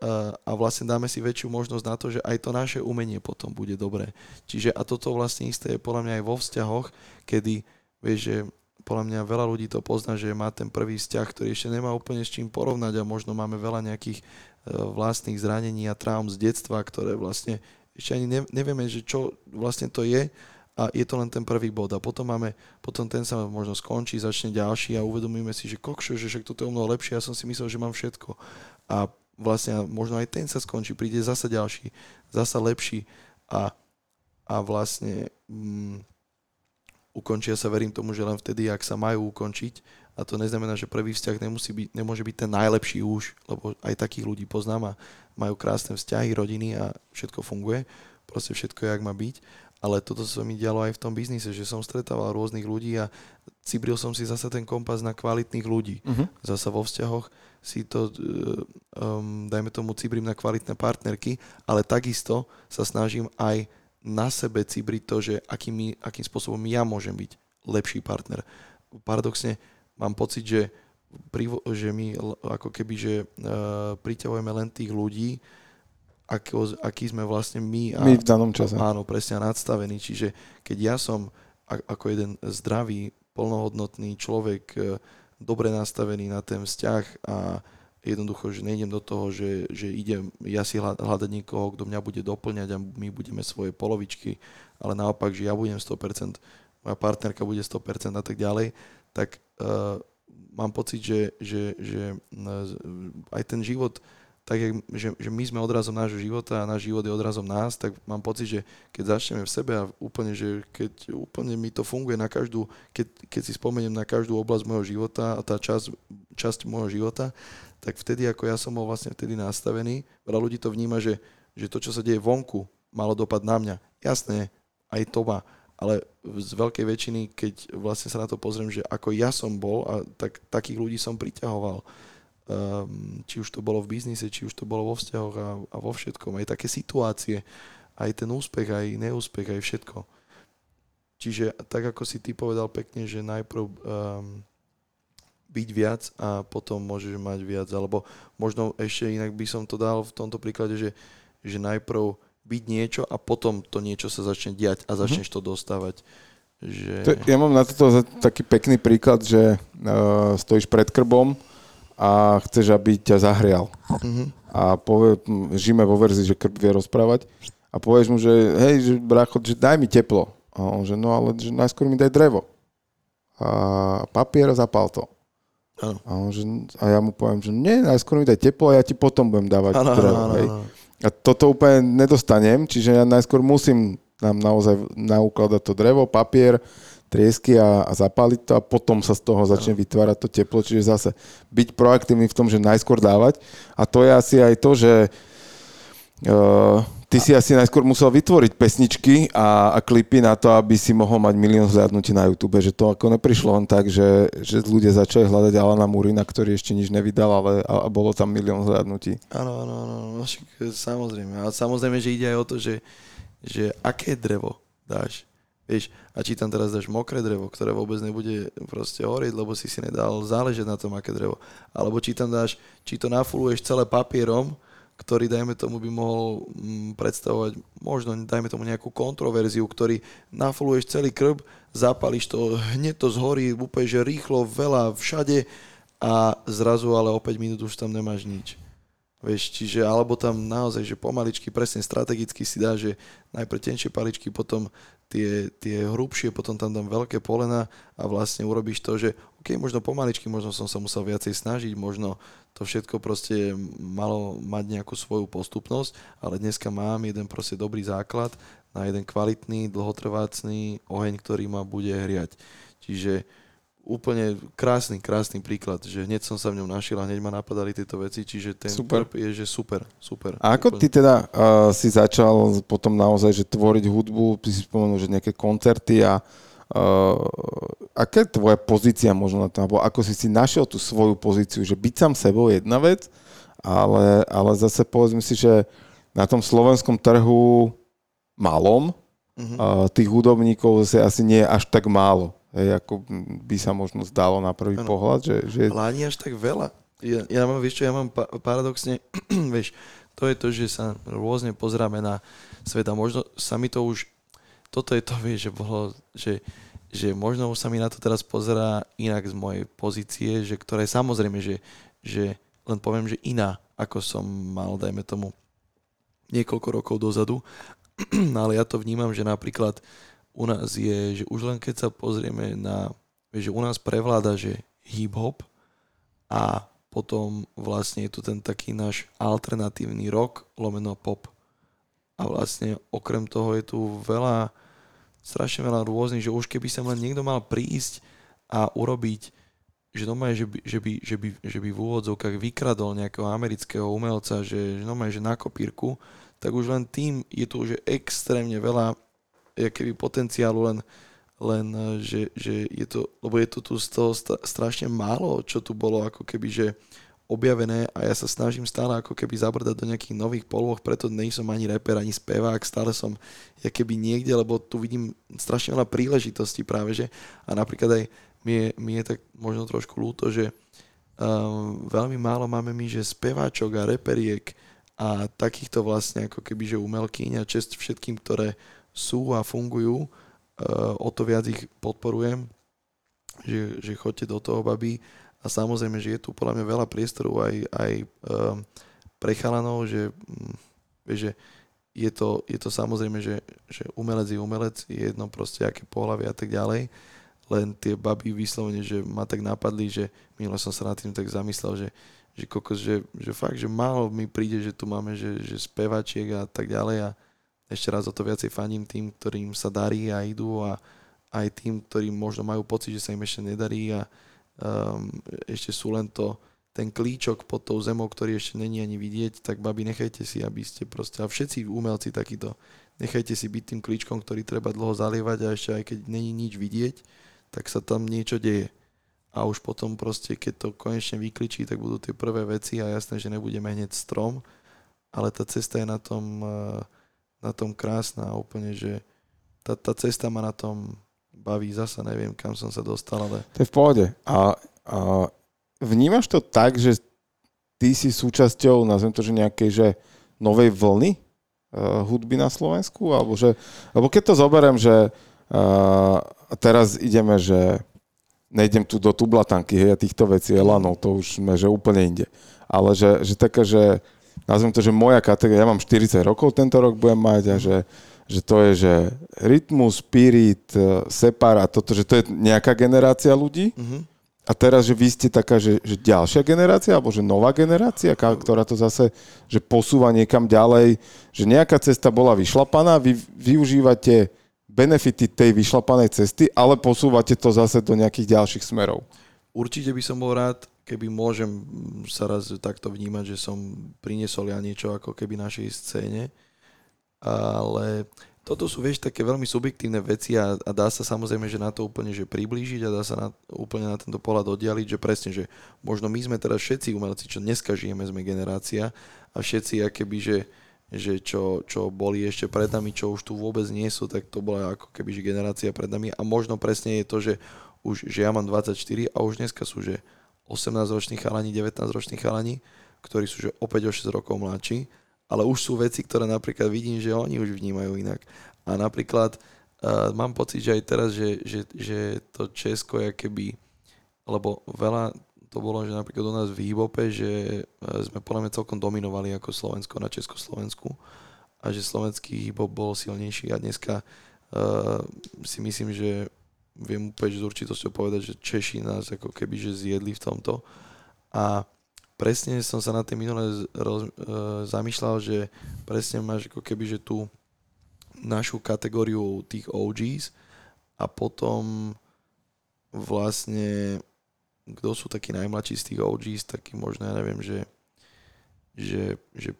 a vlastne dáme si väčšiu možnosť na to, že aj to naše umenie potom bude dobré. Čiže a toto vlastne isté je podľa mňa aj vo vzťahoch, kedy vieš, že podľa mňa veľa ľudí to pozná, že má ten prvý vzťah, ktorý ešte nemá úplne s čím porovnať a možno máme veľa nejakých e, vlastných zranení a traum z detstva, ktoré vlastne ešte ani nevieme, že čo vlastne to je a je to len ten prvý bod. A potom máme, potom ten sa možno skončí, začne ďalší a uvedomíme si, že kokšo, že však toto je o mnoho lepšie, ja som si myslel, že mám všetko. A vlastne možno aj ten sa skončí, príde zasa ďalší, zasa lepší a, a vlastne mm, ukončia sa, verím tomu, že len vtedy, ak sa majú ukončiť. A to neznamená, že prvý vzťah nemusí byť, nemôže byť ten najlepší už, lebo aj takých ľudí poznám a majú krásne vzťahy, rodiny a všetko funguje. Proste všetko je, jak má byť. Ale toto sa mi dialo aj v tom biznise, že som stretával rôznych ľudí a cibril som si zase ten kompas na kvalitných ľudí. Uh-huh. Zasa vo vzťahoch si to, um, dajme tomu, cibrím na kvalitné partnerky, ale takisto sa snažím aj na sebe cibriť to, že akým, akým spôsobom ja môžem byť lepší partner. Paradoxne mám pocit, že, privo, že my ako keby, že uh, priťahujeme len tých ľudí, ako, aký sme vlastne my. A, my v danom čase. Áno, presne nadstavení. Čiže keď ja som ako jeden zdravý, plnohodnotný človek, uh, dobre nastavený na ten vzťah a jednoducho, že nejdem do toho, že, že idem ja si hľadať niekoho, kto mňa bude doplňať a my budeme svoje polovičky, ale naopak, že ja budem 100%, moja partnerka bude 100% a tak ďalej, tak uh, mám pocit, že, že, že uh, aj ten život tak, že, že my sme odrazom nášho života a náš život je odrazom nás, tak mám pocit, že keď začneme v sebe a úplne, že keď úplne mi to funguje na každú, keď, keď si spomeniem na každú oblasť môjho života a tá časť, časť môjho života, tak vtedy, ako ja som bol vlastne vtedy nastavený, veľa ľudí to vníma, že, že to, čo sa deje vonku, malo dopad na mňa. Jasné, aj to má, ale z veľkej väčšiny, keď vlastne sa na to pozriem, že ako ja som bol, a tak, takých ľudí som priťahoval či už to bolo v biznise, či už to bolo vo vzťahoch a, a vo všetkom. Aj také situácie, aj ten úspech, aj neúspech, aj všetko. Čiže tak, ako si ty povedal pekne, že najprv um, byť viac a potom môžeš mať viac. Alebo možno ešte inak by som to dal v tomto príklade, že, že najprv byť niečo a potom to niečo sa začne diať a začneš mm-hmm. to dostávať. Že... Ja mám na toto taký pekný príklad, že uh, stojíš pred krbom a chceš, aby ťa zahrial. Mm-hmm. A povie, žijeme vo verzii, že krb vie rozprávať a povieš mu, že hej, že brácho, že daj mi teplo. A on, že no ale že najskôr mi daj drevo. A papier a zapal to. Ano. A, on, že, a ja mu poviem, že nie, najskôr mi daj teplo a ja ti potom budem dávať ano, drevo. Ano, hej. Ano. A toto úplne nedostanem, čiže ja najskôr musím nám naozaj naukladať to drevo, papier, triesky a, a zapáliť to a potom sa z toho začne vytvárať to teplo, čiže zase byť proaktívny v tom, že najskôr dávať a to je asi aj to, že uh, ty si asi najskôr musel vytvoriť pesničky a, a klipy na to, aby si mohol mať milión zhľadnutí na YouTube, že to ako neprišlo len tak, že, že ľudia začali hľadať Alana Murina, ktorý ešte nič nevydal, ale a, a bolo tam milión zhľadnutí. Áno, áno, áno, no, samozrejme. A samozrejme, že ide aj o to, že, že aké drevo dáš Vieš, a či tam teraz dáš mokré drevo, ktoré vôbec nebude proste horieť, lebo si si nedal záležať na tom, aké drevo. Alebo či tam dáš, či to nafuluješ celé papierom, ktorý, dajme tomu, by mohol mm, predstavovať možno, dajme tomu, nejakú kontroverziu, ktorý nafuluješ celý krb, zapališ to, hneď to zhorí úplne, že rýchlo, veľa, všade a zrazu ale o 5 minút už tam nemáš nič. Vieš, čiže, alebo tam naozaj, že pomaličky, presne strategicky si dá, že najprv tenšie paličky, potom tie, tie hrubšie, potom tam dám veľké polena a vlastne urobíš to, že OK, možno pomaličky, možno som sa musel viacej snažiť, možno to všetko proste malo mať nejakú svoju postupnosť, ale dneska mám jeden proste dobrý základ na jeden kvalitný, dlhotrvácný oheň, ktorý ma bude hriať. Čiže úplne krásny, krásny príklad, že hneď som sa v ňom našiel a hneď ma napadali tieto veci, čiže ten super. je, že super, super. A ako úplne. ty teda uh, si začal potom naozaj, že tvoriť hudbu, ty si spomenul, že nejaké koncerty a uh, aká je tvoja pozícia možno na to, alebo ako si si našiel tú svoju pozíciu, že byť sám sebou je jedna vec, ale, ale zase povedzme si, že na tom slovenskom trhu malom, uh-huh. uh, tých hudobníkov zase asi nie je až tak málo Hej, ako by sa možno zdalo na prvý ano. pohľad. Že, že... Ale ani až tak veľa. Ja, ja mám, vieš čo, ja mám pa- paradoxne, vieš, to je to, že sa rôzne pozráme na svet a možno sa mi to už, toto je to, vieš, že bolo, že, že možno už sa mi na to teraz pozerá inak z mojej pozície, že ktoré samozrejme, že, že len poviem, že iná, ako som mal, dajme tomu, niekoľko rokov dozadu, ale ja to vnímam, že napríklad u nás je, že už len keď sa pozrieme na, že u nás prevláda, že hip-hop a potom vlastne je tu ten taký náš alternatívny rock, lomeno pop. A vlastne okrem toho je tu veľa, strašne veľa rôznych, že už keby sa len niekto mal prísť a urobiť, že normálne, že by, že by, že by, že by v úvodzovkách vykradol nejakého amerického umelca, že, že normálne, že na kopírku, tak už len tým je tu už extrémne veľa keby potenciálu len len eh, že, že je to, lebo je to tu z toho strašne málo, čo tu bolo ako keby, že objavené a ja sa snažím stále ako keby zabrdať do nejakých nových polôch, preto nejsem ani reper, ani spevák, stále som ja keby niekde, lebo tu vidím strašne veľa príležitostí práve, že a napríklad aj mi je, mi je tak možno trošku ľúto, že um, veľmi málo máme my, že speváčok a reperiek a takýchto vlastne ako keby, že umelkyň a čest všetkým, ktoré sú a fungujú, o to viac ich podporujem, že, že chodte do toho, babi. A samozrejme, že je tu podľa mňa veľa priestoru aj, aj um, pre chalanov, že, um, že je to, je to samozrejme, že, že umelec je umelec, je jedno proste, aké pohľavy a tak ďalej. Len tie baby vyslovene, že ma tak napadli, že minule som sa nad tým tak zamyslel, že, že kokos, že, že fakt, že málo mi príde, že tu máme, že, že spevačiek a tak ďalej a, ešte raz o to viacej faním tým, ktorým sa darí a idú a aj tým, ktorí možno majú pocit, že sa im ešte nedarí a um, ešte sú len to, ten klíčok pod tou zemou, ktorý ešte není ani vidieť, tak babi, nechajte si, aby ste proste, a všetci umelci takýto, nechajte si byť tým klíčkom, ktorý treba dlho zalievať a ešte aj keď není nič vidieť, tak sa tam niečo deje. A už potom proste, keď to konečne vykličí, tak budú tie prvé veci a jasné, že nebudeme hneď strom, ale tá cesta je na tom uh, na tom krásna a úplne, že tá, tá cesta ma na tom baví, zasa neviem, kam som sa dostal, ale... To je v pohode. A, a vnímaš to tak, že ty si súčasťou, nazvem to, že nejakej, že novej vlny uh, hudby na Slovensku? Alebo, že, alebo keď to zoberiem, že uh, teraz ideme, že nejdem tu do tublatanky, hej, a týchto vecí, Elanov, to už sme, že úplne inde. Ale že, že také, že nazvem to, že moja kategória, ja mám 40 rokov tento rok budem mať a že, že to je, že rytmus, spirit, e, separa, toto, že to je nejaká generácia ľudí. Uh-huh. A teraz, že vy ste taká, že, že ďalšia generácia, alebo že nová generácia, ktorá to zase, že posúva niekam ďalej, že nejaká cesta bola vyšlapaná, vy využívate benefity tej vyšlapanej cesty, ale posúvate to zase do nejakých ďalších smerov. Určite by som bol rád, keby môžem sa raz takto vnímať, že som priniesol ja niečo ako keby našej scéne, ale toto sú, vieš, také veľmi subjektívne veci a, a dá sa samozrejme, že na to úplne že priblížiť a dá sa na, úplne na tento pohľad oddialiť, že presne, že možno my sme teraz všetci umelci, čo dneska žijeme, sme generácia a všetci akéby, že, že čo, čo boli ešte pred nami, čo už tu vôbec nie sú, tak to bola ako keby že generácia pred nami. A možno presne je to, že už, že ja mám 24 a už dneska sú, že 18-roční chalani, 19-roční chalani, ktorí sú že opäť o 6 rokov mladší, ale už sú veci, ktoré napríklad vidím, že oni už vnímajú inak. A napríklad uh, mám pocit, že aj teraz, že, že, že to Česko je keby, lebo veľa to bolo, že napríklad u nás v Hýbope, že sme podľa mňa celkom dominovali ako Slovensko na Československu a že slovenský hip bol silnejší a dneska uh, si myslím, že viem úplne s určitosťou povedať, že Češi nás ako keby že zjedli v tomto. A presne som sa na tým minule roz, e, zamýšľal, že presne máš ako keby že tú našu kategóriu tých OGs a potom vlastne kto sú takí najmladší z tých OGs, taký možno, ja neviem, že, že, že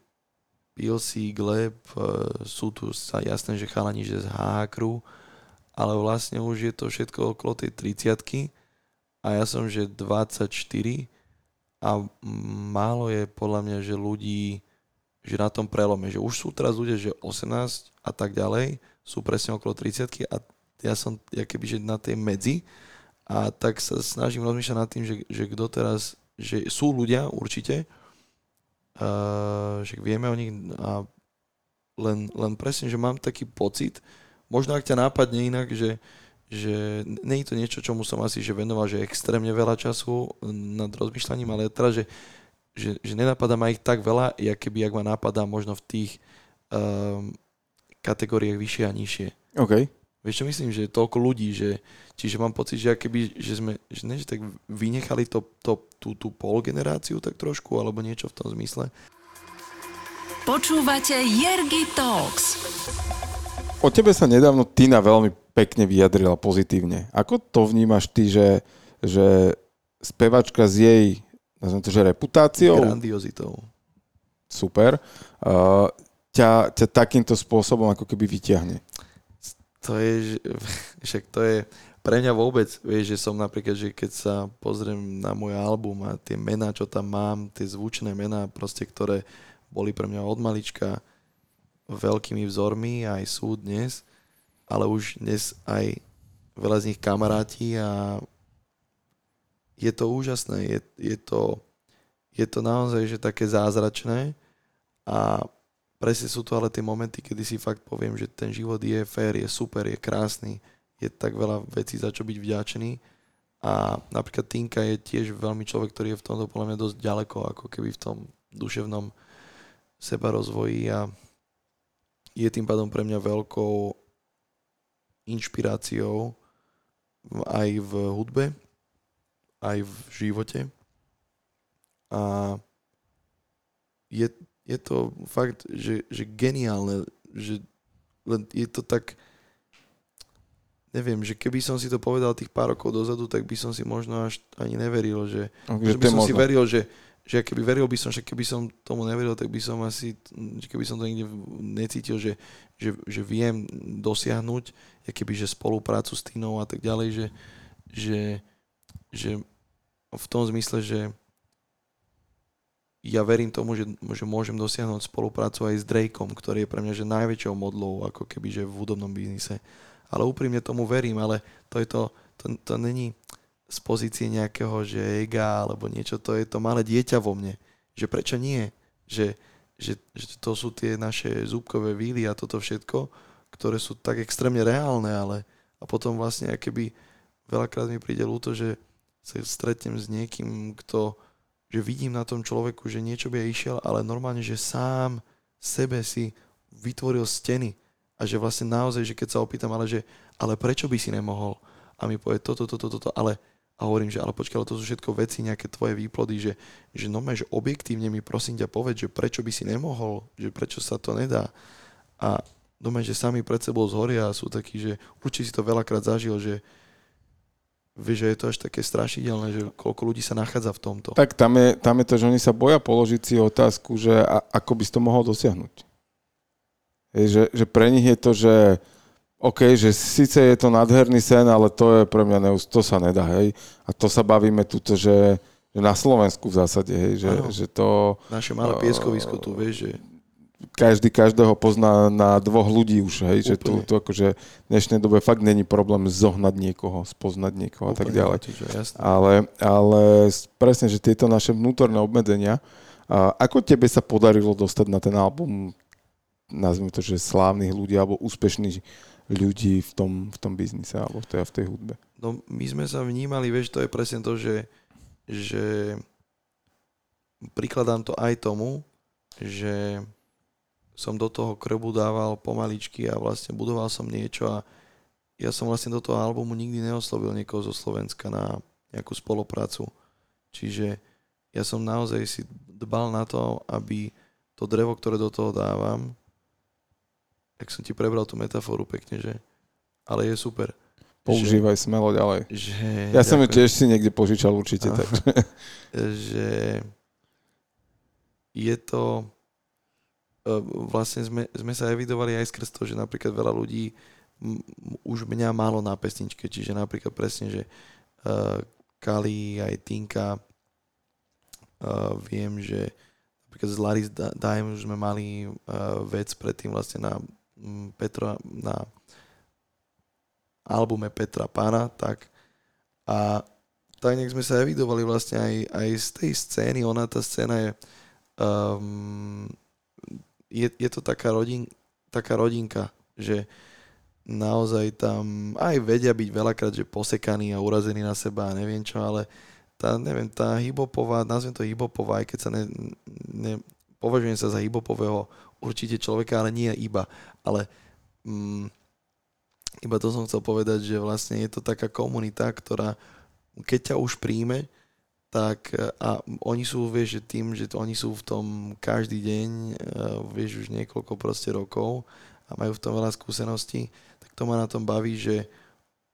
PLC, Gleb, e, sú tu sa jasné, že chalani, že z HH Crew, ale vlastne už je to všetko okolo tej 30 a ja som že 24 a málo je podľa mňa, že ľudí že na tom prelome, že už sú teraz ľudia, že 18 a tak ďalej, sú presne okolo 30 a ja som keby, že na tej medzi a tak sa snažím rozmýšľať nad tým, že, že kto teraz že sú ľudia určite, uh, že vieme o nich a len, len presne, že mám taký pocit, možno ak ťa nápadne inak, že, že nie je to niečo, čomu som asi že venoval, že extrémne veľa času nad rozmýšľaním, ale teraz, že, že, že nenapadá ma ich tak veľa, jak keby, ak ma napadá možno v tých um, kategóriách vyššie a nižšie. OK. Vieš čo myslím, že je toľko ľudí, že, čiže mám pocit, že keby, že sme, že ne, že tak vynechali to, to, tú, tú pol generáciu tak trošku, alebo niečo v tom zmysle. Počúvate Jergy Talks. O tebe sa nedávno Tina veľmi pekne vyjadrila pozitívne. Ako to vnímaš ty, že, že spevačka s jej, nazvem to, že reputáciou, Grandiozitou. super, uh, ťa, ťa takýmto spôsobom ako keby vyťahne. To je, že, však to je pre mňa vôbec, vieš, že som napríklad, že keď sa pozriem na môj album a tie mená, čo tam mám, tie zvučné mená, proste, ktoré boli pre mňa od malička veľkými vzormi, aj sú dnes, ale už dnes aj veľa z nich kamaráti a je to úžasné, je, je, to, je to naozaj že také zázračné a presne sú to ale tie momenty, kedy si fakt poviem, že ten život je fér, je super, je krásny, je tak veľa vecí, za čo byť vďačný. A napríklad Tinka je tiež veľmi človek, ktorý je v tomto podľa mňa dosť ďaleko, ako keby v tom duševnom seba rozvoji a je tým pádom pre mňa veľkou inšpiráciou aj v hudbe, aj v živote. A je, je to fakt, že, že geniálne, že len je to tak, neviem, že keby som si to povedal tých pár rokov dozadu, tak by som si možno až ani neveril, že, Takže že by som si možno. veril, že, že keby veril by som, že keby som tomu neveril, tak by som asi, keby som to nikde necítil, že, že, že viem dosiahnuť, keby, že spoluprácu s Tínou a tak ďalej, že, že, že v tom zmysle, že ja verím tomu, že, že môžem dosiahnuť spoluprácu aj s Drakeom, ktorý je pre mňa že najväčšou modlou, ako keby že v hudobnom biznise. Ale úprimne tomu verím, ale to je to, to, to není z pozície nejakého, že ega alebo niečo, to je to malé dieťa vo mne. Že prečo nie? Že, že, že to sú tie naše zúbkové víly a toto všetko, ktoré sú tak extrémne reálne, ale a potom vlastne keby veľakrát mi príde ľúto, že sa stretnem s niekým, kto že vidím na tom človeku, že niečo by aj išiel, ale normálne, že sám sebe si vytvoril steny a že vlastne naozaj, že keď sa opýtam, ale že ale prečo by si nemohol? A mi povie toto, toto, toto, ale a hovorím, že ale počkaj, ale to sú všetko veci, nejaké tvoje výplody, že, že normálne, že objektívne mi prosím ťa povedz, že prečo by si nemohol, že prečo sa to nedá. A normálne, že sami pred sebou zhoria a sú takí, že určite si to veľakrát zažil, že vieš, že je to až také strašidelné, že koľko ľudí sa nachádza v tomto. Tak tam je, tam je to, že oni sa boja položiť si otázku, že a, ako by si to mohol dosiahnuť. Je, že, že pre nich je to, že OK, že síce je to nádherný sen, ale to je pre mňa neus, to sa nedá, hej. A to sa bavíme tuto, že, že na Slovensku v zásade, hej, že, že to Naše malé pieskovisko tu, vieš, že každý každého pozná na dvoch ľudí už, hej, že tu, Úplne. tu akože v dnešnej dobe fakt není problém zohnať niekoho, spoznať niekoho a tak úplne, ďalej. Čiže. Ale, ale presne, že tieto naše vnútorné obmedzenia, a ako tebe sa podarilo dostať na ten album, nazvime to, že slávnych ľudí alebo úspešných ľudí v tom, v tom biznise alebo teda v tej hudbe? No my sme sa vnímali, vieš, to je presne to, že, že prikladám to aj tomu, že som do toho krbu dával pomaličky a vlastne budoval som niečo a ja som vlastne do toho albumu nikdy neoslovil niekoho zo Slovenska na nejakú spoluprácu. Čiže ja som naozaj si dbal na to, aby to drevo, ktoré do toho dávam, tak som ti prebral tú metaforu pekne, že ale je super. Používaj smelo ďalej. Že, Ja som ju tiež si niekde požičal určite, Aha. takže že je to e, vlastne sme, sme sa evidovali aj skrz to, že napríklad veľa ľudí m, už mňa málo na pesničke, čiže napríklad presne, že uh, Kali, aj Tinka, uh, viem, že napríklad z Laris Dime už sme mali uh, vec predtým vlastne na Petra, na albume Petra Pána, tak a tak nejak sme sa evidovali vlastne aj, aj z tej scény. Ona, tá scéna je, um, je, je to taká, rodin, taká rodinka, že naozaj tam aj vedia byť veľakrát, že posekaní a urazení na seba a neviem čo, ale tá, neviem, tá hibopová, nazvem to hibopová, aj keď sa ne, ne, považujem sa za hibopového určite človeka, ale nie iba. Ale mm, iba to som chcel povedať, že vlastne je to taká komunita, ktorá keď ťa už príjme, tak a oni sú, vieš, že tým, že to, oni sú v tom každý deň, vieš, už niekoľko proste rokov a majú v tom veľa skúseností, tak to ma na tom baví, že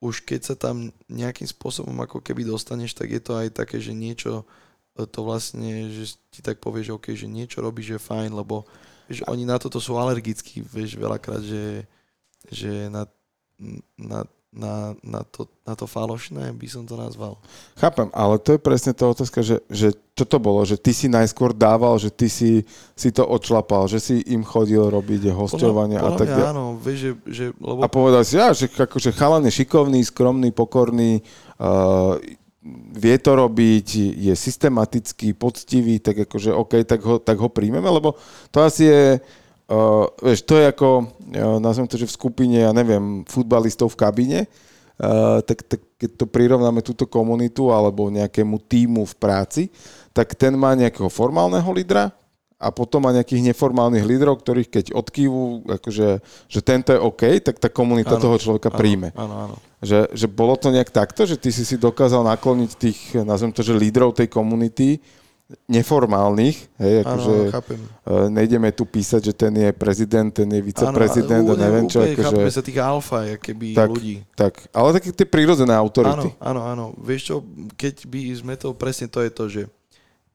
už keď sa tam nejakým spôsobom ako keby dostaneš, tak je to aj také, že niečo e, to vlastne, že ti tak povieš, že, okay, že niečo robíš, že fajn, lebo vieš, oni na toto sú alergickí, vieš, veľakrát, že, že na, na, na, na, to, na to falošné by som to nazval. Chápem, ale to je presne tá otázka, že, že čo to bolo, že ty si najskôr dával, že ty si, si to odšlapal, že si im chodil robiť hostovania a tak ďalej. Áno, vieš, že, že, lebo... A povedal si, ja, že akože chalan je šikovný, skromný, pokorný, uh, vie to robiť, je systematický, poctivý, tak akože OK, tak ho, tak ho príjmeme, lebo to asi je Uh, vieš, to je ako, uh, nazvem to, že v skupine, ja neviem, futbalistov v kabine, uh, tak, tak keď to prirovnáme túto komunitu alebo nejakému týmu v práci, tak ten má nejakého formálneho lídra a potom má nejakých neformálnych lídrov, ktorých keď odkývu, akože, že tento je OK, tak tá komunita ano, toho človeka ano, príjme. Áno, áno. Že, že bolo to nejak takto, že ty si si dokázal nakloniť tých, nazvem to, že lídrov tej komunity, neformálnych, hej, akože nejdeme tu písať, že ten je prezident, ten je viceprezident a neviem čo. Akože... sa tých alfa, keby tak, ľudí. Tak, ale také tie prírodzené autority. Áno, áno, áno. Vieš čo, keď by sme to, presne to je to, že,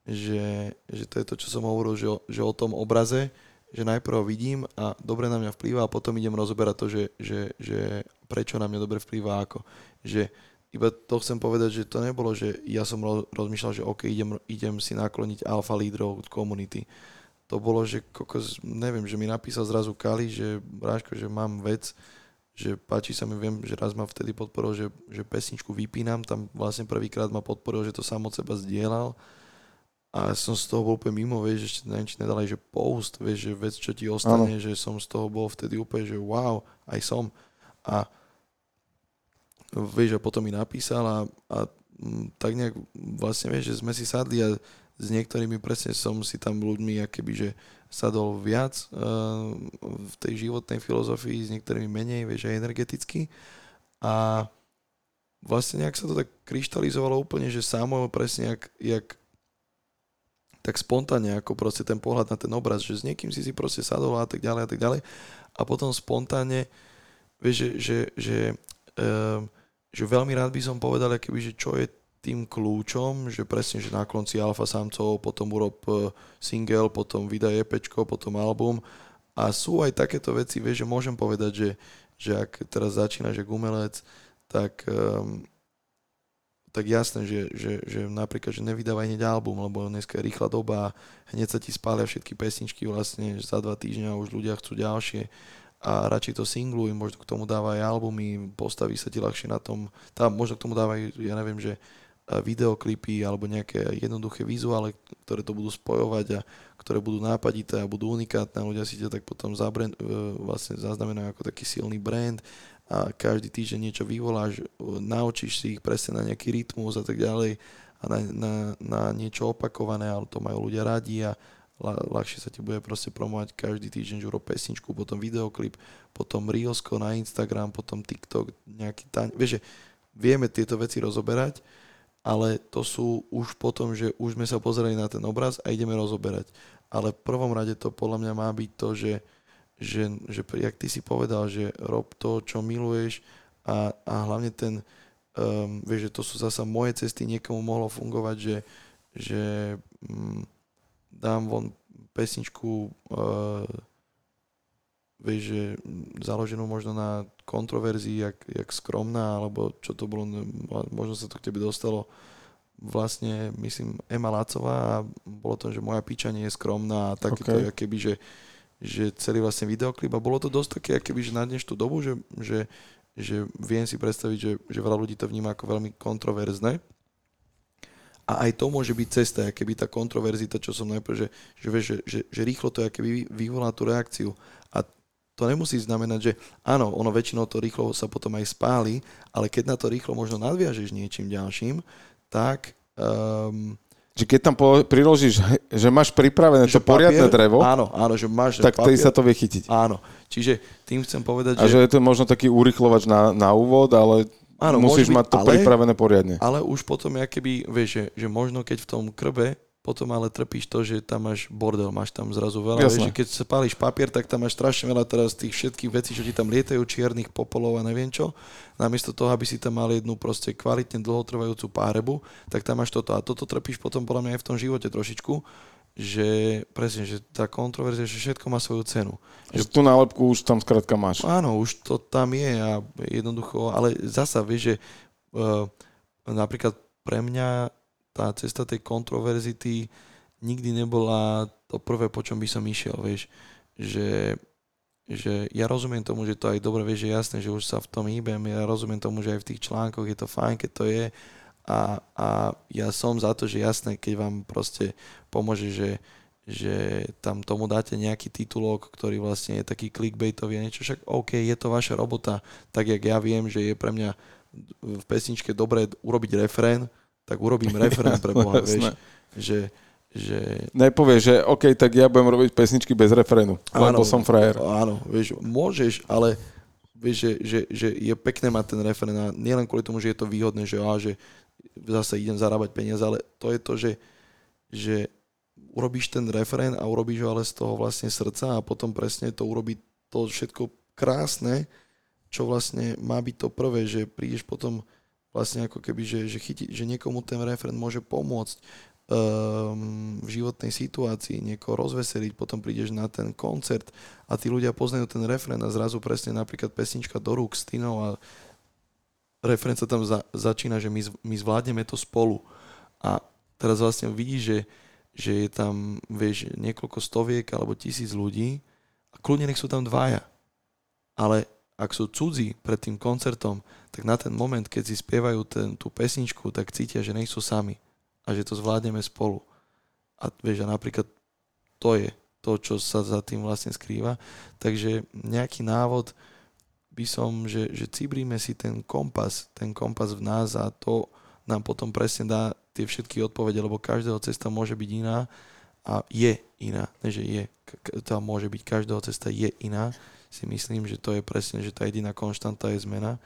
že, že to je to, čo som hovoril, že, že o tom obraze, že najprv vidím a dobre na mňa vplýva a potom idem rozoberať to, že, že, že prečo na mňa dobre vplýva ako. Že iba to chcem povedať, že to nebolo, že ja som rozmýšľal, že OK, idem, idem si nakloniť alfa lídrov komunity. To bolo, že kokos, neviem, že mi napísal zrazu Kali, že Bráško, že mám vec, že páči sa mi, viem, že raz ma vtedy podporil, že, že pesničku vypínam, tam vlastne prvýkrát ma podporil, že to sám od seba zdieľal a som z toho bol úplne mimo, vieš, ešte neviem, či nedal aj, že post, vieš, že vec, čo ti ostane, ano. že som z toho bol vtedy úplne, že wow, aj som. A vieš, a potom mi napísal a, a mm, tak nejak vlastne vieš, že sme si sadli a s niektorými presne som si tam ľuďmi akéby, že sadol viac uh, v tej životnej filozofii, s niektorými menej, vieš, aj energeticky. A vlastne nejak sa to tak kryštalizovalo úplne, že samo presne jak, jak tak spontánne, ako proste ten pohľad na ten obraz, že s niekým si si proste sadol a tak ďalej a tak ďalej. A potom spontánne, vieš, že, že, že um, že veľmi rád by som povedal, keby, že čo je tým kľúčom, že presne, že na konci alfa samcov, potom urob e, single, potom vydaj EP, potom album. A sú aj takéto veci, vieš, že môžem povedať, že, že ak teraz začínaš ako umelec, tak, um, tak jasné, že, že, že napríklad, že nevydávaj hneď album, lebo dneska je rýchla doba a hneď sa ti spália všetky pesničky vlastne, za dva týždňa už ľudia chcú ďalšie. A radšej to singluj, možno k tomu dávaj albumy, postaví sa ti ľahšie na tom, tam možno k tomu dávaj, ja neviem, že videoklipy alebo nejaké jednoduché vizuály, ktoré to budú spojovať a ktoré budú nápadité a budú unikátne. Ľudia si ťa tak potom zabrand, e, vlastne zaznamenajú ako taký silný brand a každý týždeň niečo vyvoláš, naučíš si ich presne na nejaký rytmus a tak ďalej a na, na, na niečo opakované, ale to majú ľudia radi a ľahšie sa ti bude proste promovať každý týždeň, že urob pesničku, potom videoklip, potom Reelsko na Instagram, potom TikTok, nejaký taň. Vieš, že vieme tieto veci rozoberať, ale to sú už potom, že už sme sa pozerali na ten obraz a ideme rozoberať. Ale v prvom rade to podľa mňa má byť to, že, že, že jak ty si povedal, že rob to, čo miluješ a, a hlavne ten, um, vieš, že to sú zasa moje cesty, niekomu mohlo fungovať, že, že um, dám von pesničku uh, vieš, že založenú možno na kontroverzii, jak, jak skromná, alebo čo to bolo, možno sa to k tebe dostalo vlastne, myslím, Ema Lacová a bolo to, že moja piča nie je skromná a takéto, okay. keby, že, že celý vlastne videoklip a bolo to dosť také, keby, že na dnešnú dobu, že, že, že viem si predstaviť, že, že veľa ľudí to vníma ako veľmi kontroverzne A aj to môže byť cesta, keby tá kontroverzita, čo som najprv, že, že, že, že, že rýchlo to keby vyvolá tú reakciu. A to nemusí znamenať, že áno, ono väčšinou to rýchlo sa potom aj spáli, ale keď na to rýchlo možno nadviažeš niečím ďalším, tak um, že keď tam priložíš, že máš pripravené že to poriadne papier, drevo, áno, áno, že máš tak papier, sa to vie chytiť. Áno, čiže tým chcem povedať, že... A že je to možno taký urychlovač na, na úvod, ale áno, musíš byť, mať to ale, pripravené poriadne. Ale už potom, keby, vieš, že, že možno keď v tom krbe potom ale trpíš to, že tam máš bordel, máš tam zrazu veľa. Vieš, že keď sa pálíš papier, tak tam máš strašne veľa teraz tých všetkých vecí, čo ti tam lietajú, čiernych popolov a neviem čo. Namiesto toho, aby si tam mal jednu proste kvalitne dlhotrvajúcu párebu, tak tam máš toto. A toto trpíš potom podľa mňa aj v tom živote trošičku, že presne, že tá kontroverzia, že všetko má svoju cenu. Že tú nálepku už tam skrátka máš. Áno, už to tam je a jednoducho, ale zasa vieš, že uh, napríklad pre mňa tá cesta tej kontroverzity nikdy nebola to prvé, po čom by som išiel, vieš, že, že ja rozumiem tomu, že to aj dobre, vieš, že jasné, že už sa v tom hýbem, ja rozumiem tomu, že aj v tých článkoch je to fajn, keď to je. A, a ja som za to, že jasné, keď vám proste pomôže, že, že tam tomu dáte nejaký titulok, ktorý vlastne je taký clickbaitový a niečo, však OK, je to vaša robota, tak jak ja viem, že je pre mňa v pesničke dobré urobiť refrén, tak urobím referent pre Boha, vieš, že, že... Nepovieš, že OK, tak ja budem robiť pesničky bez referénu, lebo som frajer. Áno, vieš, môžeš, ale vieš, že, že, že je pekné mať ten referent a nielen kvôli tomu, že je to výhodné, že, á, že zase idem zarábať peniaze, ale to je to, že, že urobíš ten referén a urobíš ho ale z toho vlastne srdca a potom presne to urobí to všetko krásne, čo vlastne má byť to prvé, že prídeš potom vlastne ako keby, že, že, chyti, že niekomu ten referent môže pomôcť um, v životnej situácii, niekoho rozveseliť, potom prídeš na ten koncert a tí ľudia poznajú ten referent a zrazu presne napríklad pesnička do rúk s Tinou a referent sa tam za, začína, že my, my zvládneme to spolu. A teraz vlastne vidíš, že, že je tam, vieš, niekoľko stoviek alebo tisíc ľudí a kľudne nech sú tam dvaja. Ale ak sú cudzí pred tým koncertom, tak na ten moment, keď si spievajú ten, tú pesničku, tak cítia, že nie sú sami a že to zvládneme spolu. A vieš, a napríklad to je to, čo sa za tým vlastne skrýva. Takže nejaký návod by som, že, že cibríme si ten kompas, ten kompas v nás a to nám potom presne dá tie všetky odpovede, lebo každého cesta môže byť iná a je iná. Ne, je, to môže byť, každého cesta je iná si myslím, že to je presne, že tá jediná konštanta je zmena.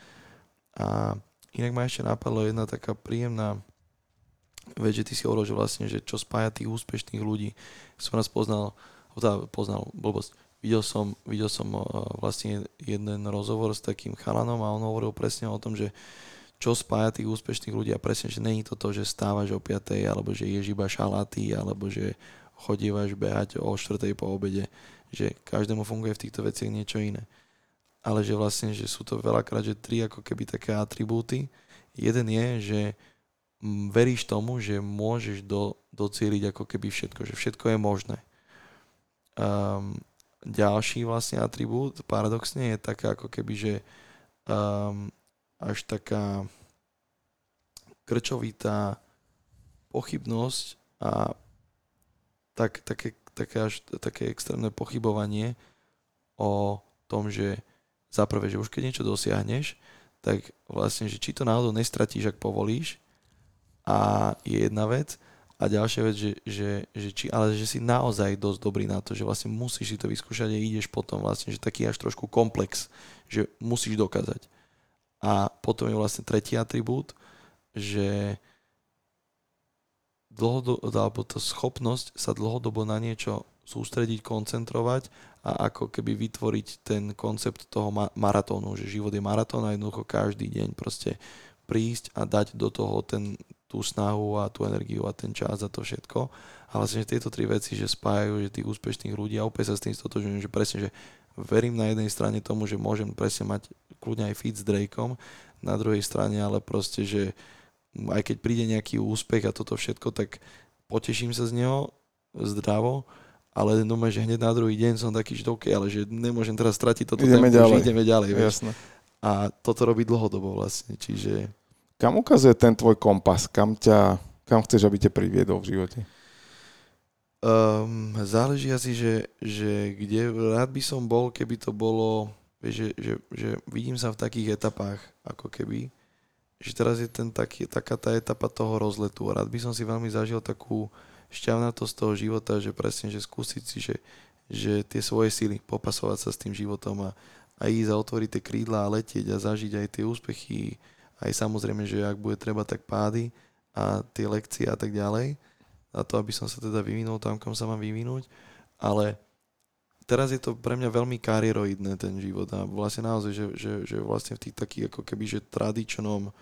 A inak ma ešte napadlo jedna taká príjemná vec, že ty si hovoril, že vlastne, že čo spája tých úspešných ľudí. Som raz poznal, teda poznal, blbosť, videl som, videl som uh, vlastne jeden rozhovor s takým chalanom a on hovoril presne o tom, že čo spája tých úspešných ľudí a presne, že není to to, že stávaš o 5. alebo že ješ iba šalaty alebo že chodívaš behať o 4. po obede že každému funguje v týchto veciach niečo iné. Ale že vlastne, že sú to veľakrát, že tri ako keby také atribúty. Jeden je, že veríš tomu, že môžeš do, docieliť ako keby všetko, že všetko je možné. Um, ďalší vlastne atribút, paradoxne, je taká ako keby, že um, až taká krčovitá pochybnosť a tak, také také, až, také extrémne pochybovanie o tom, že zaprvé, že už keď niečo dosiahneš, tak vlastne, že či to náhodou nestratíš, ak povolíš, a je jedna vec. A ďalšia vec, že, že, že či, ale že si naozaj dosť dobrý na to, že vlastne musíš si to vyskúšať a ideš potom vlastne, že taký až trošku komplex, že musíš dokázať. A potom je vlastne tretí atribút, že dlhodobo, alebo tá schopnosť sa dlhodobo na niečo sústrediť, koncentrovať a ako keby vytvoriť ten koncept toho ma- maratónu, že život je maratón a jednoducho každý deň proste prísť a dať do toho ten, tú snahu a tú energiu a ten čas a to všetko. A vlastne že tieto tri veci, že spájajú že tých úspešných ľudí a opäť sa s tým stotožujem, že presne, že verím na jednej strane tomu, že môžem presne mať kľudne aj fit s Drakeom, na druhej strane ale proste, že aj keď príde nejaký úspech a toto všetko, tak poteším sa z neho zdravo, ale doma, že hneď na druhý deň som taký, že OK, ale že nemôžem teraz stratiť toto ideme tempo, ďalej. že ideme ďalej. Jasne. A toto robí dlhodobo vlastne, čiže... Kam ukazuje ten tvoj kompas? Kam ťa Kam chceš, aby ťa priviedol v živote? Um, záleží asi, že, že kde rád by som bol, keby to bolo, vieš, že, že, že vidím sa v takých etapách, ako keby, že teraz je ten taký, taká tá etapa toho rozletu. Rád by som si veľmi zažil takú šťavnatosť toho života, že presne, že skúsiť si, že, že tie svoje sily, popasovať sa s tým životom a, a ísť a otvoriť tie krídla a letieť a zažiť aj tie úspechy, aj samozrejme, že ak bude treba, tak pády a tie lekcie a tak ďalej na to, aby som sa teda vyvinul tam, kam sa mám vyvinúť, ale teraz je to pre mňa veľmi kariéroidné ten život a vlastne naozaj, že, že, že vlastne v tých takých ako keby, že tradičnom um,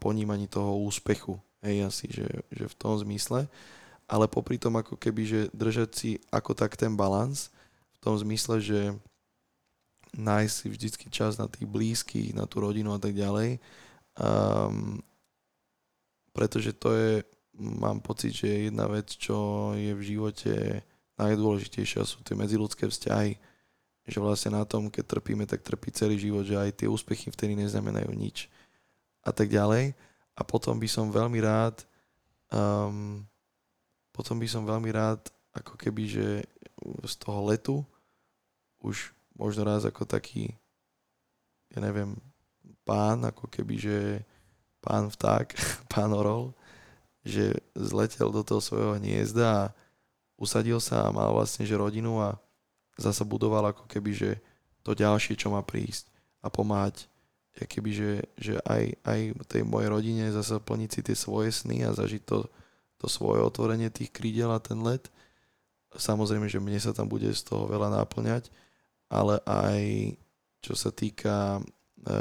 ponímaní toho úspechu, hej, asi, že, že v tom zmysle, ale popri tom ako keby, že držať si ako tak ten balans, v tom zmysle, že nájsť si vždycky čas na tých blízkych, na tú rodinu a tak ďalej, um, pretože to je mám pocit, že jedna vec, čo je v živote najdôležitejšia, sú tie medziludské vzťahy. Že vlastne na tom, keď trpíme, tak trpí celý život, že aj tie úspechy vtedy neznamenajú nič. A tak ďalej. A potom by som veľmi rád um, potom by som veľmi rád ako keby, že z toho letu už možno raz ako taký ja neviem, pán, ako keby, že pán vták, pán orol, že zletel do toho svojho hniezda a usadil sa a mal vlastne že rodinu a zasa budoval ako keby, že to ďalšie, čo má prísť a pomáhať keby, že, že aj, aj tej mojej rodine zase plniť si tie svoje sny a zažiť to, to svoje otvorenie tých krídel a ten let. Samozrejme, že mne sa tam bude z toho veľa náplňať, ale aj čo sa týka e,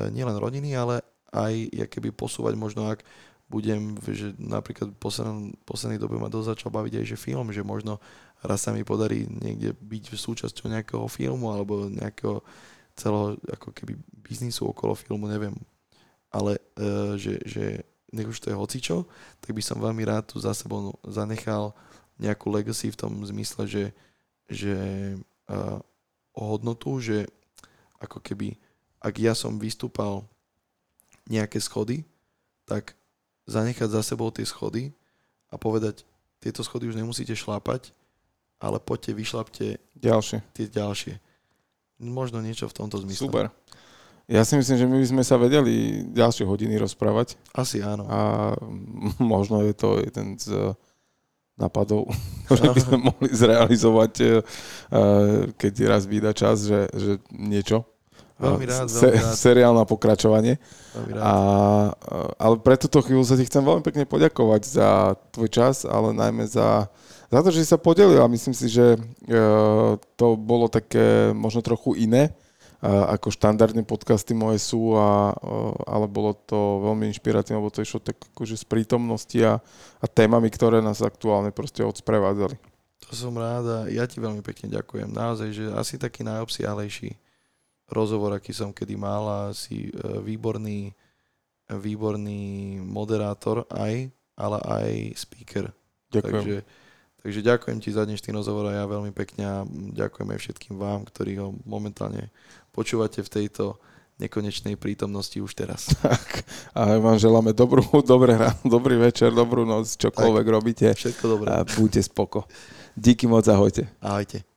nielen rodiny, ale aj keby posúvať možno, ak budem, že napríklad v poslednej, poslednej dobe ma dosť začal baviť aj, že film, že možno raz sa mi podarí niekde byť súčasťou nejakého filmu alebo nejakého celého ako keby biznisu okolo filmu, neviem. Ale uh, že, že nech už to je hocičo, tak by som veľmi rád tu za sebou zanechal nejakú legacy v tom zmysle, že, že uh, o hodnotu, že ako keby ak ja som vystúpal nejaké schody, tak zanechať za sebou tie schody a povedať, tieto schody už nemusíte šlápať, ale poďte, vyšlapte ďalšie. tie ďalšie. Možno niečo v tomto zmysle. Super. Ja si myslím, že my by sme sa vedeli ďalšie hodiny rozprávať. Asi áno. A možno je to jeden z nápadov, ktoré by sme mohli zrealizovať, eh, keď raz vyjde čas, že, že niečo Veľmi rád, se, veľmi rád. seriál na pokračovanie. Veľmi rád. A, ale pre túto chvíľu sa ti chcem veľmi pekne poďakovať za tvoj čas, ale najmä za, za to, že si sa podelil a myslím si, že e, to bolo také možno trochu iné, ako štandardné podcasty moje sú, a, e, ale bolo to veľmi inšpiratívne, lebo to išlo tak akože z prítomnosti a, a témami, ktoré nás aktuálne proste odsprevádzali. To som rád a ja ti veľmi pekne ďakujem. Naozaj, že asi taký najobsiahlejší rozhovor, aký som kedy mal a si e, výborný, výborný moderátor aj, ale aj speaker. Ďakujem. Takže, takže ďakujem ti za dnešný rozhovor a ja veľmi pekne a ďakujem aj všetkým vám, ktorí ho momentálne počúvate v tejto nekonečnej prítomnosti už teraz. Tak. A vám želáme dobrú, dobré ráno, dobrý večer, dobrú noc, čokoľvek tak, robíte. Všetko dobré. A buďte spoko. Díky moc, ahojte. Ahojte.